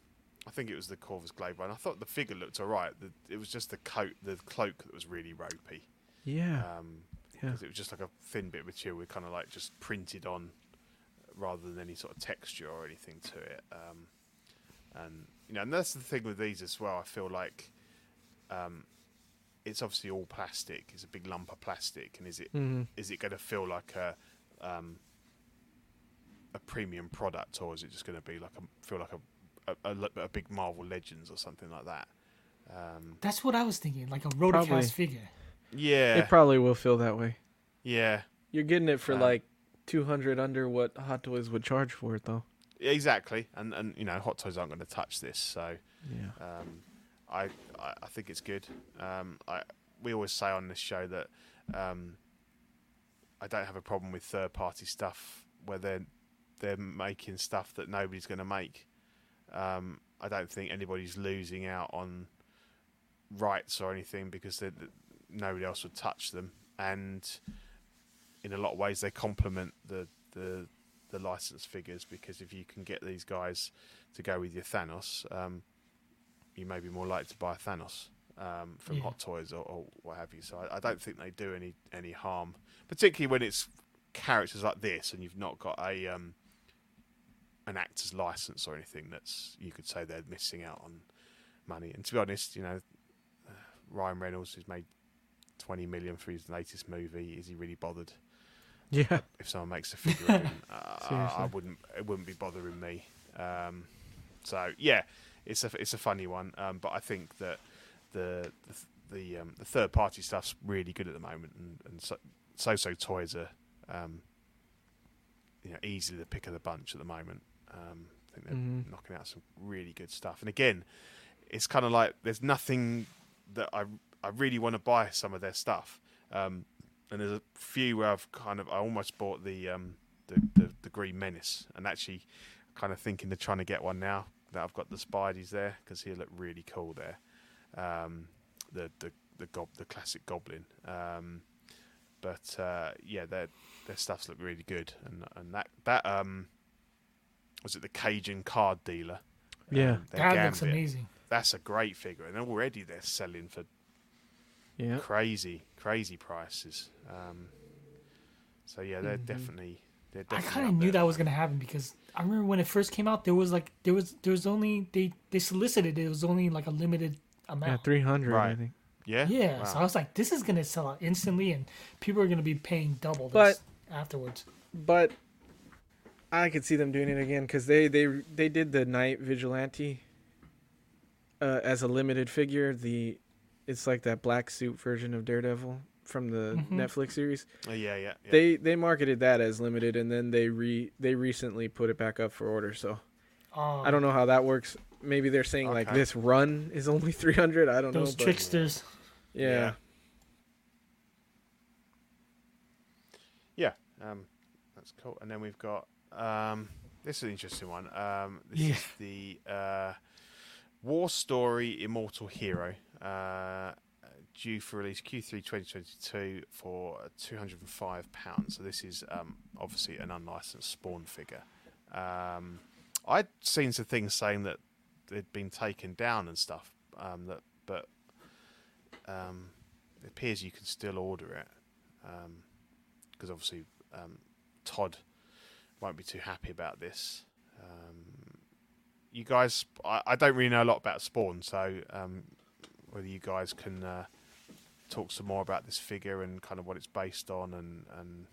I think it was the Corvus Glaive one. I thought the figure looked alright. It was just the coat, the cloak that was really ropey. Yeah, Um, yeah. because it was just like a thin bit of material with kind of like just printed on rather than any sort of texture or anything to it. Um, and you know, and that's the thing with these as well. I feel like um, it's obviously all plastic. It's a big lump of plastic, and is it is Mhm. it going to feel like a um, a premium product, or is it just going to be like a feel like a a, a a big Marvel Legends or something like that? Um, That's what I was thinking, like a Rotocast Probably. figure. Yeah, It probably will feel that way. yeah, You're getting it for Uh, like 200 under what Hot Toys would charge for it, though. exactly. And and you know, Hot Toys aren't going to touch this, so. Yeah. Um, I, I I think it's good. Um, I we always say on this show that um, I don't have a problem with third party stuff where they're they're making stuff that nobody's going to make. Um, I don't think anybody's losing out on rights or anything because they, th- nobody else would touch them, and in a lot of ways they complement the the the license figures because if you can get these guys to go with your Thanos, um, you may be more likely to buy a Thanos um, from Yeah. Hot Toys or, or what have you. So I, I don't think they do any any harm, particularly when it's characters like this and you've not got a um, an actor's license or anything that's you could say they're missing out on money. And to be honest, you know, uh, Ryan Reynolds has made twenty million for his latest movie. Is he really bothered? Yeah. if someone makes a figure uh, I [laughs] wouldn't. It wouldn't be bothering me. Um, so yeah, it's a it's a funny one. Um, but I think that the the the, um, the third party stuff's really good at the moment, and, and so Soosoo Toys are um, you know easily the pick of the bunch at the moment. Um, I think they're Mhm. knocking out some really good stuff. And again, it's kind of like there's nothing that I I really want to buy some of their stuff. Um, and there's a few where I've kind of I almost bought the um the, the, the Green Menace, and actually kind of thinking of trying to get one now that I've got the Spideys there because he'll look really cool there. Um, the the the gob the classic Goblin. Um, but uh, yeah, their their stuffs look really good, and and that that um was it the Cajun card dealer? Yeah. Um, their That looks amazing. That's a great figure, and already they're selling for Yeah. crazy, crazy prices. Um, so yeah, they're definitely they're Mm-hmm. I kind of knew that was gonna happen because I remember when it first came out, there was like there was there was only they they solicited it was only like a limited amount. Yeah, amount. 300, I think. Yeah, Yeah, Wow. so I was like, this is gonna sell out instantly, and people are gonna be paying double this But- afterwards. But I could see them doing it again because they, they they did the Night Vigilante uh, as a limited figure. The it's like that black suit version of Daredevil from the Mhm. Netflix series. Oh, yeah, yeah, yeah. They they marketed that as limited, and then they re they recently put it back up for order. So Um, I don't know how that works. Maybe they're saying like this run is only [laughs] 300. I don't those know. but- tricksters. Yeah. Yeah. yeah, um, that's cool. And then we've got um, this is an interesting one. Um, this Yeah. is the uh, War Story Immortal Hero. Uh, due for release Q3 2022 for £205. So this is um, obviously an unlicensed Spawn figure. Um, I'd seen some things saying that they'd been taken down and stuff, um, that, but um, it appears you can still order it because obviously um, Todd won't be too happy about this. Um, you guys, I, I don't really know a lot about Spawn, so um, whether you guys can uh, talk some more about this figure and kind of what it's based on, and, and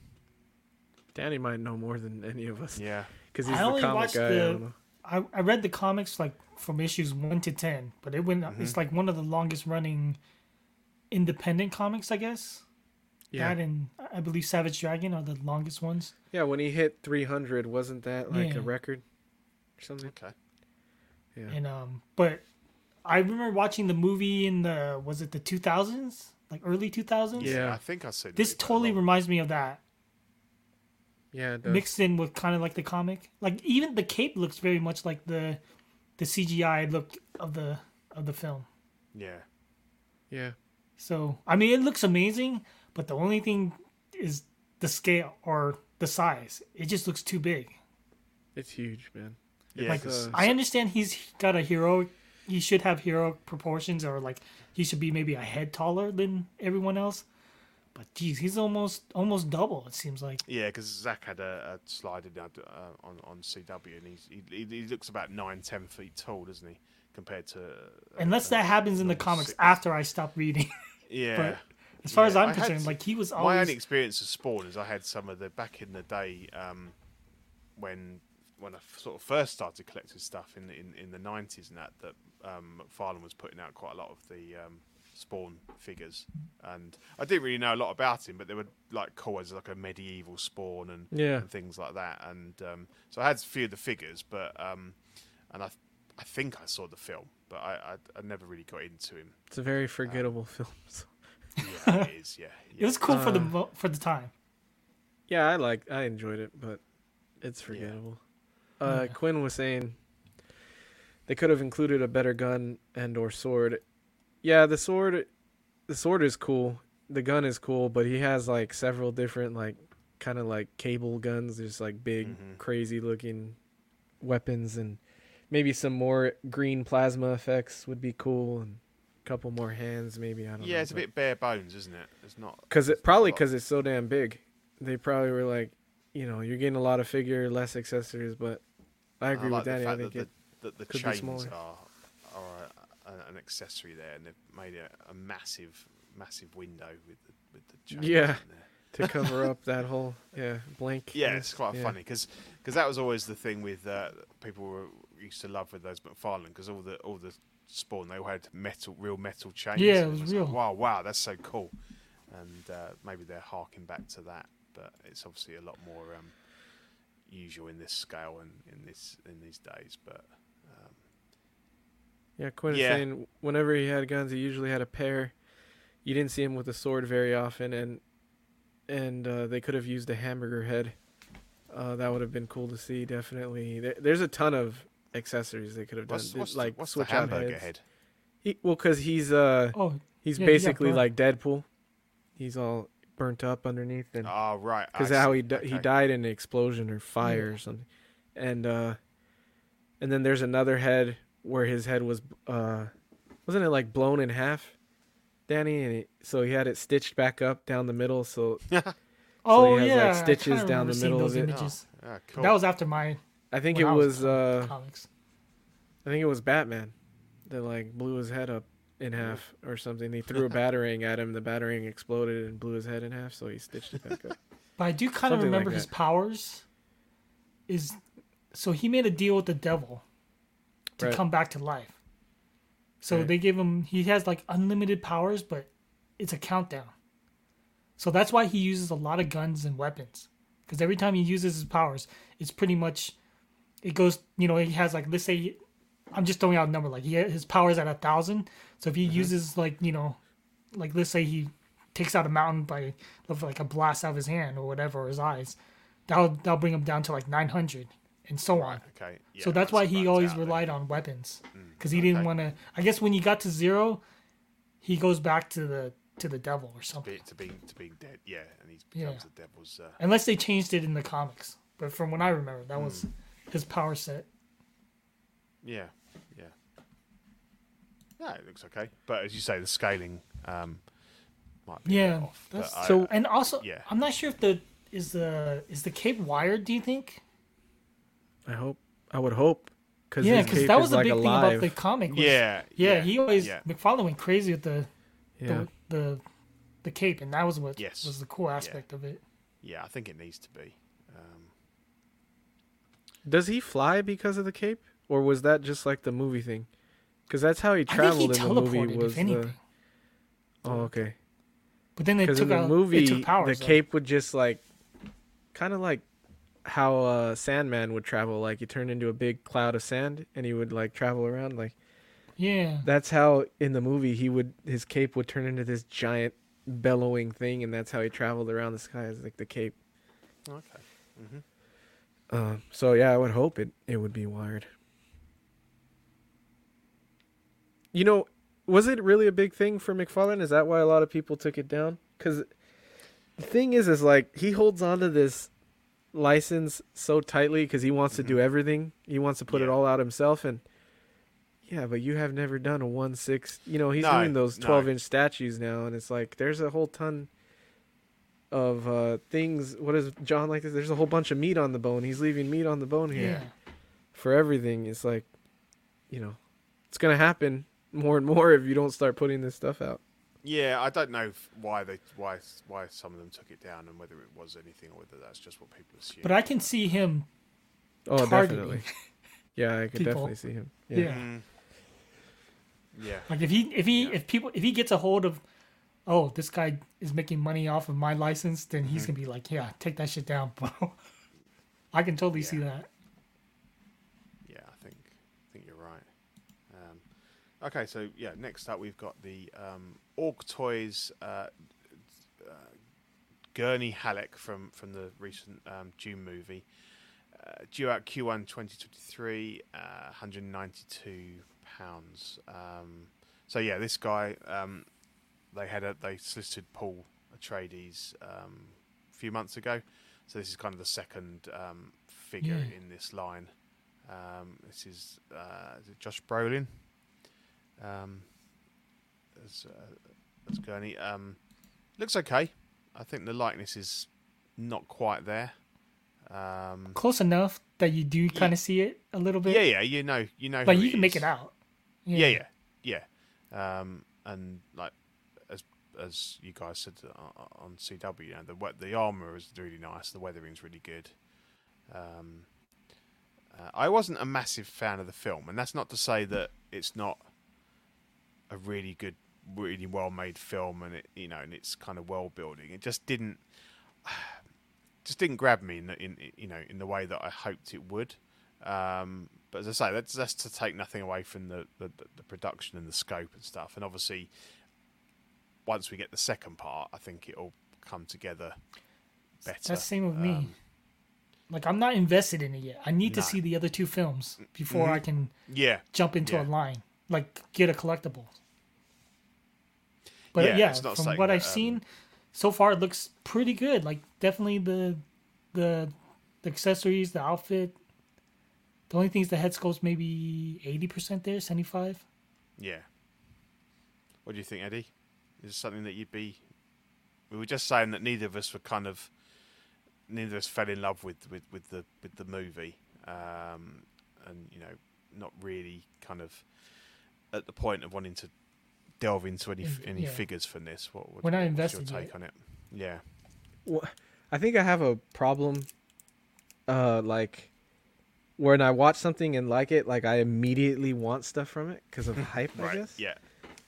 Danny might know more than any of us yeah, because he's I the only comic watched guy. I the- don't. I, I read the comics like from issues one to ten, but it went. Mm-hmm. It's like one of the longest running independent comics, I guess. Yeah. That and I believe Savage Dragon are the longest ones. Yeah, when he hit 300, wasn't that like Yeah. a record or something? okay, Yeah. And um, but I remember watching the movie in the was it the two thousands, like early two thousands. Yeah. I think I said This totally reminds me of that, Yeah, it does. mixed in with kind of like the comic. Like even the cape looks very much like the the CGI look of the of the film. yeah, Yeah. So I mean, it looks amazing, but the only thing is the scale or the size. It just looks too big. It's huge, man. yeah. like 'cause- uh, I understand he's got a hero. He should have hero proportions, or like he should be maybe a head taller than everyone else. But geez, he's almost almost double. It seems like. Yeah, because Zach had a, a slide in, uh, on on CW, and he's, he he looks about nine, ten feet tall, doesn't he? Compared to uh, Unless uh, that happens in the comics six. after I stop reading. [laughs] Yeah. but as far as I'm I concerned, s- like he was Always... my only experience of Spawn is I had some of the back in the day um, when when I f- sort of first started collecting stuff in in, in the nineties and that that um, McFarlane was putting out quite a lot of the um, Spawn figures, and I didn't really know a lot about him, but they were like cool as like a medieval Spawn and, Yeah. and things like that, and um, so I had a few of the figures, but um, and I I think I saw the film, but I I, I never really got into him. It's a very forgettable film. [laughs] so- Yeah, it is. Yeah, [laughs] it was cool for the Uh, for the time. Yeah, I like I enjoyed it, but it's forgettable. Uh, Quinn was saying they could have included a better gun and or sword. Yeah, the sword the sword is cool. The gun is cool, but he has like several different like kind of like cable guns, just like big Mhm. crazy looking weapons and maybe some more green plasma effects would be cool and a couple more hands maybe, I don't know. Yeah, it's a bit bare bones, isn't it? It's not Cause it probably because it's so damn big, they probably were like, you know, you're getting a lot of figure, less accessories. But I agree like with Danny. I think that it. the, that the chains are are a, an accessory there, and they've made it a massive, massive window with the with the chains. Yeah. there. [laughs] to cover up that whole yeah blank. Yeah, it's quite yeah. funny because because that was always the thing with uh, people were used to love with those McFarlane because all the all the Spawn they all had metal, real metal chains. Yeah, it was like, real. wow, wow, that's so cool. And uh, maybe they're harking back to that, but it's obviously a lot more um, usual in this scale and in this in these days. But um, Yeah, Quinn is Yeah. saying whenever he had guns, he usually had a pair. You didn't see him with a sword very often, and and uh, they could have used a hamburger head. Uh, that would have been cool to see. Definitely, there, there's a ton of accessories they could have done. what's, what's like the, what's the switch out hamburger heads. head? He, well, because he's uh Oh, he's Yeah, basically burnt. like Deadpool. He's all burnt up underneath, and Oh right, because how he di- he died in an explosion or fire or something, and uh, and then there's another head where his head was uh, wasn't it like blown in half, Danny? And it, so he had it stitched back up down the middle. So [laughs] oh he has, yeah, I stitches down the middle those of it. Images. Ah, cool. That was after my I think it I was in uh, comics. I think it was Batman that like blew his head up in half or something. He threw a [laughs] battering at him. The battering exploded and blew his head in half. So he stitched it back up. [laughs] But I do kind of Something like remember his powers. Is so he made a deal with the devil to Right. come back to life. So Right. they gave him he has like unlimited powers, but it's a countdown. So that's why he uses a lot of guns and weapons. Because every time he uses his powers, it's pretty much it goes. You know, he has like let's say I'm just throwing out a number like he his powers at a thousand. So if he uses like you know, like let's say he takes out a mountain by like a blast out of his hand or whatever or his eyes, that'll that'll bring him down to like 900 and so on. Okay. Yeah, so that's why he always relied on weapons because he didn't want to. I guess when he got to zero, he goes back to the to the devil or something. Be- to being to being dead. Yeah, and he Yeah. becomes the devil's. Uh, Unless they changed it in the comics, but from what I remember, that was Hmm. his power set. Yeah, yeah. Yeah, it looks okay. But as you say, the scaling um, might be a bit Yeah, off. But that's- I- So- And also, Yeah. I'm not sure if the is the is the cape wired. Do you think? I hope. I would hope. Cause Yeah, because that was the like, big alive. thing about the comic. Was, yeah, yeah, he always yeah. McFarlane went crazy with the Yeah. the, the the cape, and that was what Yes. was the cool aspect of it. Yeah, I think it needs to be. Um, Does he fly because of the cape, or was that just like the movie thing? Because that's how he I think he traveled in the movie. Was if anything. the oh okay? But then they took in the out movie, took powers. the though. cape would just like, kind of like how uh, Sandman would travel. Like he turned into a big cloud of sand, and he would like travel around. Like Yeah, that's how in the movie he would his cape would turn into this giant bellowing thing, and that's how he traveled around the sky as like the cape. okay. Uh, so yeah, I would hope it it would be wired. You know, was it really a big thing for McFarlane? Is that why a lot of people took it down? Because the thing is, is like he holds on to this license so tightly because he wants to do everything. He wants to put it all out himself, and yeah, but you have never done a one six. You know, he's No, doing those no. twelve inch statues now, and it's like there's a whole ton. of uh, things. What is John like? This? There's a whole bunch of meat on the bone. He's leaving meat on the bone here Yeah. for everything. It's like, you know, it's gonna happen more and more if you don't start putting this stuff out. Yeah, I don't know why they why why some of them took it down and whether it was anything or whether that's just what people assume. But I can see him. Oh, definitely. [laughs] Yeah, I could People. definitely see him. Yeah. Yeah. Mm. yeah, Like if he if he Yeah. if people if he gets a hold of, oh, this guy is making money off of my license, then he's Mm-hmm. gonna be like, yeah, take that shit down, bro. [laughs] I can totally see that. yeah, I think I think you're right. Um, okay, so yeah, next up we've got the um, Org Toys uh, uh, Gurney Halleck from from the recent um, Dune movie. Uh, due out Q1 2023, uh, 192 pounds. Um, so yeah, this guy, um, they had a they solicited Paul Atreides um, a few months ago. So this is kind of the second um, figure Yeah. in this line. Um, this is, uh, is it Josh Brolin um, as uh, Gurney. Um, looks okay. I think the likeness is not quite there. Um, Close enough that you do kind of see it a little bit. yeah, yeah, you know, you know, But who you can make it out. Yeah, yeah, yeah. Um, and like as as you guys said uh, on CW, you know, the the armor is really nice. The weathering's really good. Um, uh, I wasn't a massive fan of the film, and that's not to say that it's not a really good, really well made film, and it you know, and it's kind of world building. It just didn't, [sighs] just didn't grab me in, the, in you know in the way that I hoped it would. Um, but as I say, that's that's to take nothing away from the, the, the production and the scope and stuff. And obviously, once we get the second part, I think it'll come together better. That's the same with me. Um, Like I'm not invested in it yet. I need to see the other two films before I can yeah, jump into Yeah. a line, like get a collectible. But Yeah, yeah, from what that, I've um, seen so far, it looks pretty good. Like definitely the the the accessories, the outfit. The only thing is the head sculpt's maybe eighty percent there, seventy five. yeah. What do you think, Eddie? Is something that you'd be? We were just saying that neither of us were kind of, neither of us fell in love with with, with the with the movie, um, and you know, not really kind of at the point of wanting to delve into any In- any yeah. figures from this. What, what We're not what's invested your yet. take on it? Yeah. Wha- I think I have a problem. Uh, like when I watch something and like it, like I immediately want stuff from it because of [laughs] hype. I guess. Yeah.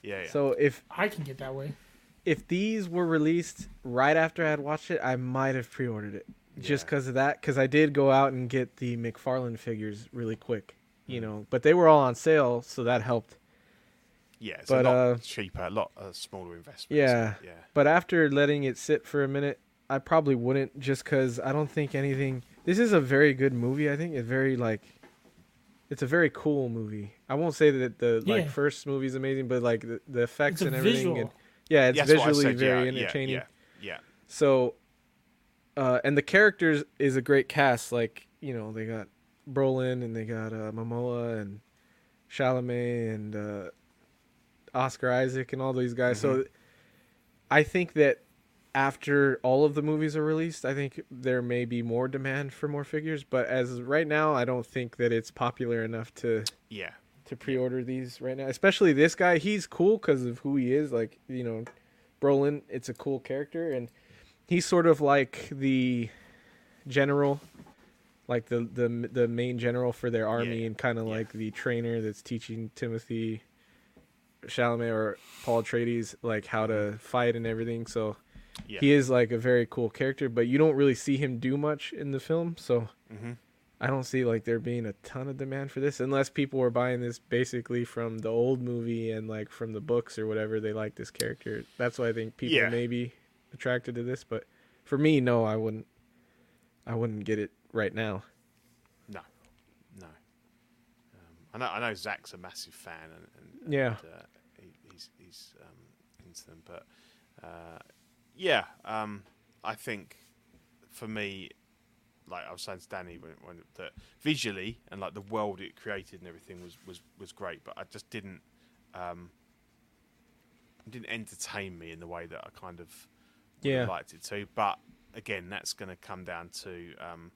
Yeah. yeah. So if I can get that way. if these were released right after I had watched it, I might have pre-ordered it just Yeah. because of that. Because I did go out and get the McFarlane figures really quick, you Mm. know. But they were all on sale, so that helped. Yeah. It's but, a lot uh, cheaper, a lot a smaller investment. Yeah. So, yeah. But after letting it sit for a minute, I probably wouldn't just because I don't think anything. This is a very good movie. I think it's very like, it's a very cool movie. I won't say that the like first movie is amazing, but like the, the effects It's and everything. visual. And, yeah, it's That's visually said, very yeah, yeah, entertaining. Yeah. Yeah. So, uh, and the characters is a great cast. Like you know, they got Brolin and they got uh, Momoa and Chalamet and uh, Oscar Isaac and all these guys. So, mm-hmm. I think that after all of the movies are released, I think there may be more demand for more figures. But as right now, I don't think that it's popular enough to Yeah. to pre-order these right now. Especially this guy, he's cool because of who he is. Like you know, Brolin, it's a cool character, and he's sort of like the general, like the the the main general for their army, yeah, and kind of yeah. like the trainer that's teaching Timothy Chalamet or Paul Atreides like how to fight and everything. So Yeah. he is like a very cool character, but you don't really see him do much in the film. So Mhm. I don't see like there being a ton of demand for this unless people were buying this basically from the old movie and like from the books or whatever. They like this character. That's why I think people Yeah. may be attracted to this. But for me, no, I wouldn't. I wouldn't get it right now. No, no. Um, I know. I know Zach's a massive fan, and, and Yeah. and, uh, he, he's he's um, into them. But uh, yeah, um, I think for me, like I was saying to Danny, when, when that visually and like the world it created and everything was was was great, but I just didn't um, didn't entertain me in the way that I kind of Yeah. liked it to. But again, that's going to come down to um,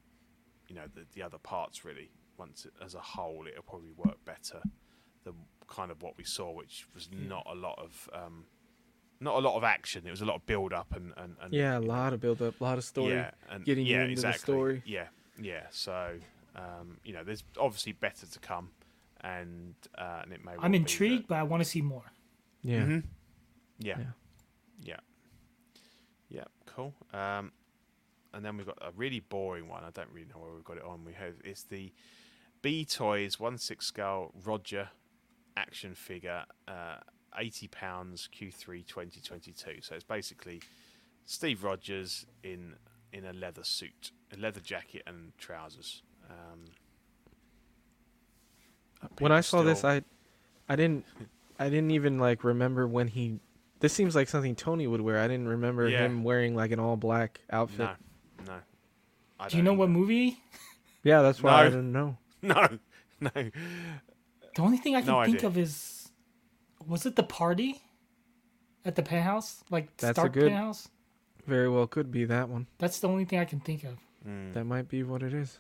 you know the, the other parts really. Once it, as a whole, it'll probably work better than kind of what we saw, which was not a lot of um, not a lot of action. It was a lot of build up and, and, and Yeah, a you know, lot of build up, a lot of story. yeah, and getting you yeah, into the story. Yeah, yeah. So um, you know, there's obviously better to come, and uh, and it may. I'm be that- intrigued, but I want to see more. Yeah. Mhm. Yeah. Yeah. Yeah. Yeah. Cool. Um, and then we've got a really boring one. I don't really know where we've got it on. We have it's the B Toys one six scale Roger action figure, uh, eighty pounds Q3 2022. So it's basically Steve Rogers in in a leather suit, a leather jacket and trousers. Um, When I people saw this, I, I didn't, I didn't even like remember when he. This seems like something Tony would wear. I didn't remember Yeah. him wearing like an all black outfit. no, no. I Do you don't know what movie? Yeah, that's why I didn't know. [laughs] No, no. The only thing I can No think idea. of is, was it the party at the penthouse? Like That's a good- penthouse? Very well could be that one. That's the only thing I can think of. Mm, That might be what it is.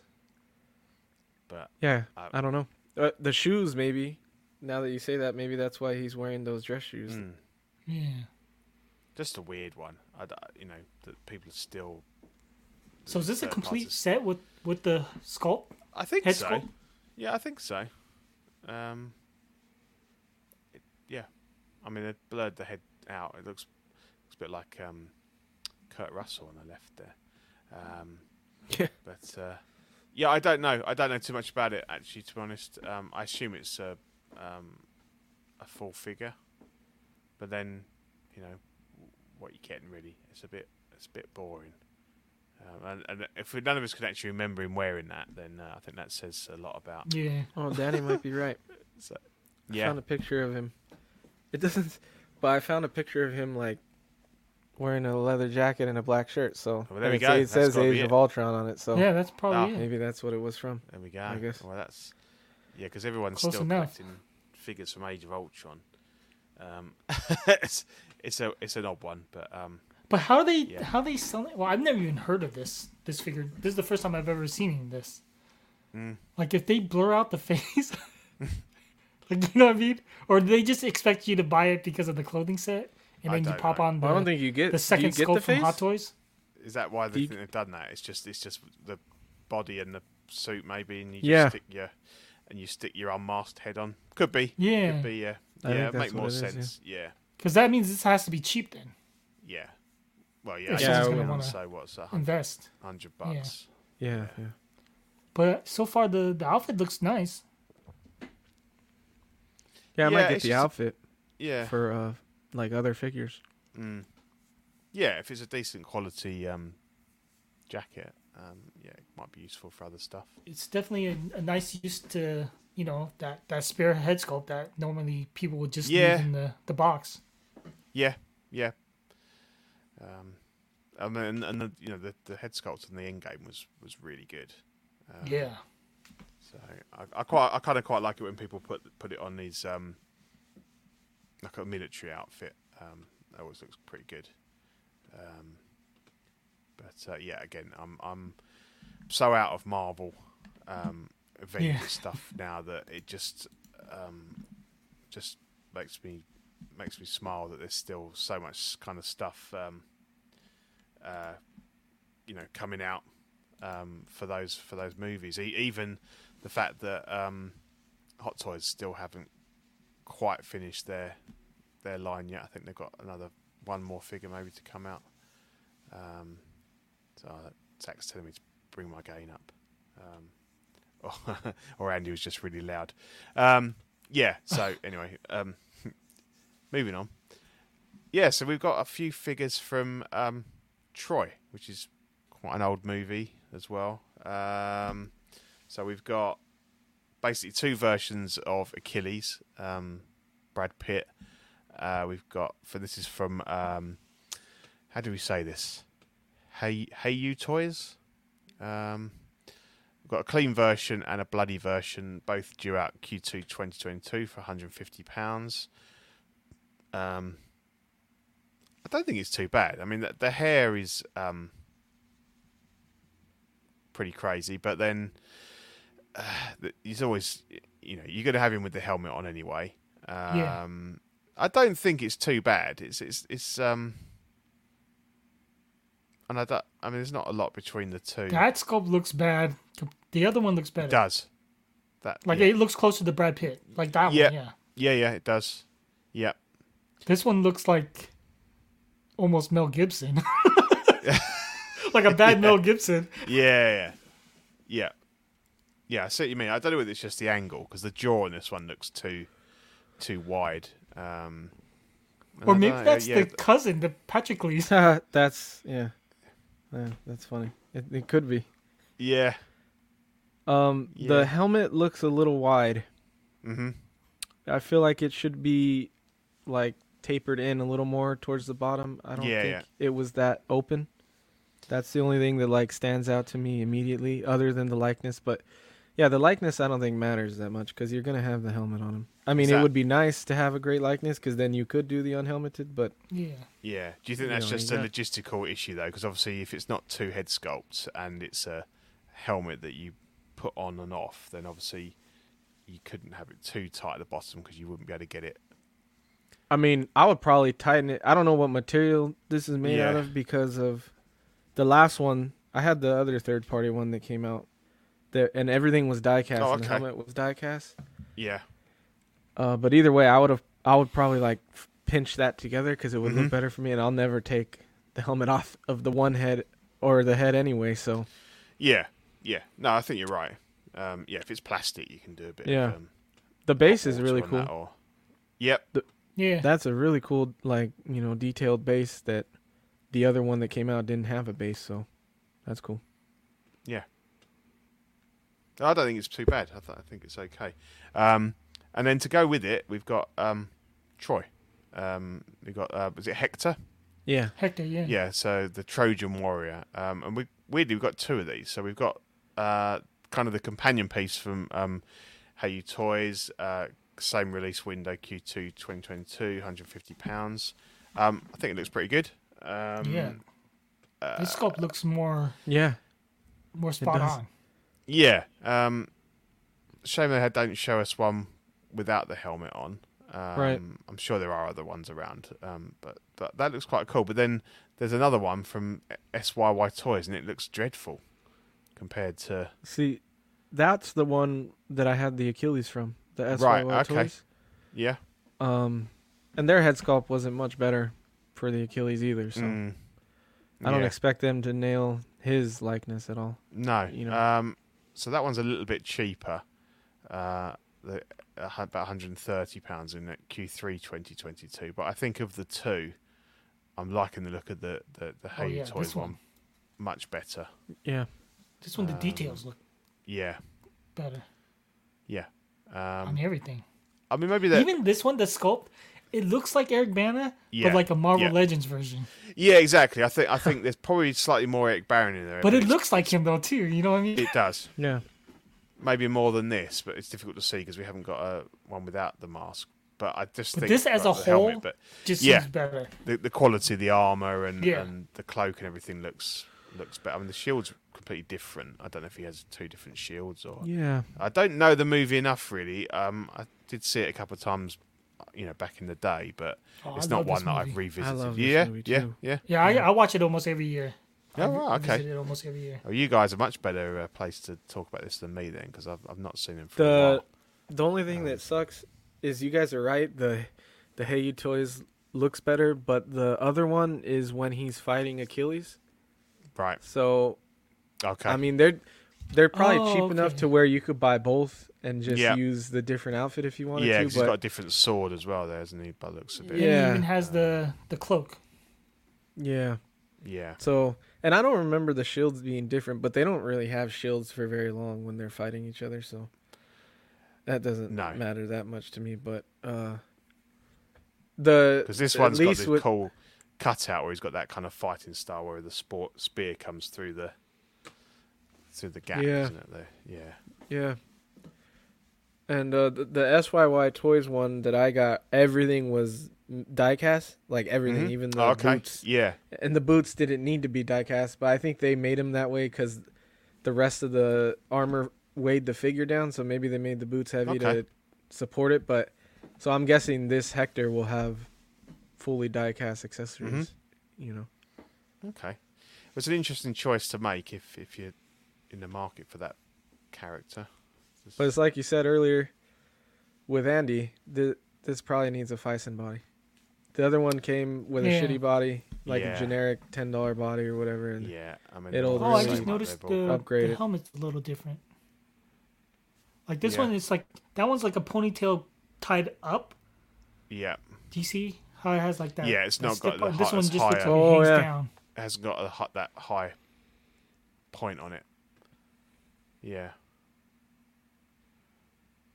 but Yeah, Uh, I don't know. Uh, the shoes, maybe. Now that you say that, maybe that's why he's wearing those dress shoes. mm, Yeah. just a weird one. I, d- you know, that people are still. So is this a complete set with with the sculpt? I think head so. Yeah, I think so. Um, it, yeah, I mean they blurred the head out. It looks looks a bit like um, Kurt Russell on the left there. Um, [laughs] Yeah. but uh, yeah, I don't know. I don't know too much about it actually. To be honest, um, I assume it's a um, a full figure, but then you know what you're getting really. It's a bit it's a bit boring. Um, and, and if none of us could actually remember him wearing that, then uh, I think that says a lot about. Yeah. Oh, Danny might be right. [laughs] So, I yeah, found a picture of him. It doesn't, but I found a picture of him like wearing a leather jacket and a black shirt. So Well, there we it, go. it That's says gotta Age of. Ultron on it. So yeah, that's probably it. maybe that's what it was from. there we go. I guess. Well, that's yeah, because everyone's Close still enough. collecting figures from Age of Ultron. Um, [laughs] it's it's a it's an odd one, but um, But how are they Yeah. how are they selling? Well, I've never even heard of this this figure. This is the first time I've ever seen this. Mm. Like if they blur out the [laughs] face, [laughs] like you know what I mean, or do they just expect you to buy it because of the clothing set, and I then you pop know. on the, I don't think you get the second you get sculpt the from? Hot Toys? is that why Do they you- think they've done that? It's just it's just the body and the suit maybe, and you just Yeah. stick your and you stick your unmasked head on. Could be, Yeah, could be, yeah, I yeah, it'd make more what it is, yeah. sense. Yeah, because that means this has to be cheap then. yeah. Well, yeah, If yeah. someone's gonna wanna So what's a hun- Invest. hundred Yeah. bucks? Yeah, yeah. But so far the the outfit looks nice. Yeah, I Yeah, might get the just- outfit Yeah, for uh like other figures. Mm. Yeah, if it's a decent quality um, jacket, um, yeah, it might be useful for other stuff. It's definitely a, a nice use to you know that that spare head sculpt that normally people would just Yeah. leave in the the box. Yeah, yeah. Um, and then and the, you know the, the head sculpt in the end game was was really good. Um, Yeah. So I, I quite I kind of quite like it when people put put it on these um, like a military outfit. Um, that always looks pretty good. Um, but uh, yeah, again, I'm I'm so out of Marvel um, Avengers Yeah. stuff now that it just um, just makes me makes me smile that there's still so much kind of stuff um, uh, you know coming out um, for those for those movies. E- even the fact that um, Hot Toys still haven't quite finished their their line yet. I think they've got another one more figure maybe to come out. Um, so uh, Zach's telling me to bring my gain up, um, or, [laughs] or Andy was just really loud. Um, yeah. So anyway, um, moving on. Yeah. So we've got a few figures from um, Troy, which is quite an old movie as well. Um, so we've got basically two versions of Achilles. Um, Brad Pitt. Uh, we've got for this is from um, how do we say this? Hey, hey, you toys. Um, we've got a clean version and a bloody version, both due out Q2 2022 for 150 pounds. Um, I don't think it's too bad. I mean, the, the hair is um, pretty crazy, but then uh, he's always, you know, you're going to have him with the helmet on anyway. Um, Yeah. I don't think it's too bad. It's it's it's um, and I don't. I mean, there's not a lot between the two. That sculpt looks bad. The other one looks better. It does. That Like yeah. it looks closer to Brad Pitt. Like that Yeah. one, yeah. yeah, yeah, it does. Yeah, This one looks like almost Mel Gibson. [laughs] like a bad [laughs] Mel Gibson. Yeah, yeah, yeah, yeah. I see what you mean. I don't know whether it's just the angle because the jaw on this one looks too, too wide. Um, Or maybe know, that's yeah, the cousin, the Patroclus. [laughs] that's yeah. yeah, that's funny. It, it could be. yeah. Um, Yeah. the helmet looks a little wide. hmm I feel like it should be like tapered in a little more towards the bottom. I don't Yeah, think yeah. it was that open. That's the only thing that like stands out to me immediately, other than the likeness. But yeah, the likeness I don't think matters that much because you're gonna have the helmet on him. I mean, Is it would be nice to have a great likeness because then you could do the unhelmeted. But Yeah. Yeah. Do you think You that's know, just a got- logistical issue though? Because obviously, if it's not two head sculpts and it's a helmet that you put on and off, then obviously you couldn't have it too tight at the bottom because you wouldn't be able to get it. I mean, I would probably tighten it. I don't know what material this is made out of because of the last one. I had the other third party one that came out, there, and everything was die cast. Oh, and the helmet was die cast. Yeah. Uh, but either way, I would have. I would probably like f- pinch that together because it would Mhm. look better for me, and I'll never take the helmet off of the one head or the head anyway. So Yeah. Yeah. No, I think you're right. Um, yeah, if it's plastic, you can do a bit. Yeah. Of, um, the base is really cool. or- Yep. Yeah. That's a really cool, like you know, detailed base that the other one that came out didn't have a base. So that's cool. Yeah. I don't think it's too bad. I, th- I think it's okay. Um, and then to go with it, we've got um, Troy. Um, we've got uh, was it Hector? Yeah. Hector, yeah. Yeah. So the Trojan warrior. Um, and we weirdly we've got two of these. So we've got uh, kind of the companion piece from um, Hey You Toys. Uh, same release window Q2 2022, 150 pounds. Um, I think it looks pretty good. Um, Yeah. this sculpt looks more Yeah. more spot on. Yeah. Um, shame they had don't show us one without the helmet on. Um, Right. I'm sure there are other ones around, um, but but that looks quite cool. But then there's another one from SYY Toys, and it looks dreadful compared to. See, that's the one that I had the Achilles from. The SYY Right, okay. toys. Yeah. Um, and their head sculpt wasn't much better for the Achilles either. So Mm. I don't expect them to nail his likeness at all. No. you know. Um, so that one's a little bit cheaper. Uh, the, uh, about 130 pounds in Q3 2022. But I think of the two, I'm liking the look of the the, the Oh, Hey You yeah, Toys one. one. much better. Yeah. This one, the Um, details look Yeah, better yeah. On Um, everything. I mean, maybe that. Even this one, the sculpt, it looks like Eric Bana, Yeah, but like a Marvel yeah. Legends version. Yeah, exactly. I think I think there's probably slightly more Eric Bana in there. But it it's- looks like him though too. You know what I mean? It does. Yeah. Maybe more than this, but it's difficult to see because we haven't got a one without the mask. But I just But think this as a the helmet, whole but Just Yeah. seems better. the, the quality the armor and, Yeah. and the cloak and everything looks looks better. I mean, the shield's completely different. I don't know if he has two different shields or. Yeah. I don't know the movie enough really. Um, I did see it a couple of times, you know, back in the day, but Oh, it's I not one that I've movie. revisited. love this yeah, movie, yeah, too. yeah. Yeah, I, I watch it almost every year. Oh, right, okay. visit it almost every year. Oh, you guys are much better uh, placed to talk about this than me then, because I've I've not seen him for a The while. the only thing that sucks is you guys are right. The the Hey You Toys looks better, but the other one is when he's fighting Achilles. Right. So Okay. I mean they're they're probably Oh, cheap enough to where you could buy both and just Yeah. use the different outfit if you wanted to. yeah, to. because he's But got a different sword as well, there, hasn't he? By looks of it. Yeah. Yeah. He even has the the cloak. yeah. Yeah. So and I don't remember the shields being different, but they don't really have shields for very long when they're fighting each other. So that doesn't No. matter that much to me. But uh, the Because this one's got least this with- cool cutout where he's got that kind of fighting style where the sport spear comes through the through the gap, Yeah. isn't it? There. Yeah. Yeah. And uh, the, the SYY Toys one that I got, everything was diecast, like everything, Mhm. even the Oh, okay. boots. Yeah. And the boots didn't need to be diecast, but I think they made them that way because the rest of the armor weighed the figure down, so maybe they made the boots heavy Okay. to support it. But so I'm guessing this Hector will have fully diecast accessories. Mm-hmm. You know, Okay. It was an interesting choice to make if if you're in the market for that character. Just- but it's like you said earlier with Andy. The, this probably needs a Phicen body. The other one came with Yeah. a shitty body, like Yeah. a generic ten dollar body or whatever. And yeah, I mean, it'll they're Oh, all I just noticed the, Upgrade the helmet's a little different. Like this Yeah. one is like that one's like a ponytail tied up. Yeah, Do you see how it has like that? Yeah, it's not got the part? This one it's just looks like. Oh, it hangs yeah. down. it hasn't got a, that high point on it. Yeah,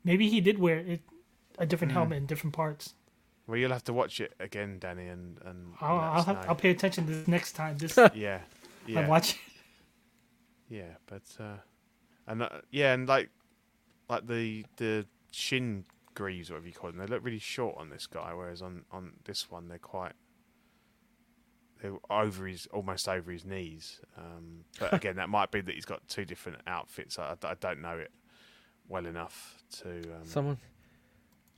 Maybe he did wear it a different helmet in different parts. well, you'll have to watch it again, Danny, and and I'll I'll, have. I'll pay attention this next time. This [laughs] yeah, yeah. I watch. Yeah, but uh, and uh, yeah, and like like the the shin greaves, whatever you call them, they look really short on this guy, whereas on on this one they're quite they're over his almost over his knees. Um, but again, that might be that he's got two different outfits. I, I don't know it well enough to. Um, Someone,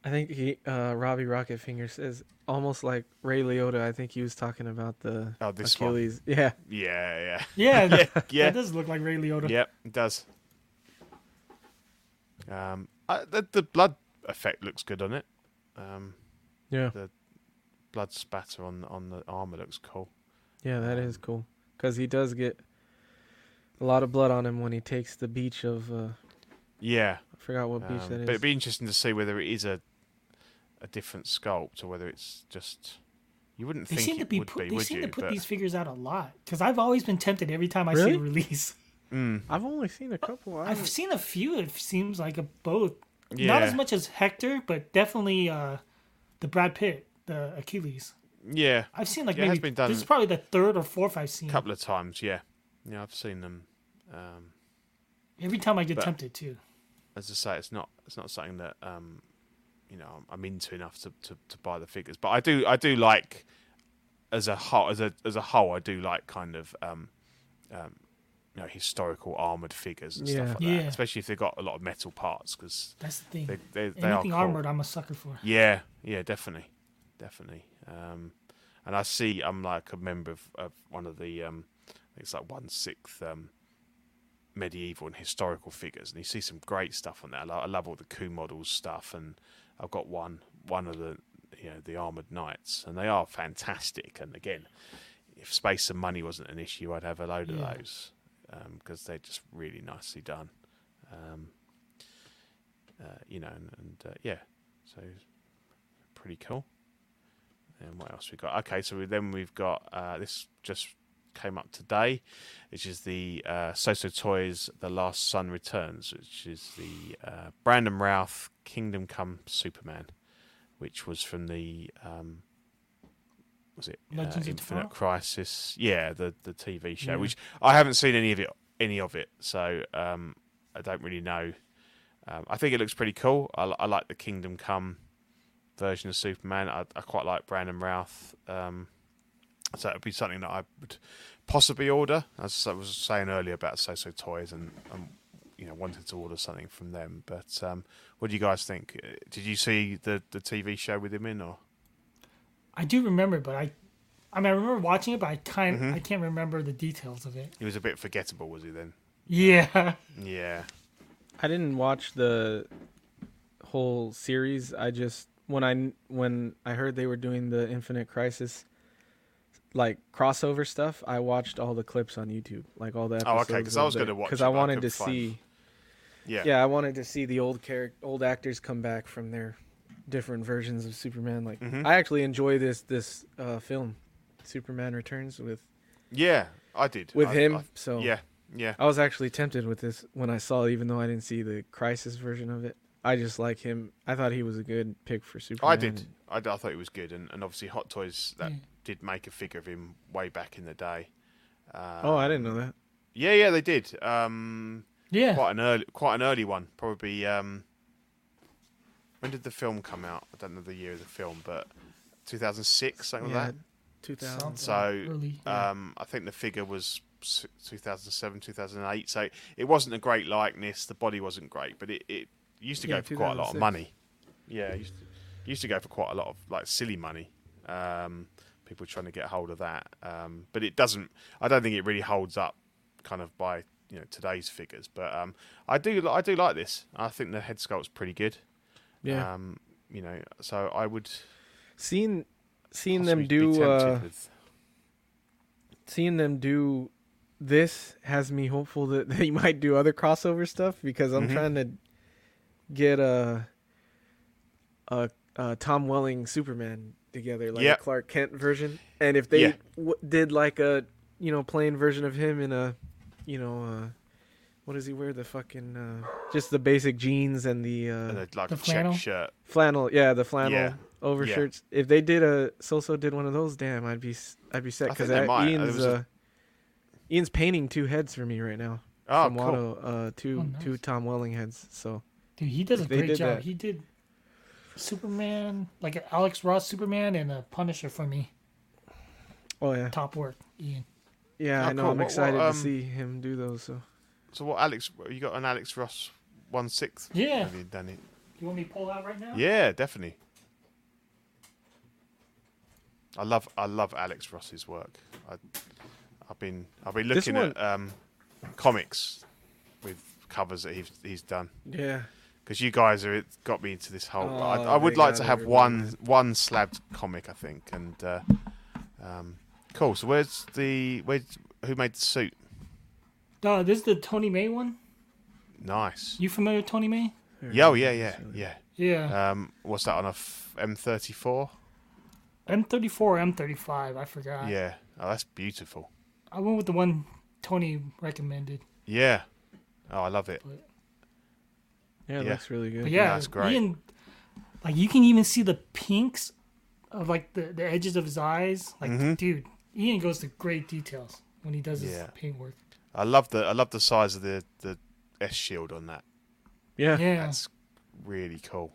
I think he, uh, Robbie Rocket Finger says almost like Ray Liotta. I think he was talking about the Oh, this one. Achilles. [laughs] Yeah, yeah, Yeah, yeah, [laughs] yeah. that does look like Ray Liotta. Yep, it does. Um, I, the the blood effect looks good on it. Um, yeah, blood spatter on on the armor looks cool. yeah. That is cool because he does get a lot of blood on him when he takes the beach of. Uh, Yeah, I forgot what beach um, that is. but it'd be interesting to see whether it is a a different sculpt or whether it's just you wouldn't They think seem to be would put, be, they would seem you? to put But- these figures out a lot because I've always been tempted every time I see a release. Mm, [laughs] I've only seen a couple. I I've seen a few. It seems like a both. yeah, Not as much as Hector, but definitely uh, the Brad Pitt, the Achilles. yeah, I've seen like Yeah, maybe been done this is probably the third or fourth I've seen. a couple of times. Yeah, yeah, I've seen them. Um, Every time I get tempted too. as I say, it's not it's not something that um, you know I'm, I'm into enough to, to, to buy the figures. But I do I do like as a whole as a as a whole I do like kind of um, um, you know historical armored figures and Yeah. stuff like Yeah. that. Especially if they've got a lot of metal parts because That's the thing. they they, they are Anything cool. armored, I'm a sucker for. Yeah, yeah, definitely, definitely. Um, and I see I'm like a member of, of one of the um, I think it's like one sixth um, medieval and historical figures, and you see some great stuff on there. I lo- I love all the coup models stuff, and I've got one one of the you know the armored knights, and they are fantastic. And again, if space and money wasn't an issue, I'd have a load Yeah. of those because they're just really nicely done. Um, uh, you know, and, and uh, yeah, so pretty cool. And what else we got? Okay, so we, then we've got uh, this just came up today, which is the uh, Soosoo Toys The Last Son Returns, which is the uh, Brandon Routh Kingdom Come Superman, which was from the um, was it uh, Legends of Infinite? Crisis? Yeah, the the TV show, Yeah. which I haven't seen any of it, any of it, so um, I don't really know. Um, I think it looks pretty cool. I, I like the Kingdom Come version of Superman. I, I quite like Brandon Routh. Um, so it would be something that I would possibly order. As I was saying earlier about Soosoo Toys and, and you know wanted to order something from them. But um, what do you guys think? Uh, Did you see the, the TV show with him in or? I do remember, but I, I mean, I remember watching it, but I kind, Mm-hmm. I can't remember the details of it. He was a bit forgettable, was he then? Yeah, Yeah. I didn't watch the whole series. I just when I when I heard they were doing the Infinite Crisis like crossover stuff, I watched all the clips on YouTube, like all the episodes. Oh, okay, 'cause I was gonna watch because I wanted to find- see. Yeah. Yeah, I wanted to see the old character, old actors come back from their different versions of Superman. Like, Mhm. I actually enjoy this this uh, film, Superman Returns with Yeah, I did. with I- him. I- so yeah, yeah. I was actually tempted with this when I saw, it, even though I didn't see the Crisis version of it. I just like him. I thought he was a good pick for Superman. I did. I, I thought he was good, and, and obviously Hot Toys that Yeah. did make a figure of him way back in the day. Uh, Oh, I didn't know that. Yeah, yeah, they did. Um, yeah. quite an early, quite an early one. Probably, um, when did the film come out? I don't know the year of the film, but 2006, something yeah, like two thousand. So, like early. that. Um, I think the figure was 2007, 2008. So it wasn't a great likeness. The body wasn't great, but it, it used to Yeah, go for quite a lot of money. Yeah, used to, used to go for quite a lot of like silly money. Um, people trying to get hold of that, um, but it doesn't. I don't think it really holds up, kind of by you know today's figures. But um, I do I do like this. I think the head sculpt's pretty good. Yeah, Um, you know, so I would seeing seeing them do uh, with- seeing them do this has me hopeful that [laughs] they might do other crossover stuff because I'm Mhm. trying to get a a, a Tom Welling Superman together, like Yep. a Clark Kent version. And if they Yeah. w- did like a you know plain version of him in a you know uh, what does he wear? The fucking uh, just the basic jeans and the uh, and a, like The check flannel? shirt. flannel. Yeah, the flannel Yeah. overshirts. If they did a Soosoo did one of those, damn, I'd be I'd be set because think they might. There Ian's was a- uh, Ian's painting two heads for me right now. Oh, from cool. Watto, uh, two Oh, nice. two Tom Welling heads. So Dude, he does a great job. that- He did Superman, like an Alex Ross Superman and a Punisher for me. oh yeah, Top work, Ian. yeah, Oh, I know. cool. I'm What- what, excited um, to see him do those. So So what, Alex? You got an Alex Ross one sixth? Yeah. Have you done it? You want me to pull out right now? Yeah, definitely. I love I love Alex Ross's work. I, I've been I've been looking one- at um, comics with covers that he's he's done yeah, because you guys are it got me into this whole. I, Oh, I would like got to have everybody. one one slabbed comic, I think, and uh, um, cool. So where's the where? Who made the suit? Uh, this is the Tony May one. Nice. You familiar with Tony May? Yeah, oh, yeah, yeah, yeah. Yeah. Um, what's that on a f- M34? M34 or M35, I forgot. Yeah. Oh, that's beautiful. I went with the one Tony recommended. Yeah. Oh, I love it. Yeah, it Yeah. looks really good. But yeah, that's great. Ian, like you can even see the pinks of like the, the edges of his eyes. Like, Mhm. dude, Ian goes to great details when he does his Yeah. paint work. I love the I love the size of the the S shield on that. yeah, Yeah. That's really cool.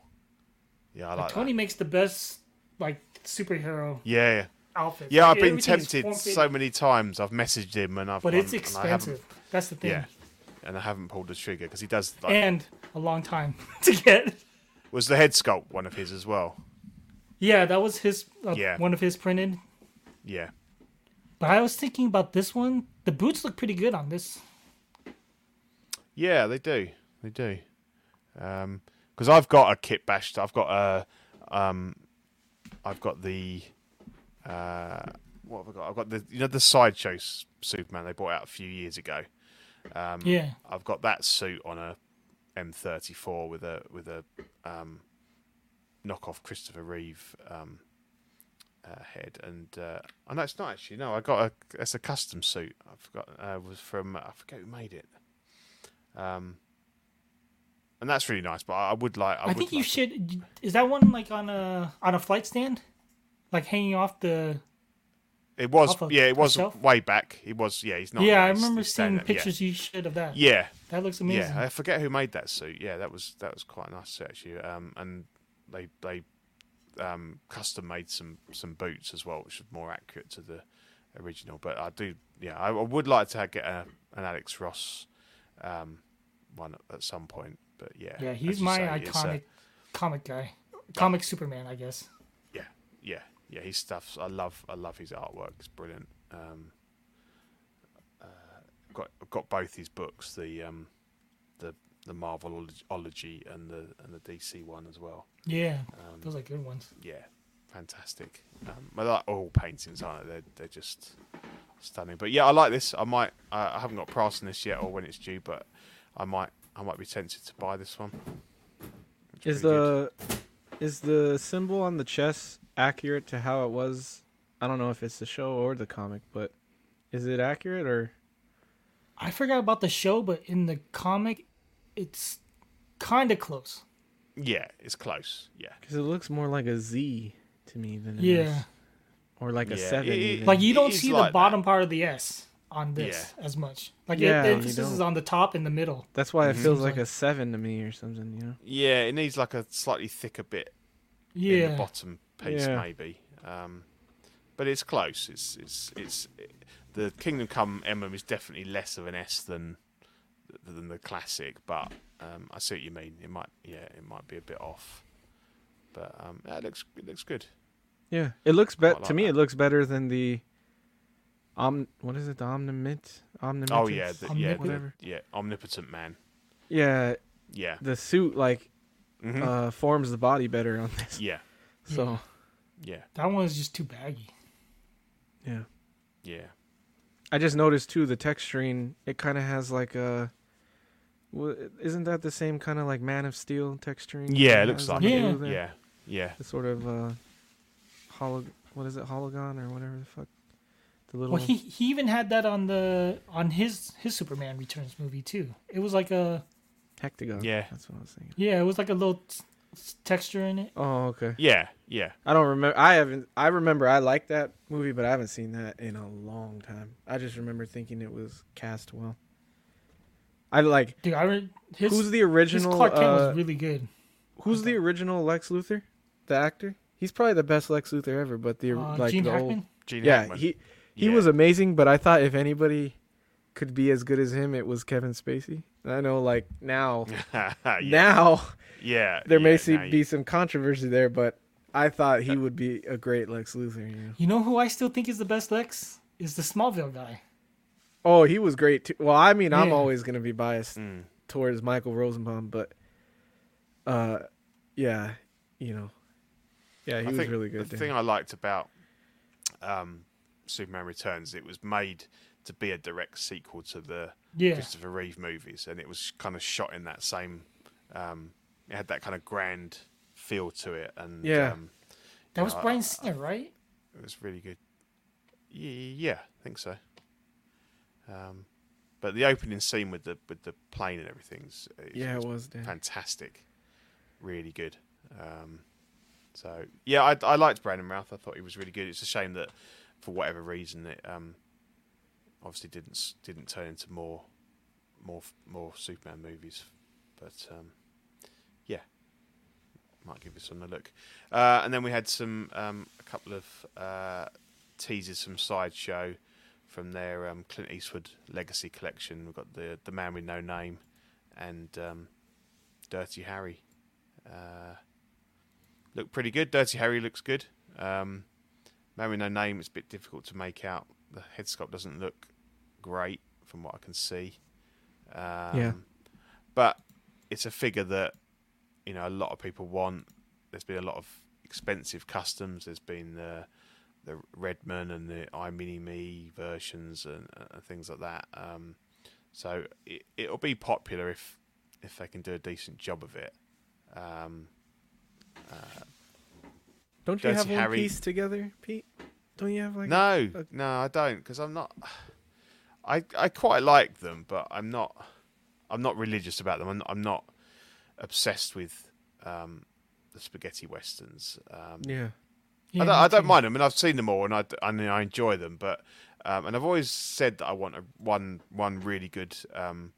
Yeah, I Like, like Tony that. makes the best like superhero Yeah, yeah. outfits. Yeah, Like, I've been tempted so many times. I've messaged him and I've but it's I haven't- expensive. That's the thing. Yeah, and I haven't pulled the trigger because he does. Like, And a long time [laughs] to get. was the head sculpt one of his as well? Yeah, that was his uh, Yeah. one of his printed. Yeah. But I was thinking about this one. The boots look pretty good on this. Yeah, they do. They do. Because I've got a kit bashed. I've got a. Um, I've got the. Uh, what have I got? I've got the you know the sideshow Superman they brought out a few years ago. Um, Yeah. I've got that suit on a M34 with a with a um, knockoff Christopher Reeve um, uh, head, and uh, I know it's not actually. No, I got a. It's a custom suit. I forgot. Uh, was from I forget who made it. Um, and that's really nice. But I, I would like. I, I, would think you like should. Is that one like on a on a flight stand, like hanging off the? It was. off a- yeah, it a was shelf? way back. It was. Yeah, he's not. yeah, I he's- remember he's seeing standing up, yeah. pictures you should of that. Yeah, that looks amazing. Yeah, I forget who made that suit. Yeah, that was that was quite nice suit actually. Um, and they they um, custom made some some boots as well, which is more accurate to the original. But I do, yeah, I, I would like to get a, an Alex Ross um, one at, at some point. But yeah, yeah, as he's you my say, it's a- iconic comic guy, comic Superman, I guess. yeah, yeah, yeah. His stuff's I love. I love his artwork. It's brilliant. Um, uh, got got both his books, the um, the the Marvelocity and the and the DC one as well. Yeah, Um, those are good ones. yeah, fantastic. Um, I like all paintings, aren't they? They're, they're just stunning. But yeah, I like this. I might. I I haven't got a price on this yet, or when it's due, but I might. I might be tempted to buy this one. It's Is pretty good. the is the symbol on the chest accurate to how it was? I don't know if it's the show or the comic, but is it accurate or I forgot about the show, but in the comic, it's kind of close. yeah, it's close. Yeah, because it looks more like a Z to me than an Yeah. S. or like a seven. it- it- Like you don't see like the that. bottom part of the S on this as much. Like Yeah, it, the emphasis is on the top and the middle. That's why it Mhm. feels like like- a seven to me or something. You know. Yeah, it needs like a slightly thicker bit in Yeah. the bottom piece, Yeah. maybe. Um, but it's close. It's it's it's the Kingdom Come emblem is definitely less of an S than than the classic. But um, I see what you mean. It might yeah, it might be a bit off. But um, yeah, it looks it looks good. Yeah, it looks Quite better like to me. that. It looks better than the om. What is it? The omnimit. Omnipotent. Oh yeah, the, yeah, the, yeah, omnipotent man. Yeah, Yeah, the suit like Mhm. uh forms the body better on this. yeah, So yeah, That one is just too baggy. yeah, yeah. I just noticed too the texturing. It kind of has like a. Isn't that the same kind of like Man of Steel texturing? Yeah, it it looks like on it. Yeah. Yeah, yeah. The sort of uh, holo. What is it? Hologon or whatever the fuck. The little. Well, he he even had that on the on his his Superman Returns movie too. It was like a hectagon. Yeah. that's what I was thinking. yeah, it was like a little t- s- texture in it. Oh, okay. Yeah, yeah. I don't remember. I haven't. I remember I liked that movie, but I haven't seen that in a long time. I just remember thinking it was cast well. I like. Dude, I re- his who's the his original? Clark Kent uh, was really good. who's the original Lex Luthor? The actor. He's probably the best Lex Luthor ever. But the Uh, like Gene the Hackman. old. Gene Yeah, Hackman. he he Yeah. was amazing. But I thought if anybody could be as good as him, it was Kevin Spacey. I know, like now, [laughs] yeah. now yeah, there may see, no, you- be some controversy there, but I thought he would be a great Lex Luthor. You know? You know who I still think is the best Lex is the Smallville guy. Oh, he was great too. Well, I mean, I'm always gonna be biased Mm. towards Michael Rosenbaum, but uh, yeah, you know, yeah, he I was really good. The there. thing I liked about um, Superman Returns, it was made to be a direct sequel to the Yeah. Christopher Reeve movies, and it was kind of shot in that same. Um, it had that kind of grand feel to it, and Yeah. um, That was I- Bryan Singer, right? it was really good. Yeah, yeah, I think so. Um, but the opening scene with the with the plane and everything's yeah, it was. Dan. fantastic, really good. Um, so yeah, I, I liked Brandon Routh. I thought he was really good. It's a shame that for whatever reason it um, obviously didn't didn't turn into more more more Superman movies. But um, yeah, might give this one a look. Uh, and then we had some um, a couple of uh, teasers from Sideshow from their um, Clint Eastwood Legacy collection. We've got the the Man with No Name and um, Dirty Harry. Uh, look pretty good. Dirty Harry looks good. Um, Man with No Name, it's a bit difficult to make out. The head sculpt doesn't look great from what I can see. Um, Yeah. But it's a figure that you know a lot of people want. There's been a lot of expensive customs. There's been the the Redman and the iMini Me versions and, and things like that. Um, so it, it'll be popular if if they can do a decent job of it. Um, Don't you have one Harry- piece together, Pete? Don't you have like? no, a- no, I don't because I'm not. [sighs] I I quite like them, but I'm not. I'm not religious about them. I'm, I'm not obsessed with um, the spaghetti westerns. Um, Yeah. Yeah, I don't, I don't mind them, and I've seen them all, and I, I, mean, I enjoy them. But um, and I've always said that I want a, one one really good um,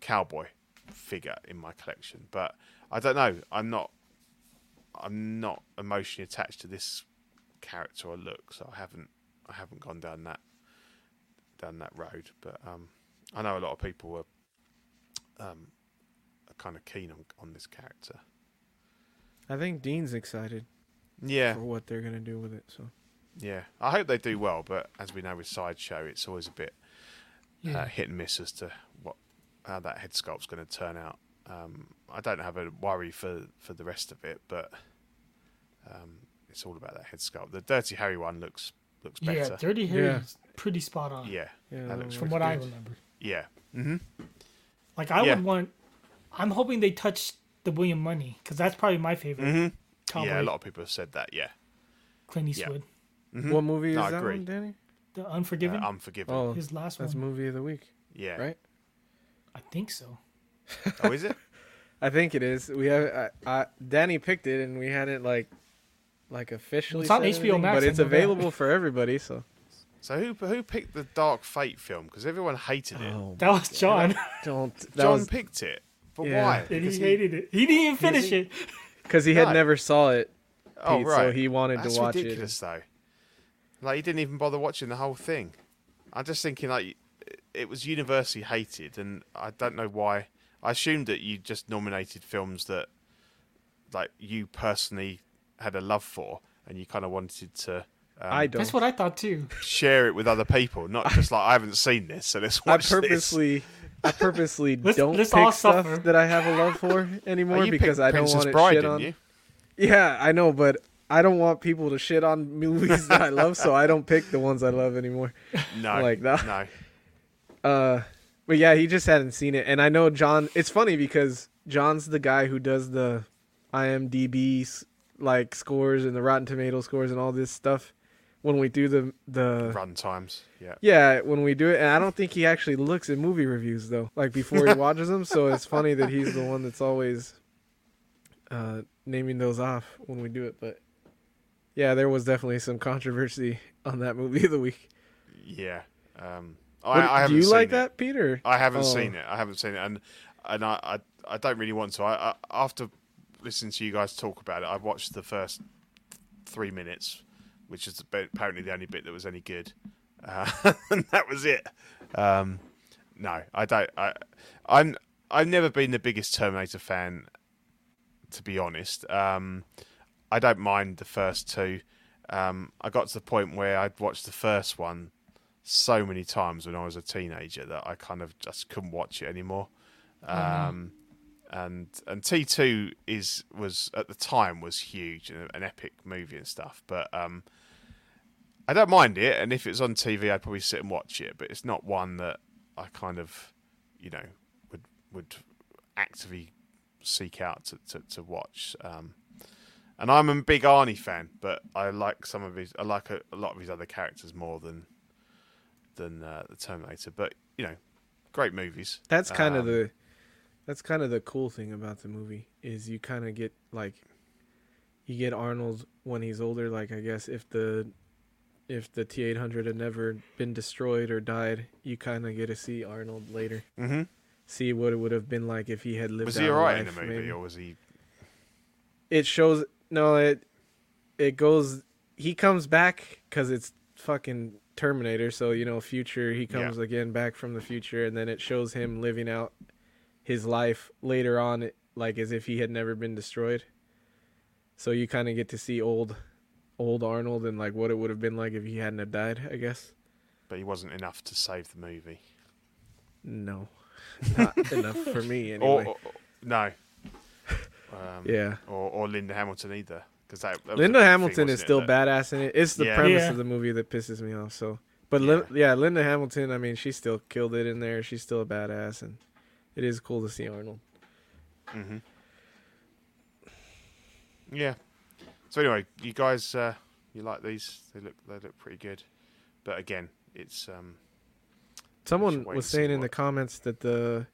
cowboy figure in my collection. But I don't know. I'm not. I'm not emotionally attached to this character or look, so I haven't. I haven't gone down that down that road. But um, I know a lot of people were um, are kind of keen on on this character. I think Dean's excited Yeah, for what they're gonna do with it. So Yeah, I hope they do well, but as we know with sideshow, it's always a bit Yeah. uh, hit and miss as to what how that head sculpt's going to turn out. Um, I don't have a worry for for the rest of it, but um, it's all about that head sculpt. The Dirty Harry one looks looks better. Yeah. Dirty Harry Yeah. is pretty spot on. Yeah, yeah, that looks From looks what I remember. yeah, Mm-hmm. Like I Yeah. would want. I'm hoping they touch the William Munny because that's probably my favorite. hmm Cowboy yeah. A lot of people have said that. Yeah, Clint Eastwood. Mhm. What movie is No, that agree. one, Danny? The Uh, Unforgiven. Unforgiven. Oh, his last that's one. That's movie of the week, yeah. right? I think so. Oh, is it? [laughs] I think it is. We have I, I, Danny picked it, and we had it like like officially. It's on said HBO anything, Max, but it's available for everybody. So So who who picked the Dark Fate film? Because everyone hated it. Oh, That was John. [laughs] don't. That John was picked it, but Yeah. why? and Because he hated it. He didn't even finish he- it. [laughs] because he had No. never saw it. oh right, so he wanted That's to watch it. ridiculous, though. Like he didn't even bother watching the whole thing. I'm just thinking like it was universally hated, and I don't know why. I assumed that you just nominated films that like you personally had a love for, and you kind of wanted to. Um, I don't. That's what I thought too. share it with other people, not just like I haven't seen this, so let's I watch this. purposely, I purposely [laughs] Let's- don't let's pick stuff suffer. that I have a love for anymore you because I don't Princess want it Bride, shit on. you? Yeah, I know, but I don't want people to shit on [laughs] movies that I love, so I don't pick the ones I love anymore. No, [laughs] like that. No, Uh, but yeah, he just hadn't seen it, and I know John. It's funny because John's the guy who does the IMDb 's, like scores and the Rotten Tomato scores and all this stuff. When we do the the run times. Yeah, yeah, when we do it, and I don't think he actually looks at movie reviews though, like before he [laughs] watches them. So it's funny that he's the one that's always uh, naming those off when we do it. But yeah, there was definitely some controversy on that movie of the week. yeah. Um, What- I, I haven't do you like it. that, Peter? I haven't Oh. seen it. I haven't seen it, and and I I, I don't really want to. I, I after listening to you guys talk about it, I watched the first three minutes, which is apparently the only bit that was any good, uh, [laughs] and that was it. Um, no, I don't. I I'm I've never been the biggest Terminator fan, to be honest. Um, I don't mind the first two. Um, I got to the point where I'd watched the first one so many times when I was a teenager that I kind of just couldn't watch it anymore. Um, and and T two is was at the time was huge and an epic movie and stuff. But um, I don't mind it, and if it was on TV, I'd probably sit and watch it. But it's not one that I kind of, you know, would would actively seek out to to, to watch. Um, and I'm a big Arnie fan, but I like some of his. I like a, a lot of his other characters more than than uh, the Terminator. But you know, great movies. That's kind of Um, the that's kind of the cool thing about the movie is you kind of get like you get Arnold when he's older like I guess if the if the T800 had never been destroyed or died you kind of get to see Arnold later Mhm. see what it would have been like if he had lived Was out he alright in the movie, maybe. or was he? it shows no it it goes he comes back cuz it's fucking Terminator so you know future he comes again back from the future and then it shows him living out his life later on like as if he had never been destroyed so you kind of get to see old old Arnold and like what it would have been like if he hadn't have died I guess But he wasn't enough to save the movie. no [laughs] not enough for me anyway or- or- no. [laughs] Um, yeah Or, or Linda Hamilton either, because that, that Linda big thing, Hamilton is wasn't it, still that- badass in it. It's the Yeah. premise Yeah. of the movie that pisses me off. So, but Lin- yeah, Linda Hamilton. I mean, she still killed it in there. She's still a badass, and it is cool to see Arnold. hmm Yeah. So anyway, you guys, uh, you like these? They look they look pretty good. But again, it's um, Someone was and see saying in the comments that the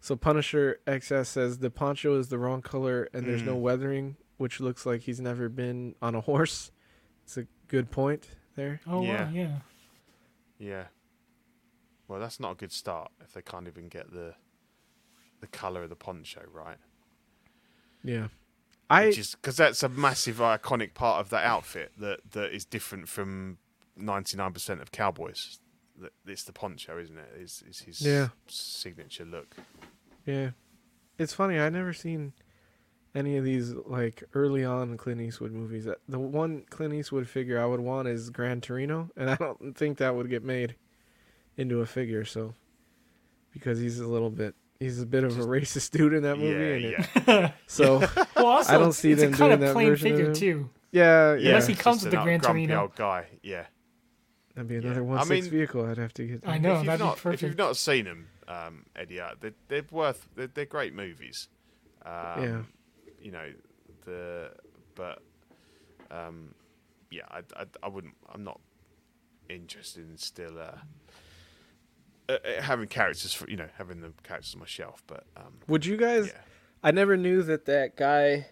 so Punisher XS says the poncho is the wrong color and there's no Mm. weathering, which looks like he's never been on a horse. It's a good point there. Oh Yeah. wow, yeah. yeah. Well, that's not a good start if they can't even get the the color of the poncho right. Yeah, I is because that's a massive iconic part of that outfit that that is different from ninety nine percent of cowboys. It's the poncho, isn't it? Is is his Yeah. signature look? Yeah. It's funny, I never seen any of these like early on Clint Eastwood movies. Uh, The one Clint Eastwood figure I would want is Gran Torino, and [laughs] I don't think that would get made into a figure, so because he's a little bit he's a bit of a racist dude in that movie and yeah, it- yeah. [laughs] so [laughs] Well, also, I don't see it's them a kind doing of that plain version of figure too. yeah, yeah. yeah. Unless he comes with the Gran grumpy Torino. old guy. Yeah. That'd be Yeah. another I one six mean- vehicle I'd have to get. I know if you've that'd not, be perfect. If you've not seen them, um, Eddie, uh, they're, they're worth. They're, they're great movies. Um, Yeah. You know the, but, um, yeah, I, I, I wouldn't. I'm not interested in still uh, uh, uh, having characters for you know having the characters on my shelf. But um, Would you guys yeah, I never knew that that guy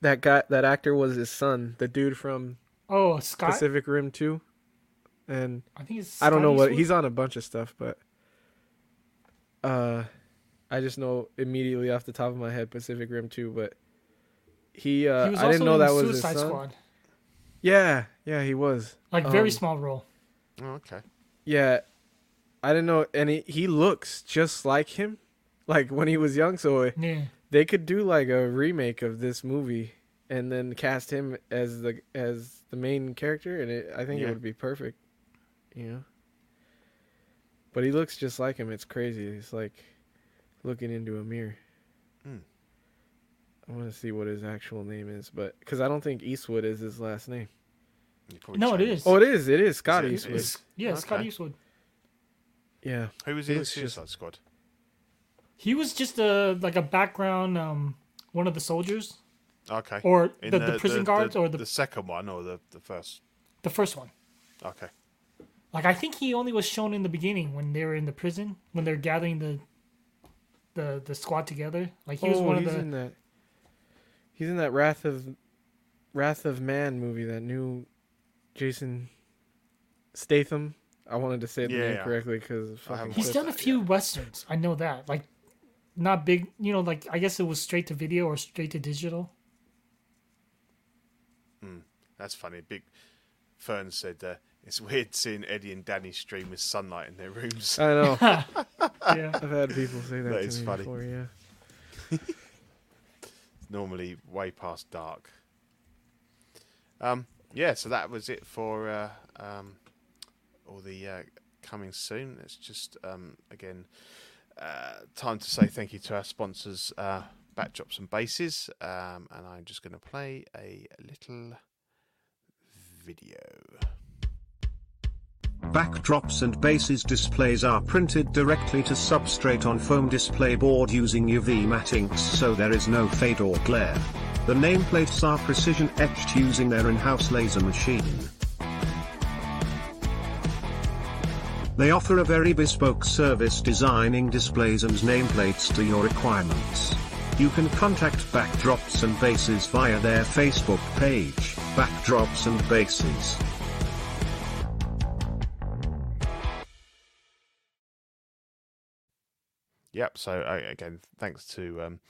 that guy that actor was his son, the dude from oh, Scott. Pacific Rim 2. and I think it's. I don't know what he's on a bunch of stuff, but uh, I just know immediately off the top of my head Pacific Rim two, but he uh, He was I didn't know in that was Suicide his son. Squad. Yeah, yeah, he was. Like very Um, small role. Oh, okay. Yeah, I didn't know, and he, he looks just like him, like when he was young. So Yeah. they could do like a remake of this movie and then cast him as the as the main character, and it, I think Yeah. it would be perfect. You know. But he looks just like him. It's crazy. It's like looking into a mirror. Hmm. I want to see what his actual name is, but because I don't think Eastwood is his last name. No, it changed is. Oh, it is. It is Scott it? Eastwood. It's- Yeah, Scott Eastwood. Yeah. Who was He in looks just- Suicide Squad? He was just a like a background, um, one of the soldiers, Okay. or In the, the, prison guards, or the the second one, or the the first? the first one. Okay. Like I think he only was shown in the beginning when they were in the prison when they're gathering the the the squad together. Like he was oh, one of he's the in that. He's in that Wrath of Wrath of Man movie, that new Jason Statham. I wanted to say the name Yeah. correctly because I He's done a few yet. westerns. I know that. Like not big, you know, like I guess it was straight to video or straight to digital. That's funny. Big Fern said uh, it's weird seeing Eddie and Danny stream with sunlight in their rooms. I know. [laughs] Yeah. I've had people say that, That to is me funny. before. Yeah. [laughs] normally way past dark. Um, yeah, so that was it for uh, um, all the uh, coming soon. It's just um, again uh, time to say thank you to our sponsors, uh, Backdrops and Bases, um, and I'm just going to play a little video. Backdrops and bases displays are printed directly to substrate on foam display board using UV matte inks so there is no fade or glare. The nameplates are precision etched using their in-house laser machine. They offer a very bespoke service designing displays and nameplates to your requirements. You can contact Backdrops and Bases via their Facebook page, Backdrops and Bases. Yep. So uh, again, thanks to um,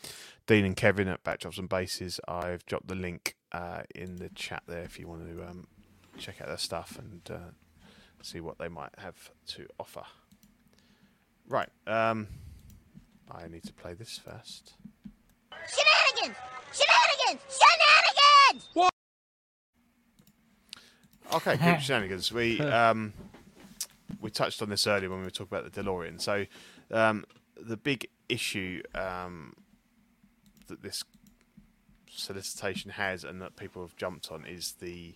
Dean and Kevin at Backdrops and Bases. I've dropped the link uh, in the chat there if you want to um, check out their stuff and uh, see what they might have to offer. Right. Um, I need to play this first. Shenanigans! Shenanigans! Shenanigans! What? Okay, [laughs] group shenanigans. We um, we touched on this earlier when we were talking about the DeLorean. So um, the big issue um, that this solicitation has and that people have jumped on is the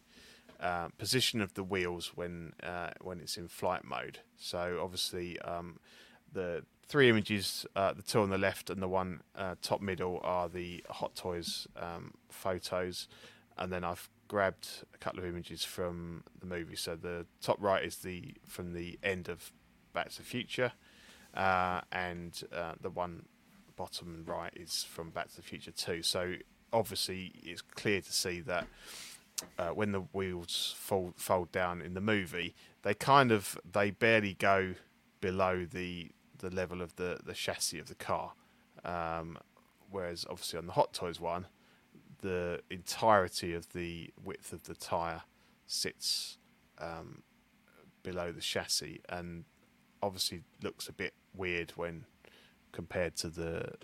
uh, position of the wheels when uh, when it's in flight mode. So obviously um, the three images, uh, the two on the left and the one uh, top middle, are the Hot Toys um, photos, and then I've grabbed a couple of images from the movie. So the top right is the from the end of Back to the Future, uh, and the one bottom right is from Back to the Future 2. So obviously it's clear to see that uh, when the wheels fold fold down in the movie, they kind of they barely go below the the level of the the chassis of the car. Um, whereas obviously on the Hot Toys one, the entirety of the width of the tire sits um, below the chassis, and obviously looks a bit weird when compared to the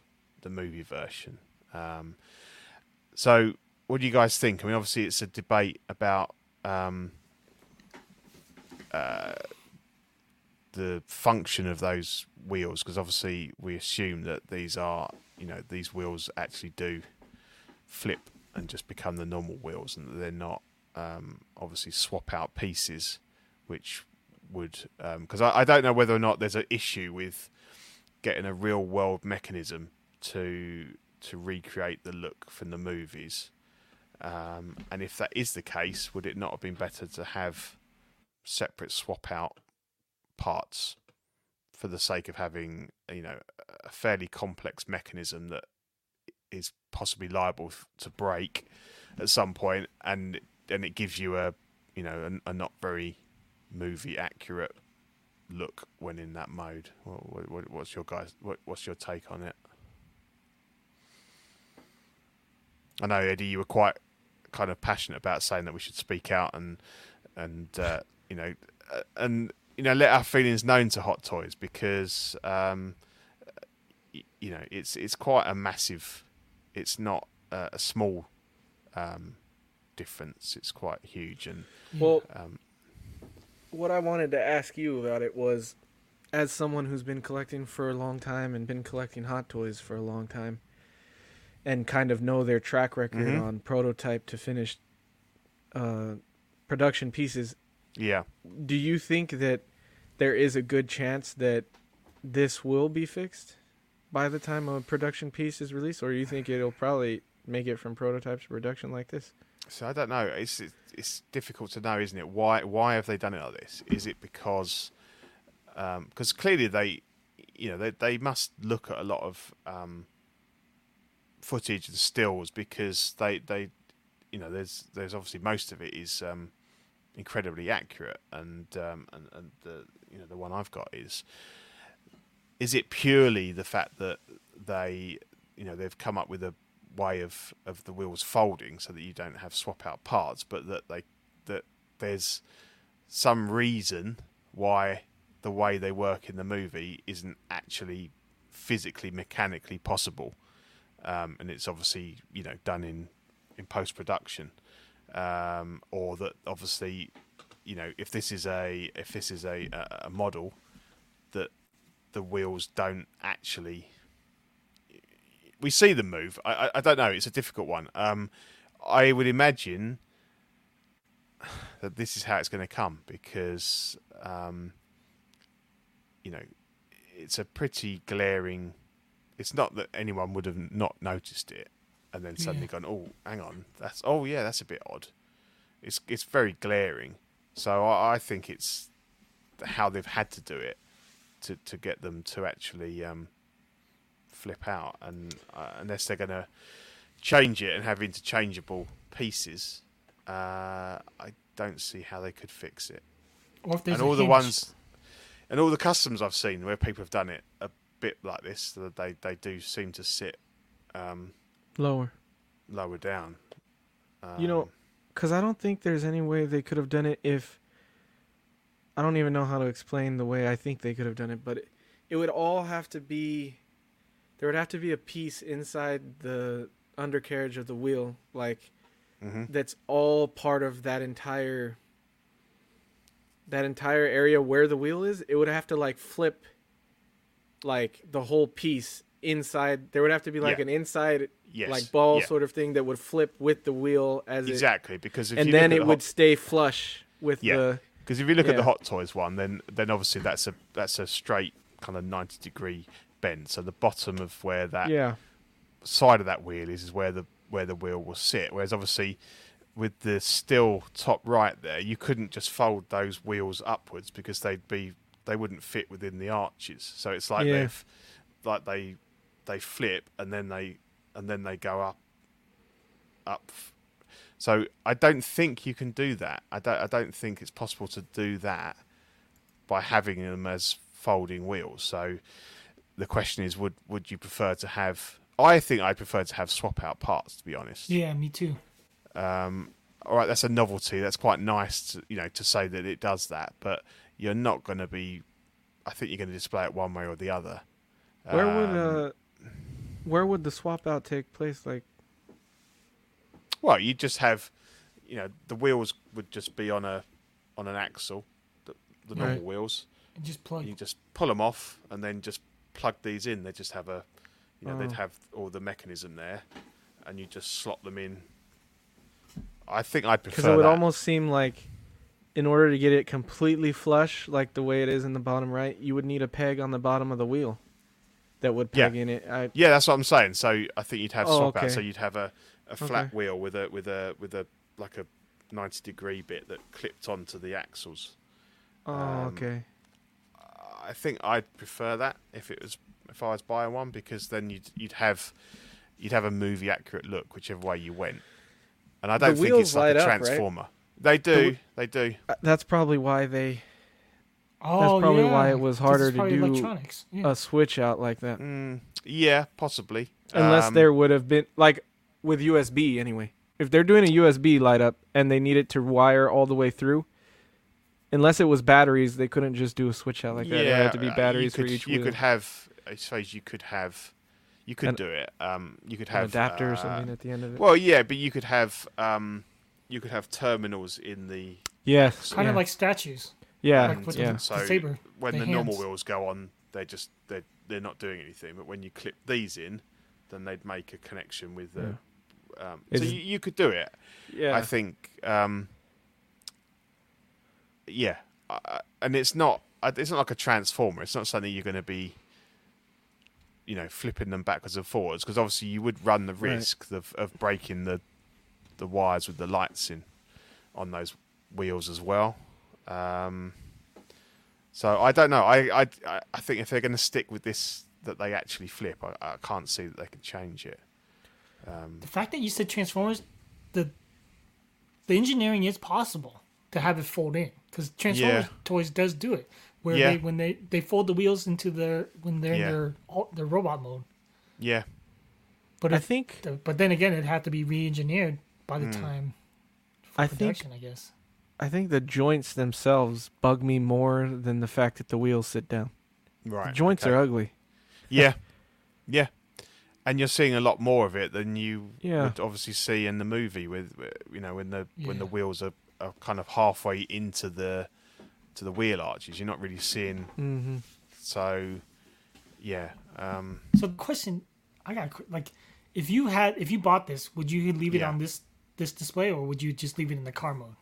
the movie version. Um, so, what do you guys think? I mean, obviously, it's a debate about um, uh, the function of those wheels, because obviously, we assume that these are, you know, these wheels actually do flip and just become the normal wheels, and that they're not um, obviously swap out pieces, which would because I, I don't know whether or not there's an issue with getting a real world mechanism to to recreate the look from the movies. Um, and if that is the case, would it not have been better to have separate swap out parts for the sake of having you know a fairly complex mechanism that is possibly liable to break at some point, and and it gives you a you know a, a not very movie accurate look when in that mode. What, what, what's your guys? What, what's your take on it? I know Eddie, you were quite kind of passionate about saying that we should speak out and and uh, you know uh, and you know let our feelings known to Hot Toys because um, you know it's it's quite a massive. It's not uh, a small um, difference. It's quite huge and Well, um, what I wanted to ask you about it was, as someone who's been collecting for a long time and been collecting Hot Toys for a long time, and kind of know their track record Mhm. on prototype to finished uh, production pieces, yeah. do you think that there is a good chance that this will be fixed by the time a production piece is released, or you think it'll probably make it from prototype to production like this? So I don't know. It's it's- it's difficult to know, isn't it? Why why have they done it like this? Is it because because clearly they you know they they must look at a lot of um, footage and stills because they they you know there's there's obviously most of it is um, incredibly accurate and um, and and the you know the one I've got is is it purely the fact that they you know they've come up with a way of of the wheels folding so that you don't have swap out parts but that they that there's some reason why the way they work in the movie isn't actually physically mechanically possible um, and it's obviously you know done in in post production um, or that obviously you know if this is a if this is a a, model that the wheels don't actually we see them move. I, I, I don't know. It's a difficult one. Um, I would imagine that this is how it's going to come because, um, you know, it's a pretty glaring. It's not that anyone would have not noticed it and then suddenly Yeah. gone, "Oh, hang on, that's oh yeah, that's a bit odd." It's it's very glaring. So I, I think it's how they've had to do it to to get them to actually um, flip out, and uh, unless they're going to change it and have interchangeable pieces, uh, I don't see how they could fix it. And all the hinge. ones, and all the customs I've seen where people have done it a bit like this, that they they do seem to sit um, Lower. lower down. You know, Um, because I don't think there's any way they could have done it if. I don't even know how to explain the way I think they could have done it, but it, it would all have to be. There would have to be a piece inside the undercarriage of the wheel, like Mhm. that's all part of that entire. That entire area where the wheel is, it would have to like flip. Like the whole piece inside, there would have to be like Yeah. an inside yes, like ball yeah, sort of thing that would flip with the wheel as it exactly because if and then it the would hot- stay flush with Yeah. the Because if you look at the Hot Toys one, then then obviously that's a that's a straight kind of ninety degree bend. So the bottom of where that yeah side of that wheel is is where the where the wheel will sit. Whereas obviously with the still top right there, you couldn't just fold those wheels upwards because they'd be they wouldn't fit within the arches. So it's like Yeah. they've like they they flip and then they and then they go up up. So I don't think you can do that. I don't I don't think it's possible to do that by having them as folding wheels. So the question is would would you prefer to have I think I prefer to have swap out parts to be honest. Yeah, me too. Um all right, that's a novelty. That's quite nice to, you know to say that it does that, but you're not going to be I think you're going to display it one way or the other. where would Um, uh where would the swap out take place like Well, you just have, you know, the wheels would just be on a on an axle, the, the normal Right. wheels. And just plug. You just pull them off and then just plug these in. They just have a, you know, they'd Oh. have all the mechanism there, and you just slot them in. I think I'd prefer because it would that. almost seem like in order to get it completely flush like the way it is in the bottom right you would need a peg on the bottom of the wheel that would Yeah. peg in it I, Yeah, that's what I'm saying. So I think you'd have Oh, swap out. So you'd have a, a flat Okay. wheel with a with a with a like a ninety degree bit that clipped onto the axles. oh Um, okay I think I'd prefer that if it was if I was buying one because then you'd you'd have you'd have a movie accurate look whichever way you went. And I don't think it's like a up, right? Transformer. They do, The they do. Uh, that's probably why they Oh, that's probably yeah, why it was harder to do electronics. Yeah. a switch out like that. Mm, yeah, possibly. Unless Um, there would have been like with USB anyway. If they're doing a USB light up and they need it to wire all the way through, unless it was batteries, they couldn't just do a switch out like that. There had to be uh, batteries you could, for each You wheel. could have, I suppose, you could have, you could An- do it. Um, you could An have adapter or uh, something at the end of it. Well, yeah, but you could have, um, you could have terminals in the yes, kind yeah. of like statues. yeah, like with yeah. the- so saber, when the the normal wheels go on, they just they they're not doing anything. But when you clip these in, then they'd make a connection with the. Um, so you, you could do it. yeah. I think. Um, yeah, I, I- and it's not. It's not like a transformer. It's not something you're going to be. You know, flipping them backwards and forwards because obviously you would run the Right. risk of, of breaking the the wires with the lights in on those wheels as well. Um, so I don't know. I I I- I think if they're going to stick with this, that they actually flip, I, I can't see that they can change it. Um, The fact that you said Transformers, the the engineering is possible to have it fold in because Transformers Yeah. toys does do it, where Yeah. they when they they fold the wheels into their when they're Yeah. in their au- their robot mode. yeah, But I if, think but then again, it had to be re-engineered by the time I think I guess. I think the joints themselves bug me more than the fact that the wheels sit down. right. The joints okay. are ugly. Yeah, [laughs] yeah, and you're seeing a lot more of it than you Yeah. would obviously see in the movie with you know when the when the wheels are, are kind of halfway into the to the wheel arches. You're not really seeing hmm so. Yeah. Um, So the question I got, like, if you had if you bought this, would you leave it Yeah. on this this display or would you just leave it in the car mode?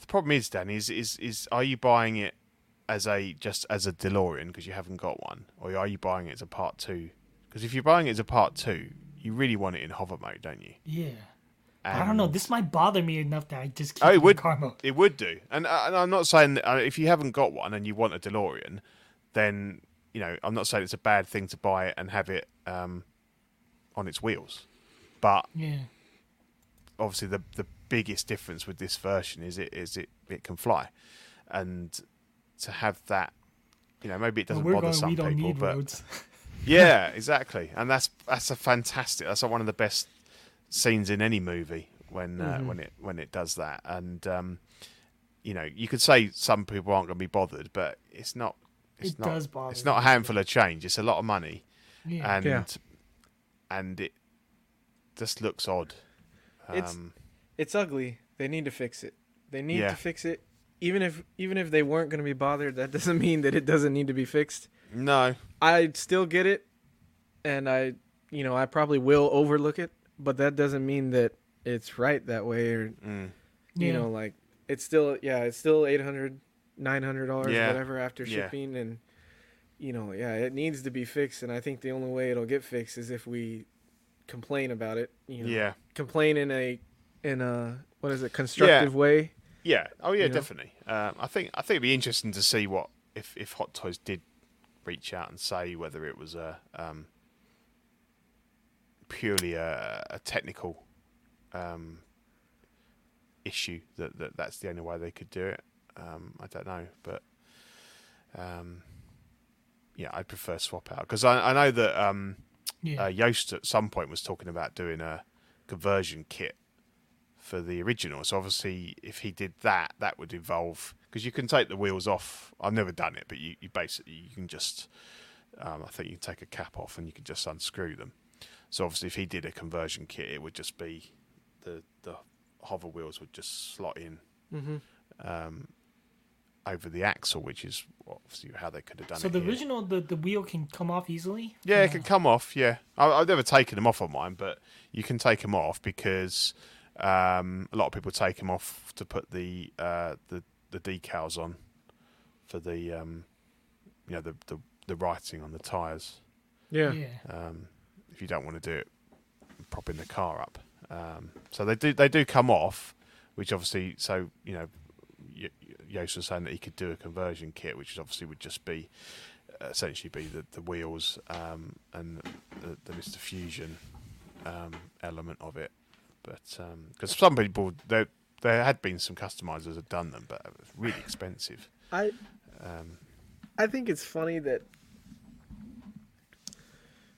the problem is, Danny, is is is are you buying it as a just as a DeLorean because you haven't got one, or are you buying it as a part two? Because if you're buying it as a part two, you really want it in hover mode, don't you? Yeah. I don't know. This might bother me enough that I just keep Oh, it it in would. car mode. It would do, and, uh, and I'm not saying that uh, if you haven't got one and you want a DeLorean, then you know I'm not saying it's a bad thing to buy it and have it um, on its wheels, but Yeah. obviously the the biggest difference with this version is it is it it can fly, and to have that, you know, maybe it doesn't we're bother going. some We don't people, need but roads. [laughs] [laughs] yeah, exactly, and that's that's a fantastic. That's one of the best scenes in any movie when uh, Mm-hmm. when it when it does that. And um, you know, you could say some people aren't going to be bothered, but it's not. It's It not, does bother It's not a handful of change. It's a lot of money, Yeah. and Yeah. and it just looks odd. It's- Um, It's ugly. They need to fix it. They need Yeah. to fix it. Even if even if they weren't going to be bothered, that [laughs] doesn't mean that it doesn't need to be fixed. no, I still get it, and I, you know, I probably will overlook it, but that doesn't mean that it's right that way, or mm, you Yeah. know, like it's still, yeah, it's still 800 900 dollars, Yeah. whatever, after Yeah. shipping, and you know, yeah, it needs to be fixed, and I think the only way it'll get fixed is if we complain about it. You know, yeah, complain in a in a what is it constructive way. yeah. Oh yeah, You definitely. Um, I think I think it'd be interesting to see what if if Hot Toys did reach out and say whether it was a um, purely a, a technical um, issue that, that that's the only way they could do it. Um, I don't know, but um, yeah, I prefer swap out because I, I know that um, Yeah. uh, Yoast at some point was talking about doing a conversion kit for the original. So obviously, if he did that, that would involve because you can take the wheels off. I've never done it, but you, you basically you can just um, I think you can take a cap off and you can just unscrew them. So obviously, if he did a conversion kit, it would just be the the hover wheels would just slot in Mm-hmm. um, over the axle, which is obviously how they could have done so it. So the here. original, the, the wheel can come off easily. Yeah, it can come off. Yeah, I, I've never taken them off on mine, but you can take them off because um, a lot of people take them off to put the uh, the the decals on for the um, you know the, the the writing on the tires. Yeah. Yeah. Um, if you don't want to do it, propping the car up. Um, so they do they do come off, which obviously so you know. Y- saying that he could do a conversion kit, which obviously would just be essentially be the, the wheels um, and the, the Mr. Fusion um, element of it. But because some people they there had been some customizers that had done them, but it was really expensive. I Um, I think it's funny that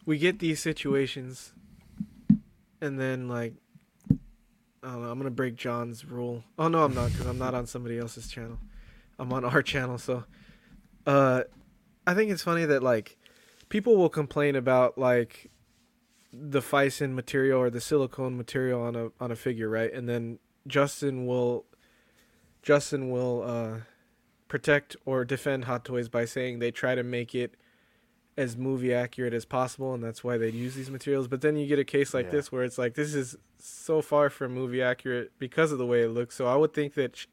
we get these situations, and then like, I don't know. I'm gonna break John's rule. Oh no, I'm not because I'm not on somebody else's channel. I'm on our [laughs] channel, so. Uh, I think it's funny that like, people will complain about like, the Phicen material or the silicone material on a on a figure, right? And then Justin will, Justin will uh protect or defend Hot Toys by saying they try to make it as movie accurate as possible, and that's why they use these materials. But then you get a case like Yeah. this where it's like this is so far from movie accurate because of the way it looks. So I would think that sh-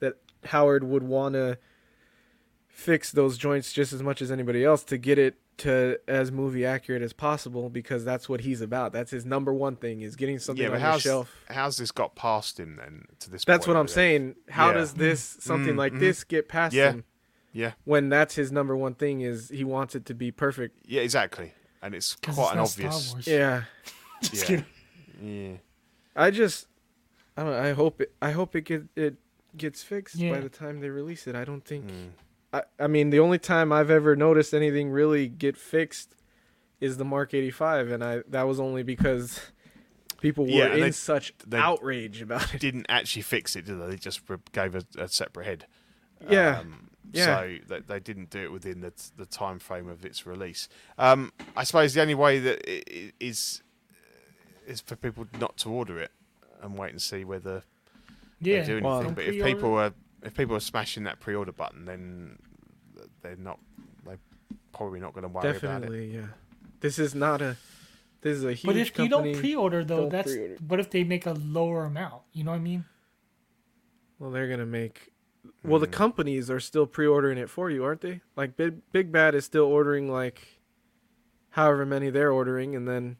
that Howard would want to fix those joints just as much as anybody else to get it to as movie accurate as possible because that's what he's about. That's his number one thing is getting something yeah, on but the shelf. how's this got past him then to this? That's what I'm saying. How Yeah. does this something Mm, like mhm. this get past Yeah. him? Yeah, when that's his number one thing is he wants it to be perfect. yeah, exactly, and it's quite it's an obvious. Yeah. [laughs] Just Yeah. kidding. Yeah, I just I don't I hope it I hope it get it gets fixed Yeah. by the time they release it. I don't think Mm. I I mean the only time I've ever noticed anything really get fixed is the Mark 85 and I that was only because people were Yeah, in they- such they- outrage about it. didn't actually fix it, did they? They just gave a, a separate head. Yeah. Um, Yeah. So they, they didn't do it within the the time frame of its release. Um, I suppose the only way that it it is is for people not to order it and wait and see whether Yeah. they do anything. Well- but if people are if people are smashing that pre-order button, then they're not. They're probably not going to worry about it. Definitely, yeah. This is not a this is a huge But if you don't pre-order though, Don't that's pre-order. what if they make a lower amount? You know what I mean? Well, they're gonna make. Well, Hmm. the companies are still pre-ordering it for you, aren't they? Like Big Big Bad is still ordering like, however many they're ordering, and then,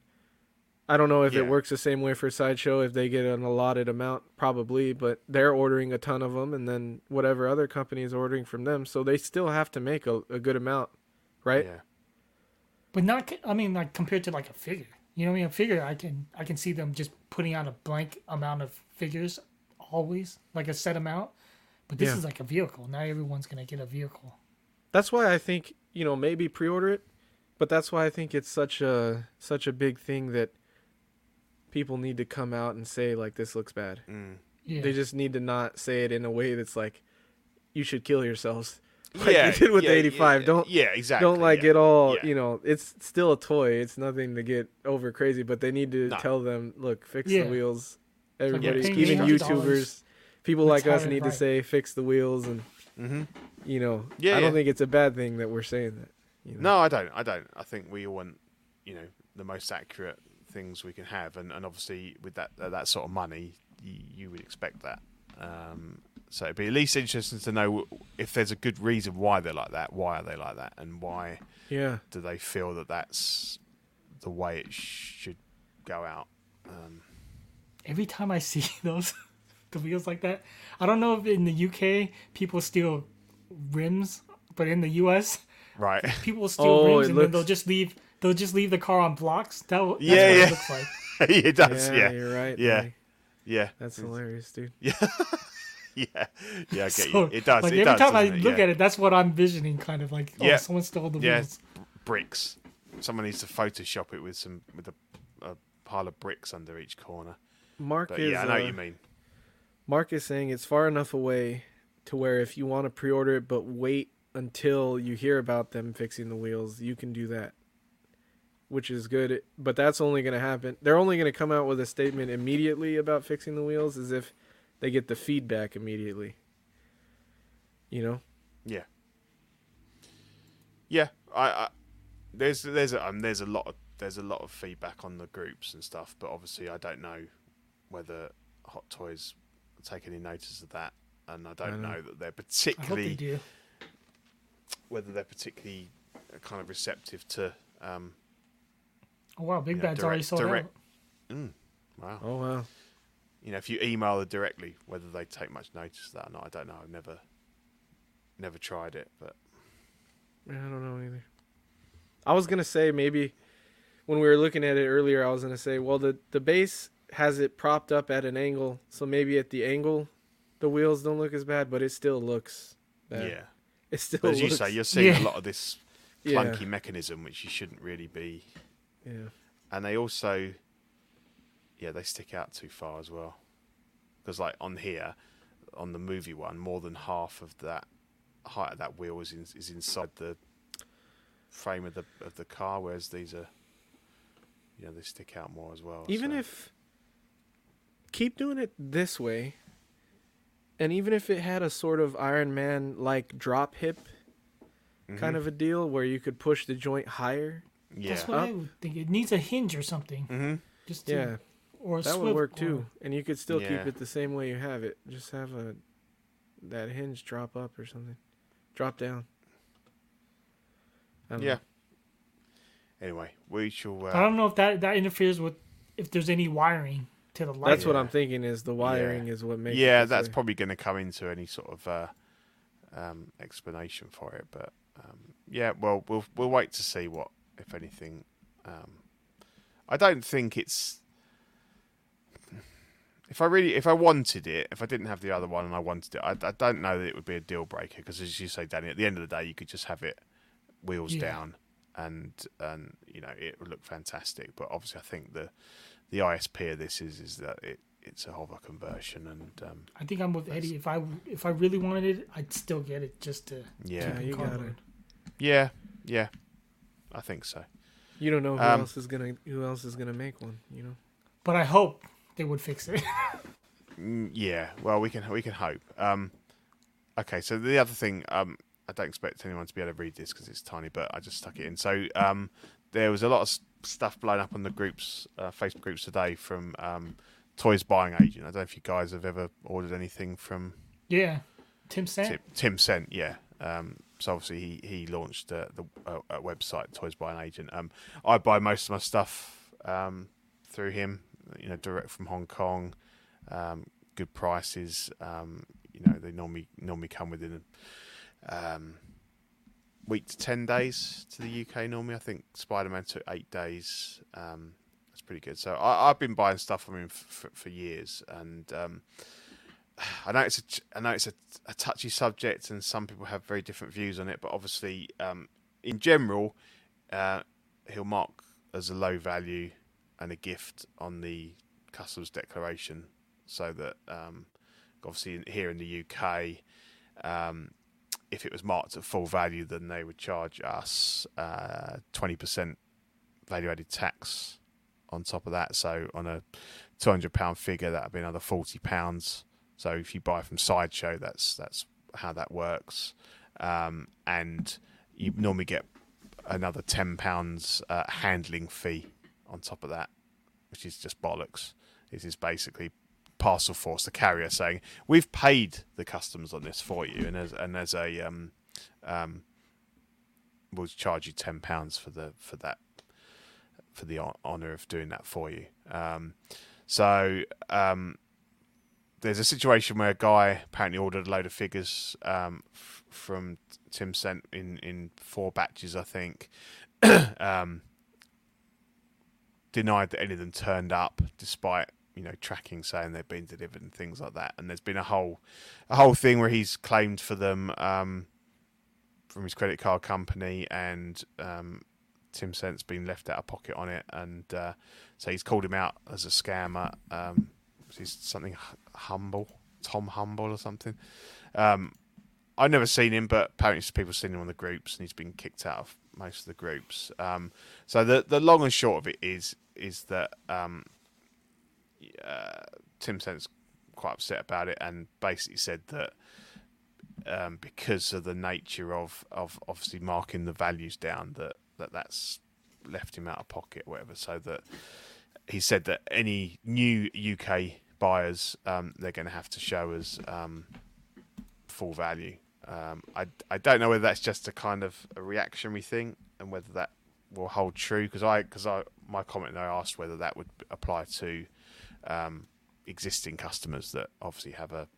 I don't know if Yeah. it works the same way for Sideshow if they get an allotted amount, probably, but they're ordering a ton of them, and then whatever other company is ordering from them, so they still have to make a, a good amount, right? Yeah. But not. I mean, like compared to like a figure. You know what I mean? A figure, I can I can see them just putting out a blank amount of figures always, like a set amount. But this Yeah. is like a vehicle. Not everyone's gonna get a vehicle. That's why I think you know maybe pre-order it, but that's why I think it's such a such a big thing that people need to come out and say like this looks bad. Mm. Yeah. They just need to not say it in a way that's like, you should kill yourselves. [laughs] Like yeah, they did with yeah, the 85. Yeah, don't yeah, exactly. don't like yeah. get all Yeah. you know. It's still a toy. It's nothing to get over crazy. But they need to No. tell them, look, fix Yeah. the wheels. we're Everybody, even $800. YouTubers, people Let's like us have it need to say fix the wheels, and Mhm. you know, Yeah, I don't yeah. think it's a bad thing that we're saying that. You know? No, I don't. I don't. I think we want, you know, the most accurate things we can have, and, and obviously with that uh, that sort of money, you, you would expect that. Um, so it'd be at least interesting to know if there's a good reason why they're like that. Why are they like that, and why Yeah. do they feel that that's the way it should go out? Um, Every time I see [laughs] those, the wheels like that, I don't know if in the UK people steal rims, but in the US right. people steal Oh, rims it and then they'll just leave. They'll just leave the car on blocks. That, that's Yeah, what yeah. it looks like. [laughs] it does. Yeah, Yeah. you're right. Yeah. Mike. Yeah. That's hilarious, dude. Yeah. [laughs] yeah. Yeah. I get So, you. It does. Like it every does, time I it? look Yeah. at it, that's what I'm visioning. Kind of like, oh, Yeah. someone stole the Yeah. wheels. bricks. Someone needs to Photoshop it with some with a, a pile of bricks under each corner. Mark But is. yeah, I know uh, what you mean. Mark is saying it's far enough away to where if you want to pre-order it but wait until you hear about them fixing the wheels, you can do that. Which is good, but that's only going to happen. They're only going to come out with a statement immediately about fixing the wheels as if they get the feedback immediately. You know? Yeah. Yeah. I, I there's there's a um, there's a lot of there's a lot of feedback on the groups and stuff, but obviously I don't know whether Hot Toys take any notice of that, and I don't know. know that they're hope they particularly whether they're particularly uh, kind of receptive to. Um, Oh wow, Big Yeah, Bad's already sold direct- out. wow. Oh wow. you know, if you email her directly, whether they take much notice of that or not, I don't know. I've never, never tried it, but Yeah, I don't know either. I was gonna say maybe when we were looking at it earlier, I was gonna say, well, the the base has it propped up at an angle, so maybe at the angle, the wheels don't look as bad, but it still looks bad. Yeah. It still. But as you say, you're seeing Yeah. a lot of this [laughs] Yeah. clunky mechanism, which you shouldn't really be. Yeah. And they also, yeah, they stick out too far as well. Because like on here, on the movie one, more than half of that height of that wheel is in, is inside the frame of the of the car, whereas these are, you know, they stick out more as well. Even so- if keep doing it this way, and even if it had a sort of Iron Man like drop hip Mm-hmm. kind of a deal where you could push the joint higher, yeah, That's what I would think. It needs a hinge or something. Mm-hmm. Just to, yeah, or a that swivel, would work or- too. And you could still Yeah. keep it the same way you have it. Just have a that hinge drop up or something, drop down. Yeah. know. Anyway, we shall. I Uh, don't know if that that interferes with if there's any wiring to the light. That's what I'm thinking. Is the wiring is what makes. yeah, this that's way. probably going to come into any sort of uh, um, explanation for it. But um, yeah, well, we'll we'll wait to see what, if anything. Um, I don't think it's. If I really, if I wanted it, if I didn't have the other one and I wanted it, I, I don't know that it would be a deal breaker because, as you say, Danny, at the end of the day, you could just have it wheels Yeah. down, and and you know it would look fantastic. But obviously, I think the the ISP of this is is that it it's a hover conversion, and um, I think I'm with Eddie. If I if I really wanted it, I'd still get it just to yeah, Yeah, you got it. yeah, yeah, I think so. You don't know who Um, else is gonna who else is gonna make one. You know. But I hope they would fix it. [laughs] Mm, Yeah, well, we can we can hope. Um, okay, so the other thing, um, I don't expect anyone to be able to read this because it's tiny, but I just stuck it in. So um, there was a lot of s- stuff blown up on the groups, uh, Facebook groups today from um, Toys Buying Agent. I don't know if you guys have ever ordered anything from yeah, Tim sent. Tim, Tim Sent, yeah. Um, so obviously he he launched uh, the uh, website Toys Buying Agent. Um, I buy most of my stuff um, through him, you know, direct from Hong Kong. Um, good prices. Um, you know, they normally normally come within um, week to ten days to the UK. Normally, I think Spider Man took eight days. Um, that's pretty good. So I, I've been buying stuff from him f- for, for years, and um, [sighs] I know it's a, I know it's a, a touchy subject, and some people have very different views on it. But obviously, um, in general, uh, he'll mark as a low value and a gift on the customs declaration, so that um, obviously here in the UK, um, if it was marked at full value, then they would charge us uh, twenty percent value added tax on top of that. So on a two hundred pound figure, that would be another forty pounds. So if you buy from Sideshow, that's that's how that works, um, and you normally get another ten pounds uh, handling fee on top of that, which is just bollocks. This is basically Parcel Force, the carrier, saying we've paid the customs on this for you, and as and as a um, um, we'll charge you ten pounds for the for that for the honor of doing that for you. Um, so um, there's a situation where a guy apparently ordered a load of figures um, f- from Tim Sent in in four batches, I think. [clears throat] um, denied that any of them turned up, despite you know tracking saying they've been delivered and things like that. And there's been a whole a whole thing where he's claimed for them um, from his credit card company, and um, Tim Sent's been left out of pocket on it, and uh, so he's called him out as a scammer. Um, he's something humble, Tom Humble or something. Um, I've never seen him, but apparently people seen him on the groups, and he's been kicked out of most of the groups. Um, so the the long and short of it is is that um, uh, Tim Sent's quite upset about it, and basically said that um, because of the nature of, of obviously marking the values down, that, that that's left him out of pocket, whatever. So that he said that any new UK buyers, um, they're going to have to show us um, full value. Um, I, I don't know whether that's just a kind of a reactionary thing and whether that will hold true because I because I my comment I asked whether that would apply to um, existing customers that obviously have a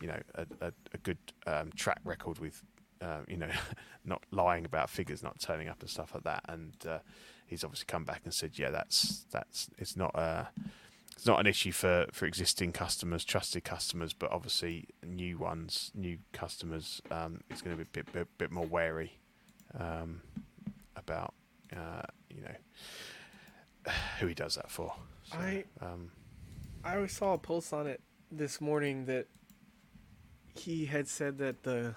you know a, a, a good um, track record with uh, you know [laughs] not lying about figures, not turning up and stuff like that. And uh, he's obviously come back and said, yeah, that's that's it's not a it's not an issue for, for existing customers, trusted customers, but obviously new ones, new customers, um, it's going to be a bit, bit, bit more wary um, about uh, you know [sighs] who he does that for. So, I- um, I saw a post on it this morning that he had said that the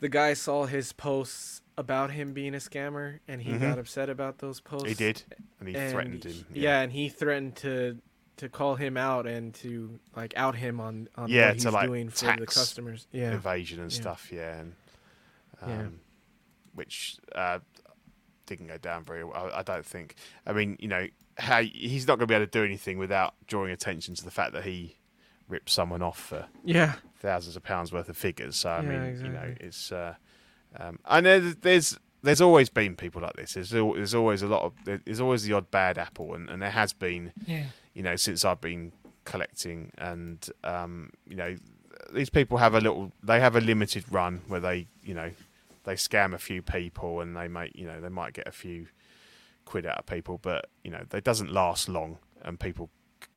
the guy saw his posts about him being a scammer and he Mhm. got upset about those posts. he did, and he and threatened him. Yeah. and he threatened to to call him out and to like out him on on Yeah, what he's like, doing for the customers. Yeah. evasion and Yeah. stuff. Yeah, and um, Yeah. which uh, didn't go down very well. I, I don't think. I mean, you know, how he's not going to be able to do anything without drawing attention to the fact that he ripped someone off for Yeah. thousands of pounds worth of figures. So I Yeah, mean, you know, it's uh, um, and there's, there's there's always been people like this. There's there's always a lot of there's always the odd bad apple, and, and there has been Yeah. you know, since I've been collecting, and um, you know, these people have a little, they have a limited run where they, you know, they scam a few people and they make, you know, they might get a few quid out of people, but you know, it doesn't last long, and people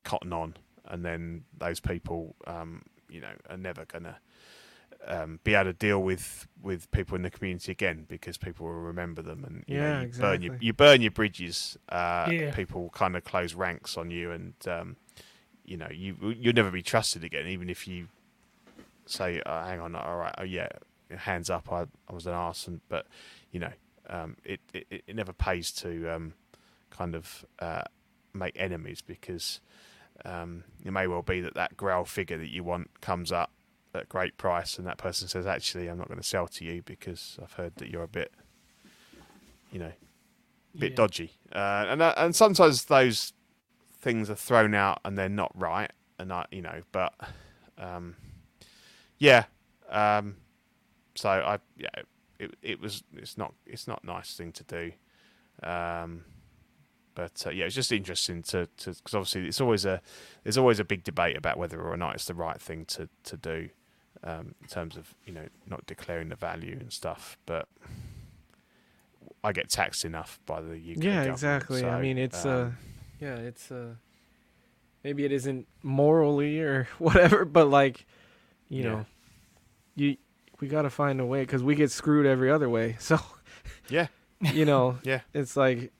cotton on, and then those people, um, you know, are never gonna. Um, be able to deal with, with people in the community again because people will remember them and you know, Yeah, you burn your exactly. you burn your bridges. Uh, Yeah. People kind of close ranks on you, and um, you know you you'll never be trusted again, even if you say, oh, "Hang on, all right, oh yeah, hands up, I, I was an arson, but you know, um, it, it it never pays to um, kind of uh, make enemies because um, it may well be that that growl figure that you want comes up at great price, and that person says, "Actually, I'm not going to sell to you because I've heard that you're a bit, you know, a bit Yeah. dodgy." Uh, and uh, and sometimes those things are thrown out and they're not right, and I, you know, but um, yeah, um, so I yeah, it it was it's not it's not a nice thing to do. Um, but uh, yeah, it's just interesting to because obviously it's always a there's always a big debate about whether or not it's the right thing to to do um, in terms of you know not declaring the value and stuff. But I get taxed enough by the UK. Yeah, exactly. I mean, it's uh, um, yeah, it's uh, maybe it isn't morally or [laughs] whatever, but like, you Yeah. know, you we got to find a way because we get screwed every other way. [laughs] So, Yeah. you know, [laughs] Yeah. it's like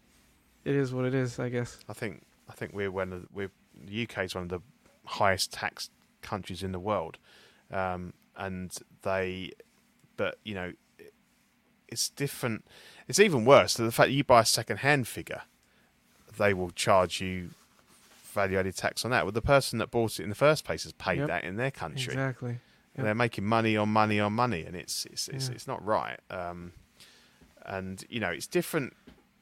it is what it is, I guess. I think I think we're one of the, we're the UK is one of the highest taxed countries in the world, um, and they, but you know, it's different. It's even worse. The fact that you buy a second-hand figure, they will charge you value-added tax on that. Well, the person that bought it in the first place has paid Yep. that in their country. Exactly. Yep. they're making money on money on money, and it's it's it's, Yeah. it's not right. Um, and you know, it's different.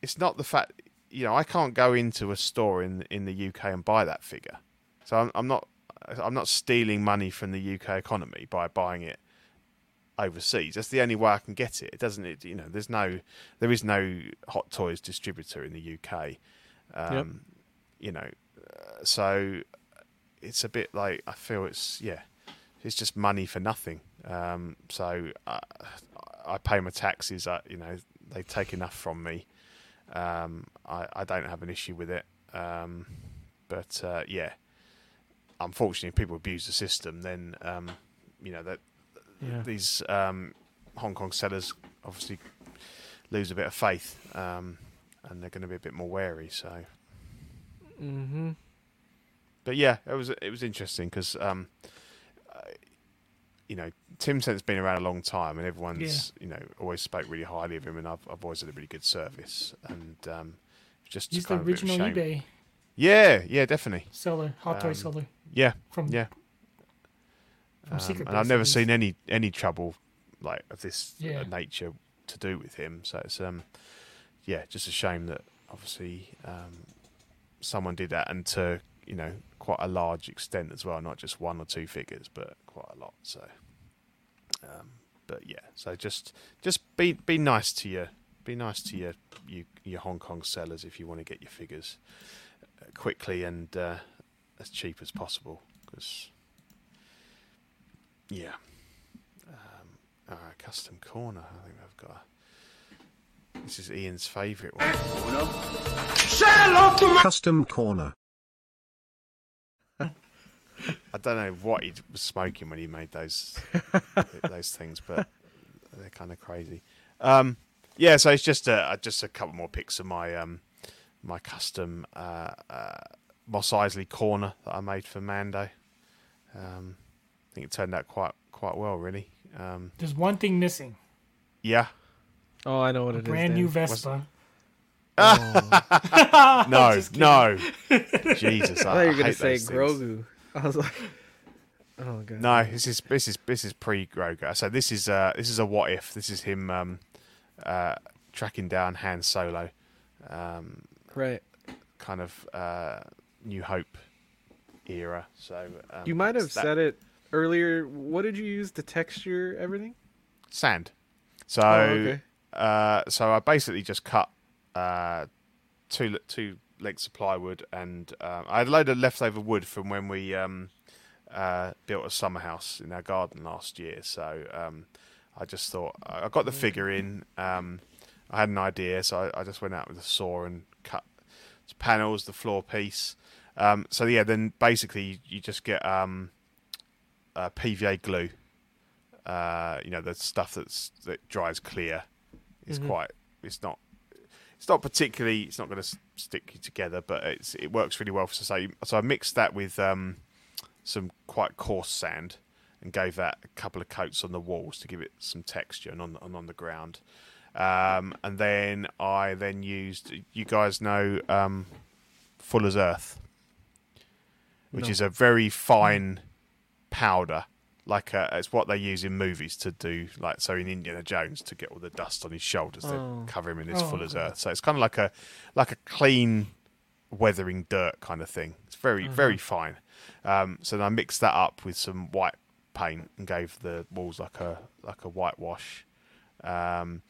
It's not the fact. You know, I can't go into a store in in the UK and buy that figure. So I'm, I'm not I'm not stealing money from the UK economy by buying it overseas. That's the only way I can get it. It doesn't. It, you know, there's no there is no hot toys distributor in the UK. Um, You know, uh, so it's a bit like I feel it's yeah, it's just money for nothing. Um, so I, I pay my taxes. I, you know, they take enough from me. Um, I, I don't have an issue with it. Um, but uh, yeah, unfortunately, if people abuse the system, then um, you know that Yeah. these um, Hong Kong sellers obviously lose a bit of faith, um, and they're going to be a bit more wary. So Mm-hmm. but yeah, it was it was interesting because um, uh, you know Tim Cent's been around a long time, and everyone's you know always spoke really highly of him, and I've I've always had a really good service, and um, just He's the kind of a bit of a original shame. eBay Yeah, yeah, definitely. seller, hot toy Um, seller Yeah, from yeah. from Um, Secret. and I've never seen any any trouble like of this uh, Yeah. nature to do with him. So it's um, yeah, just a shame that obviously um, someone did that and to you know quite a large extent as well, not just one or two figures, but quite a lot. So, um, but yeah, so just just be be nice to your be nice to your you, your Hong Kong sellers if you want to get your figures uh, quickly and uh, as cheap as possible because yeah. Um, uh, custom corner. I think I've got. A, this is Ian's favourite one. Custom Corner. [laughs] I don't know what he was smoking when he made those [laughs] those things, but they're kind of crazy. Um, yeah, so it's just a just a couple more pics of my um, my custom uh, uh, Mos Eisley corner that I made for Mando. Um, I think it turned out quite quite well, really. Um, There's one thing missing. yeah, Oh, I know what it is. Brand Dan. new Vespa. [laughs] no, Just kidding. no, Jesus, I, I thought you were gonna hate say those things. Grogu. I was like, [laughs] oh god. No, this is this is this is pre Grogu. So this is uh this is a what if. This is him um uh tracking down Han Solo, um Right. kind of uh New Hope era. So um, You might have that said it earlier. What did you use to texture everything? sand. So Oh, okay. uh so I basically just cut uh two two lengths of plywood and um, I had a load of leftover wood from when we um uh, built a summer house in our garden last year. So um, I just thought I got the figure in. Um, I had an idea, so I, I just went out with a saw and cut the panels, the floor piece. Um, so yeah, then basically you just get um, uh, PVA glue. Uh, you know the stuff that's that dries clear. It's quite. It's not. It's not particularly. It's not going to stick you together, but it's it works really well for society. So I mixed that with um, some quite coarse sand and gave that a couple of coats on the walls to give it some texture and on and on the ground. Um, and then I then used you guys know um, Fuller's Earth, which No. is a very fine powder. Like uh it's what they use in movies to do, like so in Indiana Jones to get all the dust on his shoulders Oh. to cover him in this Oh, Fuller's okay. Earth. So it's kind of like a like a clean weathering dirt kind of thing. It's very very fine. Um, so then I mixed that up with some white paint and gave the walls like a like a whitewash. Um,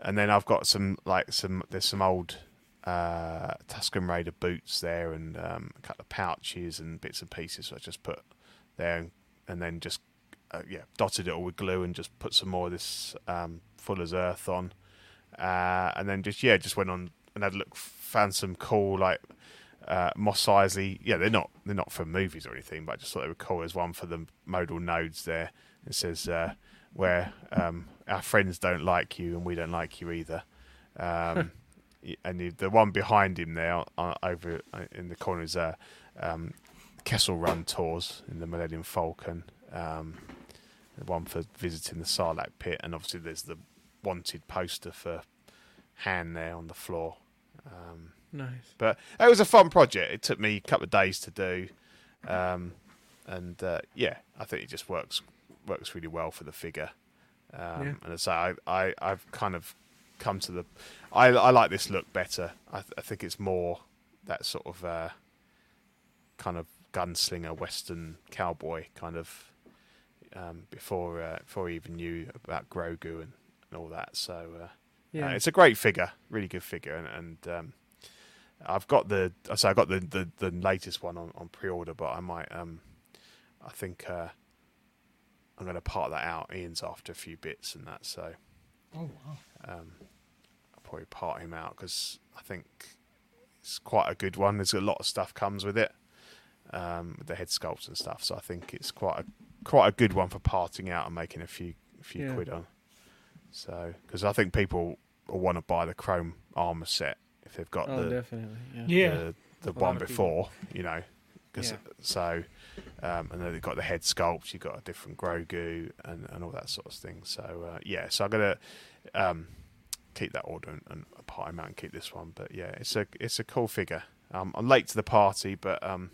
and then I've got some like some there's some old uh, Tusken Raider boots there and um, a couple of pouches and bits and pieces. So I just put there and, and then just uh, yeah dotted it all with glue and just put some more of this um, Fuller's Earth on, uh, and then just yeah just went on and had a look found some cool like uh, Mos Eisley. Yeah, they're not they're not for movies or anything, but I just thought they were cool. There's one for the modal nodes there. It says uh, where um, our friends don't like you and we don't like you either. Um, [laughs] and the, the one behind him there, uh, over uh, in the corner, is uh, um, Kessel Run tours in the Millennium Falcon. Um, the one for visiting the Sarlacc pit, and obviously there's the wanted poster for Han there on the floor. Um, Nice. but it was a fun project. It took me a couple of days to do, um, and uh, yeah, I think it just works works really well for the figure. Um, Yeah. And so I, I I've kind of come to the I I like this look better. I, th- I think it's more that sort of uh, kind of gunslinger western cowboy kind of um, before uh, before he even knew about Grogu and, and all that. So uh, Yeah. uh, it's a great figure, really good figure, and, and um, I've got the so I got the, the, the latest one on, on pre-order, but I might um, I think uh, I'm going to part that out. Ian's after a few bits and that, so Oh wow. um, I'll probably part him out because I think it's quite a good one. There's a lot of stuff comes with it, um, with the head sculpts and stuff. So I think it's quite a quite a good one for parting out and making a few a few Yeah. quid on. So because I think people will want to buy the chrome armor set if they've got Oh, the definitely. Yeah. Yeah. the, the one of people. before, you know. 'cause- Yeah. So, um, and then they've got the head sculpt, you've got a different Grogu and, and all that sort of thing. So, uh, yeah, so I'm going to um, keep that order and, and part him out and keep this one. But yeah, it's a it's a cool figure. Um, I'm late to the party, but um,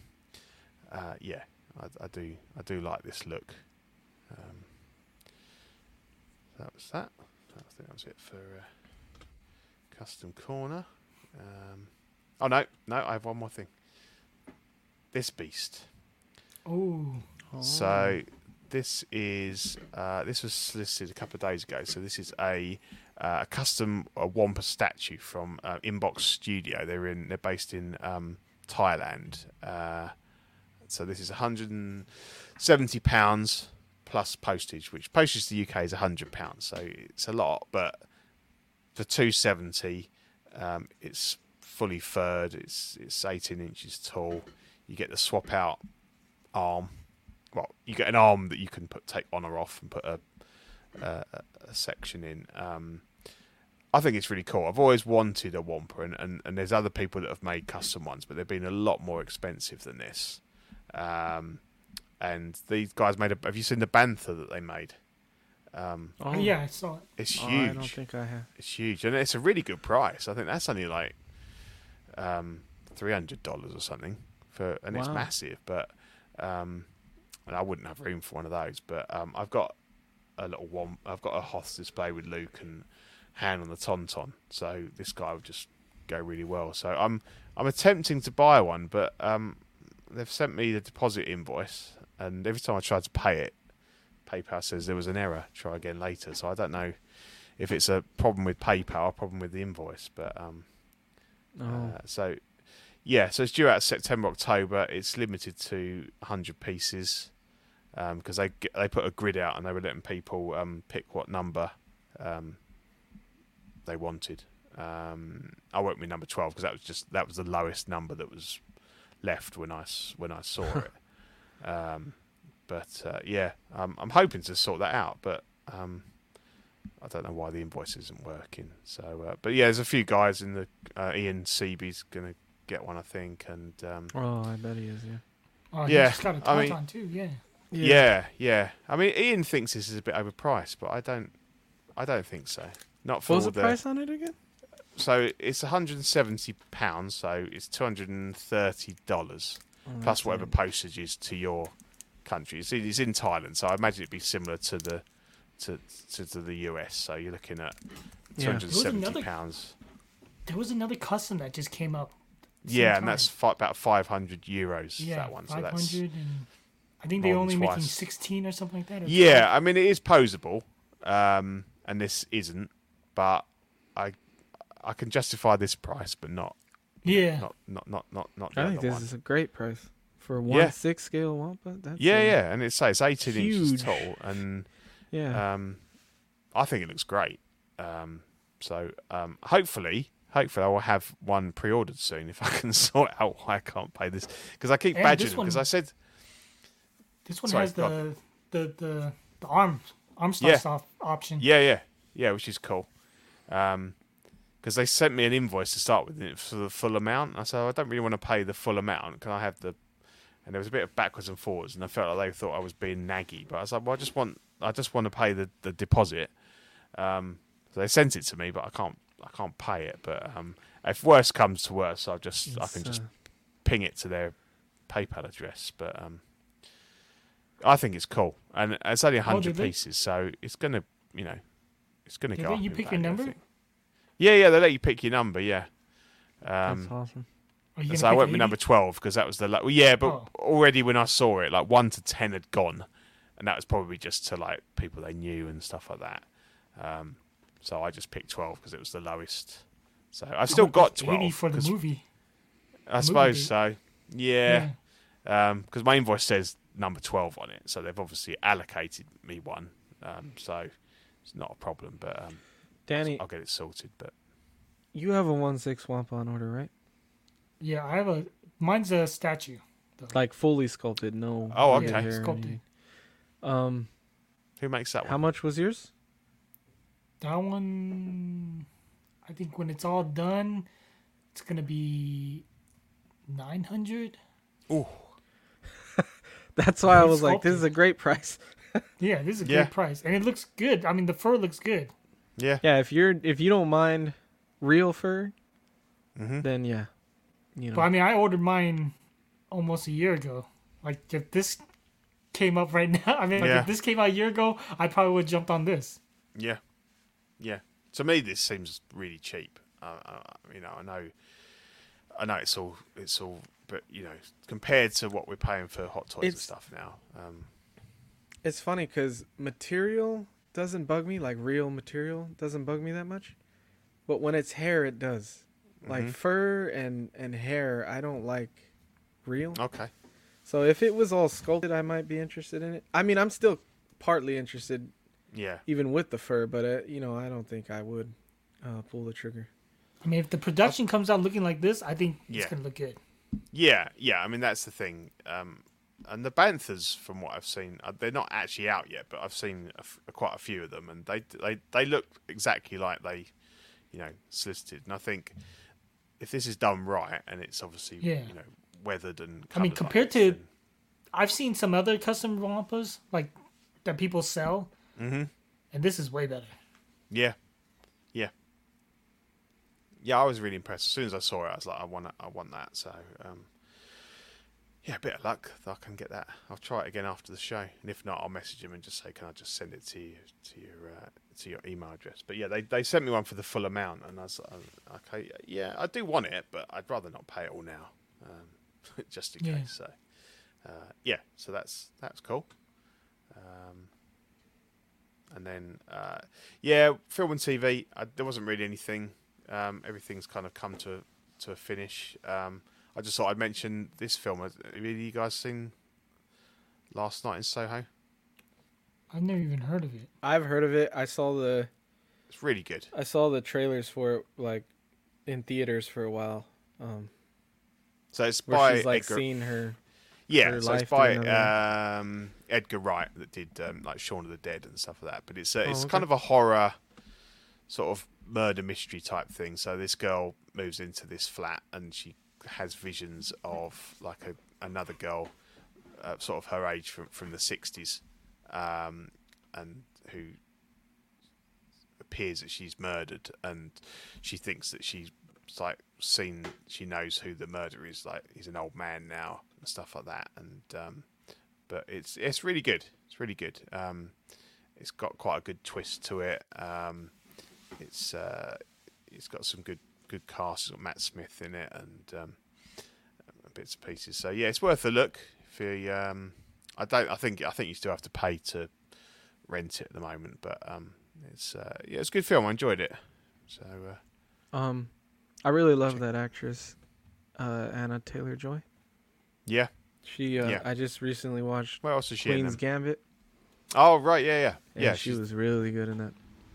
uh, yeah, I, I do I do like this look. Um, that was that. I think that was it for uh, custom corner. Um, oh no, no, I have one more thing. This beast. Oh. So this is uh, this was solicited a couple of days ago. So this is a uh, a custom uh, Wampa statue from uh, Inbox Studio. They're in they're based in um, Thailand. So this is 170 pounds plus postage, which postage to the UK is 100 pounds. So it's a lot, but for 270, um, it's fully furred. It's it's 18 inches tall. You get the swap out arm well, you get an arm that you can put take on or off and put a a, a section in. Um, I think it's really cool. I've always wanted a Wampa, and, and, and there's other people that have made custom ones, but they've been a lot more expensive than this. Um, and these guys made a. Have you seen the Bantha that they made? Um, Oh, yeah, I saw it. it's Oh, huge. I don't think I have. It's huge, and it's a really good price. I think that's only like um, three hundred dollars or something for, and it's massive. But um, and I wouldn't have room for one of those. But um, I've got a little one. I've got a Hoth display with Luke and Han on the Tauntaun, so this guy would just go really well. So I'm I'm attempting to buy one, but um, they've sent me the deposit invoice, and every time I tried to pay it, PayPal says there was an error. Try again later. So I don't know if it's a problem with PayPal, a problem with the invoice. But um, Oh, uh, so yeah, so it's due out September October. It's limited to 100 pieces because they they put a grid out and they were letting people um, pick what number um, they wanted. Um, I went with number 12 because that was just that was the lowest number that was left when I s- when I saw [laughs] it. Um, but uh, yeah, um, I'm hoping to sort that out, but um, I don't know why the invoice isn't working. So, uh, but yeah, there's a few guys in the uh, Ian Seaby's gonna get one, I think, and um, oh, I bet he is. Yeah. Oh, Yeah, he just got a I mean- Tauntaun too. Yeah. yeah. yeah, I mean, Ian thinks this is a bit overpriced, but I don't, I don't think so. Not for What was all the price on it again? So it's 170 pounds, so it's 230 dollars Oh, plus whatever postage is to your country. It's, it's in Thailand, so I imagine it'd be similar to the to to, to the US. So you're looking at Yeah. 270 another- pounds. There was another custom that just came up. at the same Yeah, and that's fi- about 500 euros. yeah, that one. So that's and I think they're only making sixteen or something like that. or Yeah, I mean it is posable, um, and this isn't, but I I can justify this price, but not 12. yeah. not not not not not the I think this one. is a great price for a one Yeah. six scale Wampa. That's yeah, yeah, and it's it's 18 inches tall, and yeah. um, I think it looks great. Um, so um, hopefully. Hopefully, I will have one pre-ordered soon if I [laughs] can sort out why I can't pay this because I keep And badgering because I said This one Sorry, has the, the the the arm arm star Yeah. option. Yeah, yeah, yeah, which is cool. Um 'cause because they sent me an invoice to start with for the full amount. I said I don't really want to pay the full amount. Can I have the? And there was a bit of backwards and forwards, and I felt like they thought I was being naggy. But I was like, well, I just want, I just want to pay the the deposit. Um, so they sent it to me, but I can't, I can't pay it. But um, if worse comes to worse, I'll just, I can just uh, ping it to their PayPal address. But um, I think it's cool, and it's only hundred pieces, so it's gonna, you know, it's gonna Did go. they- you pick your value, I number? Think. Yeah, yeah, they let you pick your number. Yeah. that's Um, awesome. So I went with number twelve because that was the. Lo- well, yeah, but Oh. already when I saw it, like one to ten had gone, and that was probably just to like people they knew and stuff like that. Um, so I just picked twelve because it was the lowest. So I've still Oh, got it's twelve. For the 'cause- movie. I movie suppose date. so. Yeah. because my invoice says number 12 on it, so they've obviously allocated me one, um, so it's not a problem. But um, Danny, I'll get it sorted. But you have a one six Wampa on order, right? Yeah, I have a mine's a statue. Like fully sculpted, no. Oh, red okay. hair or Sculpted. anything. Um, who makes that one? how much was yours? That one, I think when it's all done, it's gonna be nine hundred. Ooh, [laughs] That's why I It's was like, this is a great price. [laughs] Yeah, this is a Yeah. great price, and it looks good. I mean, the fur looks good. Yeah, Yeah, if you're if you don't mind real fur, Mhm. then yeah, you know. But I mean, I ordered mine almost a year ago. Like if this came up right [laughs] now, I mean, like Yeah. if this came out a year ago, I probably would have jumped on this. yeah, yeah. To me, this seems really cheap. Uh, uh, you know, I know, I know it's all, it's all, but you know, compared to what we're paying for hot toys and stuff now, um, It's funny because material doesn't bug me, like real material doesn't bug me that much. But when it's hair, it does. Like Mhm. fur and and hair, I don't like real. okay, So if it was all sculpted, I might be interested in it. I mean, I'm still partly interested, yeah, even with the fur, but uh, you know, I don't think I would uh, pull the trigger. I mean, if the production comes out looking like this, I think Yeah. it's gonna look good. Yeah, yeah. I mean, that's the thing. Um, and the Banthas, from what I've seen, uh, they're not actually out yet, but I've seen a f- quite a few of them, and they they they look exactly like they, you know, solicited. And I think if this is done right, and it's obviously Yeah. you know weathered and I mean, covered like compared this, to- then- I've seen some other custom Wampas like that people sell, Mhm. and this is way better. yeah, yeah, yeah, I was really impressed. As soon as I saw it, I was like, I want I want that. So. um yeah, a bit of luck that I can get that. I'll try it again after the show, and if not, I'll message him and just say, "Can I just send it to you to your uh, to your email address?" But yeah, they they sent me one for the full amount, and I was like, "Okay, yeah, I do want it, but I'd rather not pay it all now, um, [laughs] just in Yeah. case." So uh, yeah, so that's that's cool. Um, and then uh, yeah, film and TV. I, there wasn't really anything. Um, everything's kind of come to to a finish. Um, I just thought I'd mention this film. Have you guys seen Last Night in Soho? I've never even heard of it. I've heard of it. I saw the It's really good. I saw the trailers for it like in theaters for a while. Um, So it's where by she's like Edgar. seeing her. yeah, her so it's by um, Edgar Wright that did um, like Shaun of the Dead and stuff like that. But it's uh, Oh, it's okay. kind of a horror sort of murder mystery type thing. So this girl moves into this flat and she has visions of like a another girl, uh, sort of her age from from the sixties, um, and who appears that she's murdered, and she thinks that she's like seen she knows who the murderer is. Like he's an old man now and stuff like that. And um, but it's it's really good. It's really good. Um, it's got quite a good twist to it. Um, it's uh, it's got some good good cast. It's got Matt Smith in it and um, bits and pieces. So yeah, it's worth a look. If you, um, I don't, I think I think you still have to pay to rent it at the moment, but um, it's uh, yeah, it's a good film. I enjoyed it. So uh, Um, I really love that actress, uh, Anya Taylor-Joy. yeah, She, uh, Yeah. I just recently watched where else is she? Queen's? Gambit. Oh right, yeah, yeah, yeah. she was really good in that.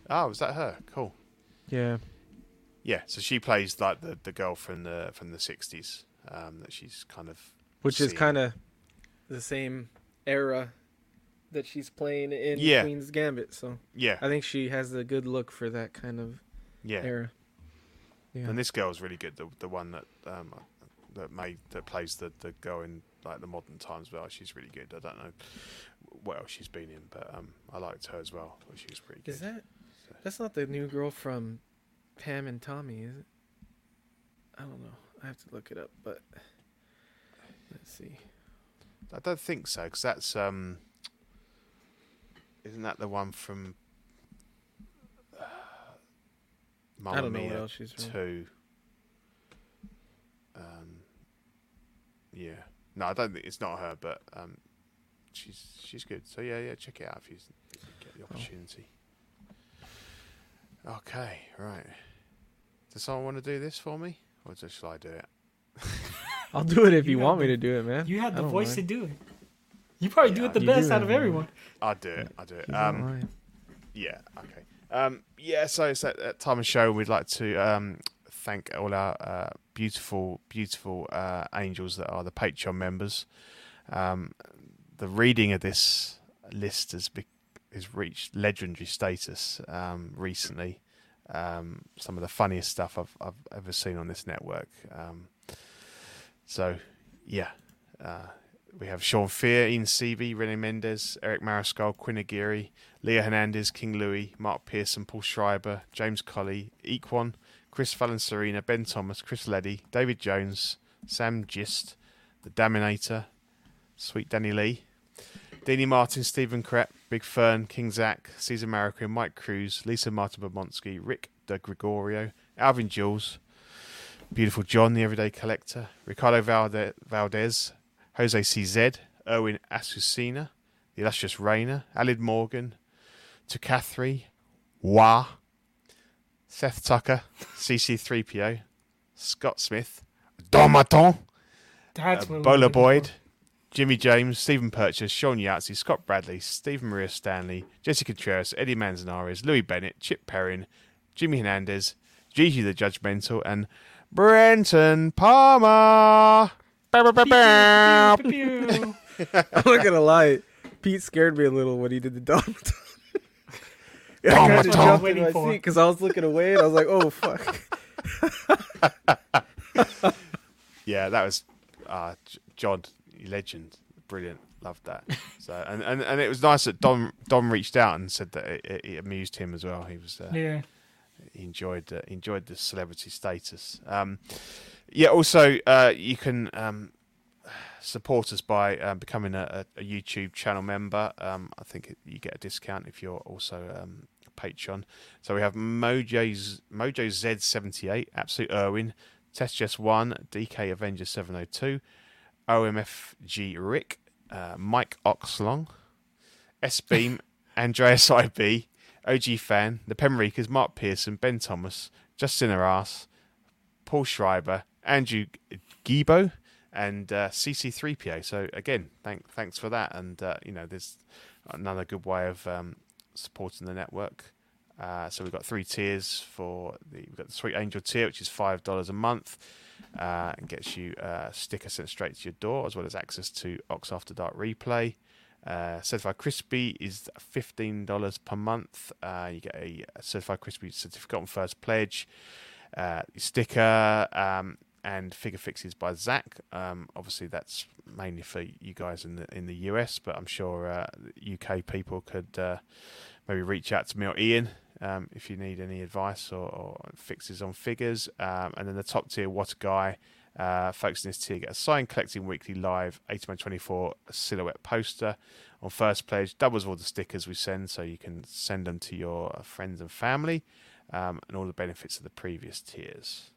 Oh, was that her? Cool. Yeah, Yeah, so she plays like the, the girl from the from the sixties. Um, that she's kind of which is kind of the same era that she's playing in Yeah. Queen's Gambit. So yeah I think she has a good look for that kind of yeah. era. Yeah. And this girl's really good. The the one that um that made that plays the the girl in like the modern times. Well, she's really good. I don't know what else she's been in, but um I liked her as well. She was pretty good. Is that? That's not the new girl from Pam and Tommy, is it? I don't know. I have to look it up, but let's see. I don't think so because that's um. Isn't that the one from? Uh, Mamma I don't know what else she's from. two. Um. Yeah. No, I don't think it's not her, but um, she's she's good. So yeah, yeah, check it out if you if you get the opportunity. Okay, right. Does someone want to do this for me, or just shall I do it? [laughs] I'll do it if You you, have want me to do it, man. You have the voice mind. to do it. You probably do it the best do out of man. everyone. I'll do it. I'll do it. Um. Yeah. Okay. Um, yeah. So it's that, that time of show. We'd like to um, thank all our uh, beautiful, beautiful uh, angels that are the Patreon members. Um, the reading of this list has be- has reached legendary status um, recently. Um, some of the funniest stuff I've, I've ever seen on this network. Um, so, yeah. Uh, we have Sean Fear, Ian Seavey, Rene Mendez, Eric Mariscal, Quinn Aguirre, Leah Hernandez, King Louis, Mark Pearson, Paul Schreiber, James Colley, Equan, Chris Fallon Serena, Ben Thomas, Chris Leddy, David Jones, Sam Gist, The Daminator, Sweet Danny Lee, Deanie Martin, Stephen Krepp, Big Fern, King Zach, Caesar Marroquin, Mike Cruz, Lisa Martin Bomonsky, Rick De Gregorio, Alvin Jules, Beautiful John, the Everyday Collector, Ricardo Valde- Valdez, Jose CZ, Erwin Asusina, the illustrious Rayner, Alid Morgan, to Catherine, Wah, Seth Tucker, CC3PO, Scott Smith, Domaton, uh, Bola Boyd. Jimmy James, Stephen Purchase, Sean Yahtzee, Scott Bradley, Stephen Maria Stanley, Jessica Contreras, Eddie Manzanares, Louis Bennett, Chip Perrin, Jimmy Hernandez, Gigi the Judgmental, and Brenton Palmer. [laughs] I'm not gonna lie. Pete scared me a little when he did the Don. yeah, [laughs] I Don kind of Maton. jumped in Waiting my for. seat because I was looking away and I was like, "Oh fuck!" [laughs] Yeah, that was uh, J- John, legend, brilliant. Loved that. So and, and, and it was nice that Dom Dom reached out and said that it, it, it amused him as well. He was uh, Yeah. he enjoyed uh, enjoyed the celebrity status. Um, yeah, also uh, you can um, support us by um, becoming a, a, YouTube channel member. Um, I think it, you get a discount if you're also um, a Patreon. So we have Mojo's Mojo Z78, Absolute Irwin, Test Just One, DK Avenger 702, OMFG Rick, uh, Mike Oxlong, S Beam, [laughs] Andreas IB, OG Fan, the Penreekers, Mark Pearson, Ben Thomas, Justin Arras, Paul Schreiber, Andrew Gibo, and uh, CC3PA. So again, thank, thanks for that. And uh, you know, there's another good way of um, supporting the network. Uh, so we've got three tiers for the we've got the Sweet Angel tier, which is five dollars a month, uh, and gets you a sticker sent straight to your door, as well as access to Ox After Dark replay. Uh, certified crispy is fifteen dollars per month. Uh, you get a, certified crispy certificate on first pledge, uh, sticker, um, and figure fixes by Zach. Um, obviously, that's mainly for you guys in the in the US, but I'm sure uh, UK people could uh, maybe reach out to me or Ian um, if you need any advice or, or fixes on figures. Um, and then the top tier, what a guy. Uh, folks in this tier get a signed collecting weekly live 18x24 silhouette poster on first pledge, doubles all the stickers we send, so you can send them to your friends and family, um, and all the benefits of the previous tiers.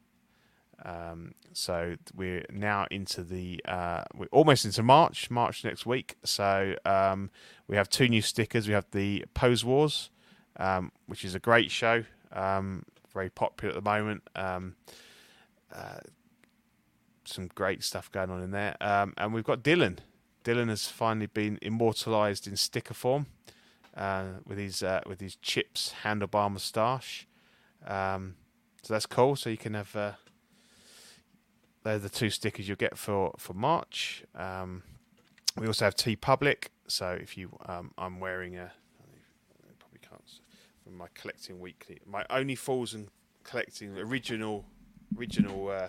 Um, so we're now into the uh, we're almost into March. March next week. So um, we have two new stickers. We have the Pose Wars, um, which is a great show, um, very popular at the moment. Um, uh, some great stuff going on in there, um, and we've got Dylan. Dylan has finally been immortalised in sticker form uh, with his uh, with his chips handlebar moustache. Um, so that's cool. So you can have. Uh, they're the two stickers you'll get for for March. Um, we also have TeePublic. So if you, I'm wearing a, I probably can't s- from my collecting weekly, my only falls and collecting original original uh,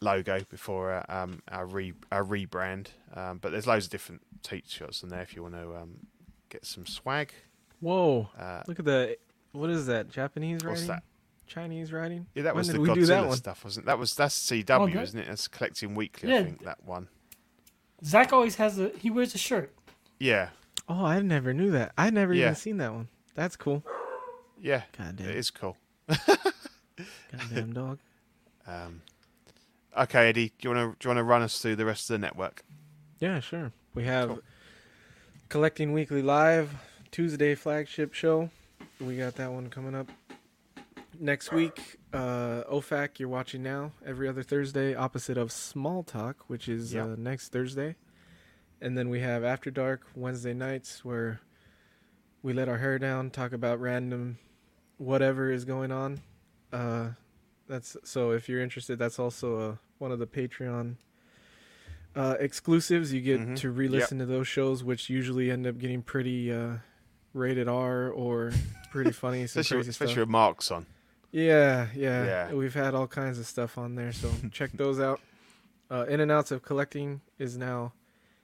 logo before uh, um, our re our rebrand. Um, but there's loads of different t-shirts in there if you want to um, get some swag. Whoa! Uh, Look at the what is that? Japanese what's writing? that? Chinese writing? Yeah, that When was the Godzilla that stuff, wasn't it? That was that's CW, isn't it? That's collecting weekly. Yeah. I think that one. Zach always has a. He wears a shirt. Yeah, Oh, I never knew that. I never Yeah. even seen that one. That's cool. yeah, God damn. it is cool. Goddamn dog. [laughs] Um, okay, Eddie, do you want to do you want to run us through the rest of the network? Yeah, sure. We have Cool. Collecting Weekly Live, Tuesday flagship show. We got that one coming up. Next week, uh, OFAC, you're watching now, every other Thursday, opposite of Small Talk, which is Yeah. uh, next Thursday. And then we have After Dark, Wednesday nights, where we let our hair down, talk about random whatever is going on. Uh, that's so if you're interested, that's also uh, one of the Patreon uh, exclusives. You get Mhm. to re-listen to those shows, which usually end up getting pretty uh, rated R or pretty funny. Especially, especially with Mark's on. Yeah, yeah, Yeah. We've had all kinds of stuff on there, so [laughs] check those out. Uh, In and Outs of Collecting is now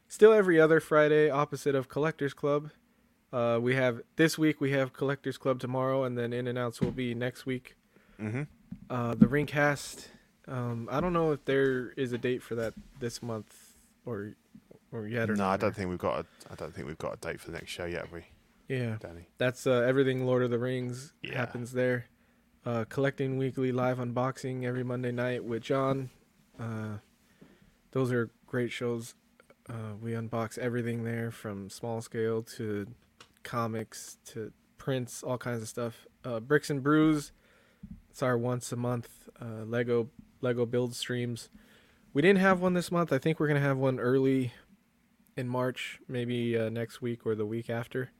still every other Friday, opposite of Collectors Club. Uh, we have this week we have Collectors Club tomorrow, and then In and Outs will be next week. Mm-hmm. Uh, the Ringcast. Um, I don't know if there is a date for that this month or or yet or No. I don't think we've got. A, I don't think we've got a date for the next show yet, have we, Yeah, Danny? that's uh, everything Lord of the Rings Yeah. happens there. Uh, collecting weekly live unboxing every Monday night with John. Uh, those are great shows. Uh, we unbox everything there from small scale to comics to prints, all kinds of stuff. Uh, Bricks and Brews. It's our once a month uh, Lego Lego build streams. We didn't have one this month. I think we're gonna have one early in March, maybe uh, next week or the week after.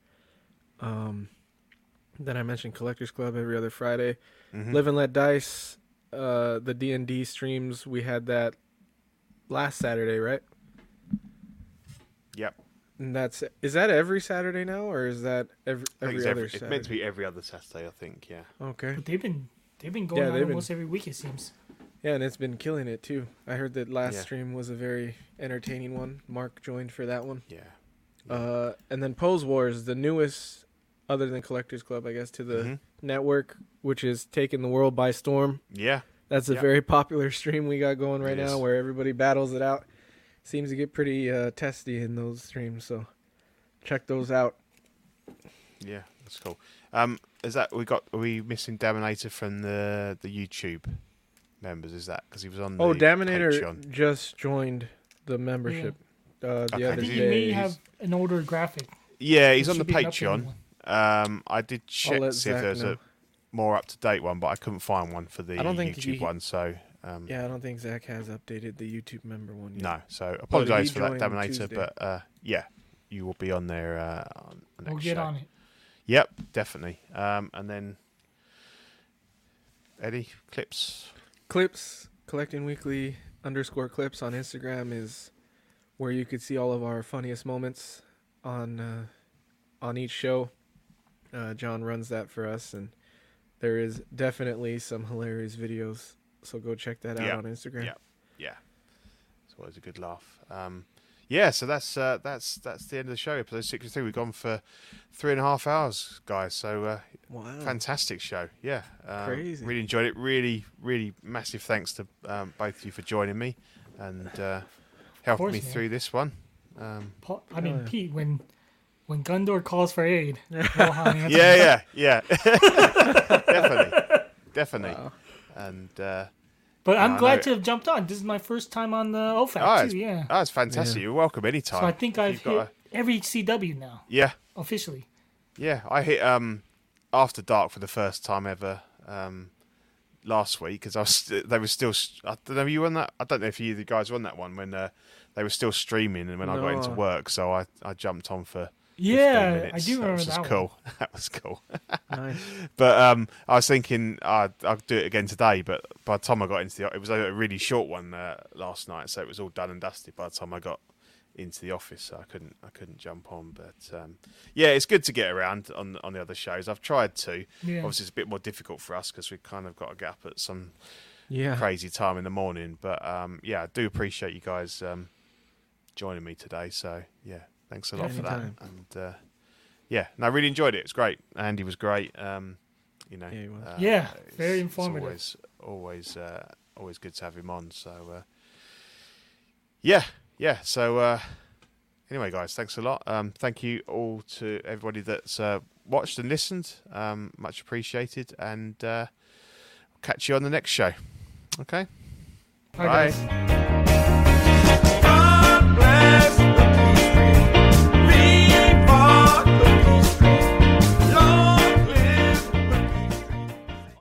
Um, then I mentioned Collectors Club every other Friday. Mhm. Live and Let Dice, uh, the D and D streams. We had that last Saturday, right? Yep. And that's is that every Saturday now, or is that every I every other every, it's meant to be every other Saturday, I think. Yeah. Okay. But they've been they've been going Yeah, on they've been- almost every week. It seems. Yeah, and it's been killing it too. I heard that last Yeah. stream was a very entertaining one. Mark joined for that one. Yeah. Uh, and then Pose Wars, the newest, other than Collectors Club, I guess, to the Mhm. network, which is taking the world by storm. Yeah. That's a Yep. very popular stream we got going right now, where everybody battles it out. Seems to get pretty uh, testy in those streams, so check those out. Yeah. That's cool. Um, is that we got? Are we missing Daminator from the the YouTube members? Is that because he was on? Oh, the Daminator Patreon? just joined the membership uh, the Okay. I other think Is he- may have an older graphic. Yeah, he's It on the should be an updated Patreon. Um, I did check to see if there's know. a more up to date one, but I couldn't find one for the I don't think YouTube he- one. So um, Yeah, I don't think Zach has updated the YouTube member one yet. no. So apologise for that, Daminator. But uh, yeah, you will be on there uh, on the next We'll get show. on it. Yep, definitely. Um, and then Eddie clips. Clips, collecting weekly underscore clips on Instagram is where you could see all of our funniest moments on uh, on each show. Uh, John runs that for us, and there is definitely some hilarious videos. So go check that out Yeah, on Instagram. yeah. Yeah, it's always a good laugh. Um, yeah, so that's uh, that's that's the end of the show. Episode sixty-three. We've gone for three and a half hours, guys. So uh, Wow. fantastic show. Yeah, um, Crazy. Really enjoyed it. Really, really massive thanks to um, both of you for joining me and uh, helping course, me man. through this one. Um, Paul, I mean, Oh, yeah. Pete, when when Gondor calls for aid, [laughs] Rohan answers. yeah, yeah, yeah. [laughs] definitely, definitely. Wow. And uh, But I'm I glad to have jumped on. This is my first time on the OFAC oh, too. it's, Yeah. oh, it's fantastic. You're welcome anytime. So I think I've hit got a- every CW now yeah, officially. yeah. I hit um after dark for the first time ever um last week because I was st- they were still. I don't know. You on that? I don't know if you the guys were on that one when uh, they were still streaming and when I got into work, so I I jumped on for. 15 Yeah. I do remember was that just one. cool. [laughs] that was cool. [laughs] Nice. But um, I was thinking I'd, I'll do it again today. But by the time I got into the, it was a really short one uh, last night, so it was all done and dusted by the time I got into the office. So I couldn't, I couldn't jump on. But um, yeah, it's good to get around on on the other shows. I've tried to. Yeah. Obviously, it's a bit more difficult for us because we've kind of got a gap at some Yeah. crazy time in the morning. But um, yeah, I do appreciate you guys um, joining me today. So yeah, thanks a lot for that. And uh, yeah, no, I really enjoyed it. It's great. Andy was great. Um, you know, Yeah, uh, Yeah, it's- very it's informative. always, always, uh, always good to have him on. So uh, yeah, yeah. So uh, anyway, guys, thanks a lot. Um, thank you all to everybody that's uh, watched and listened. Um, much appreciated. And uh, catch you on the next show. Okay. All right, Bye. guys.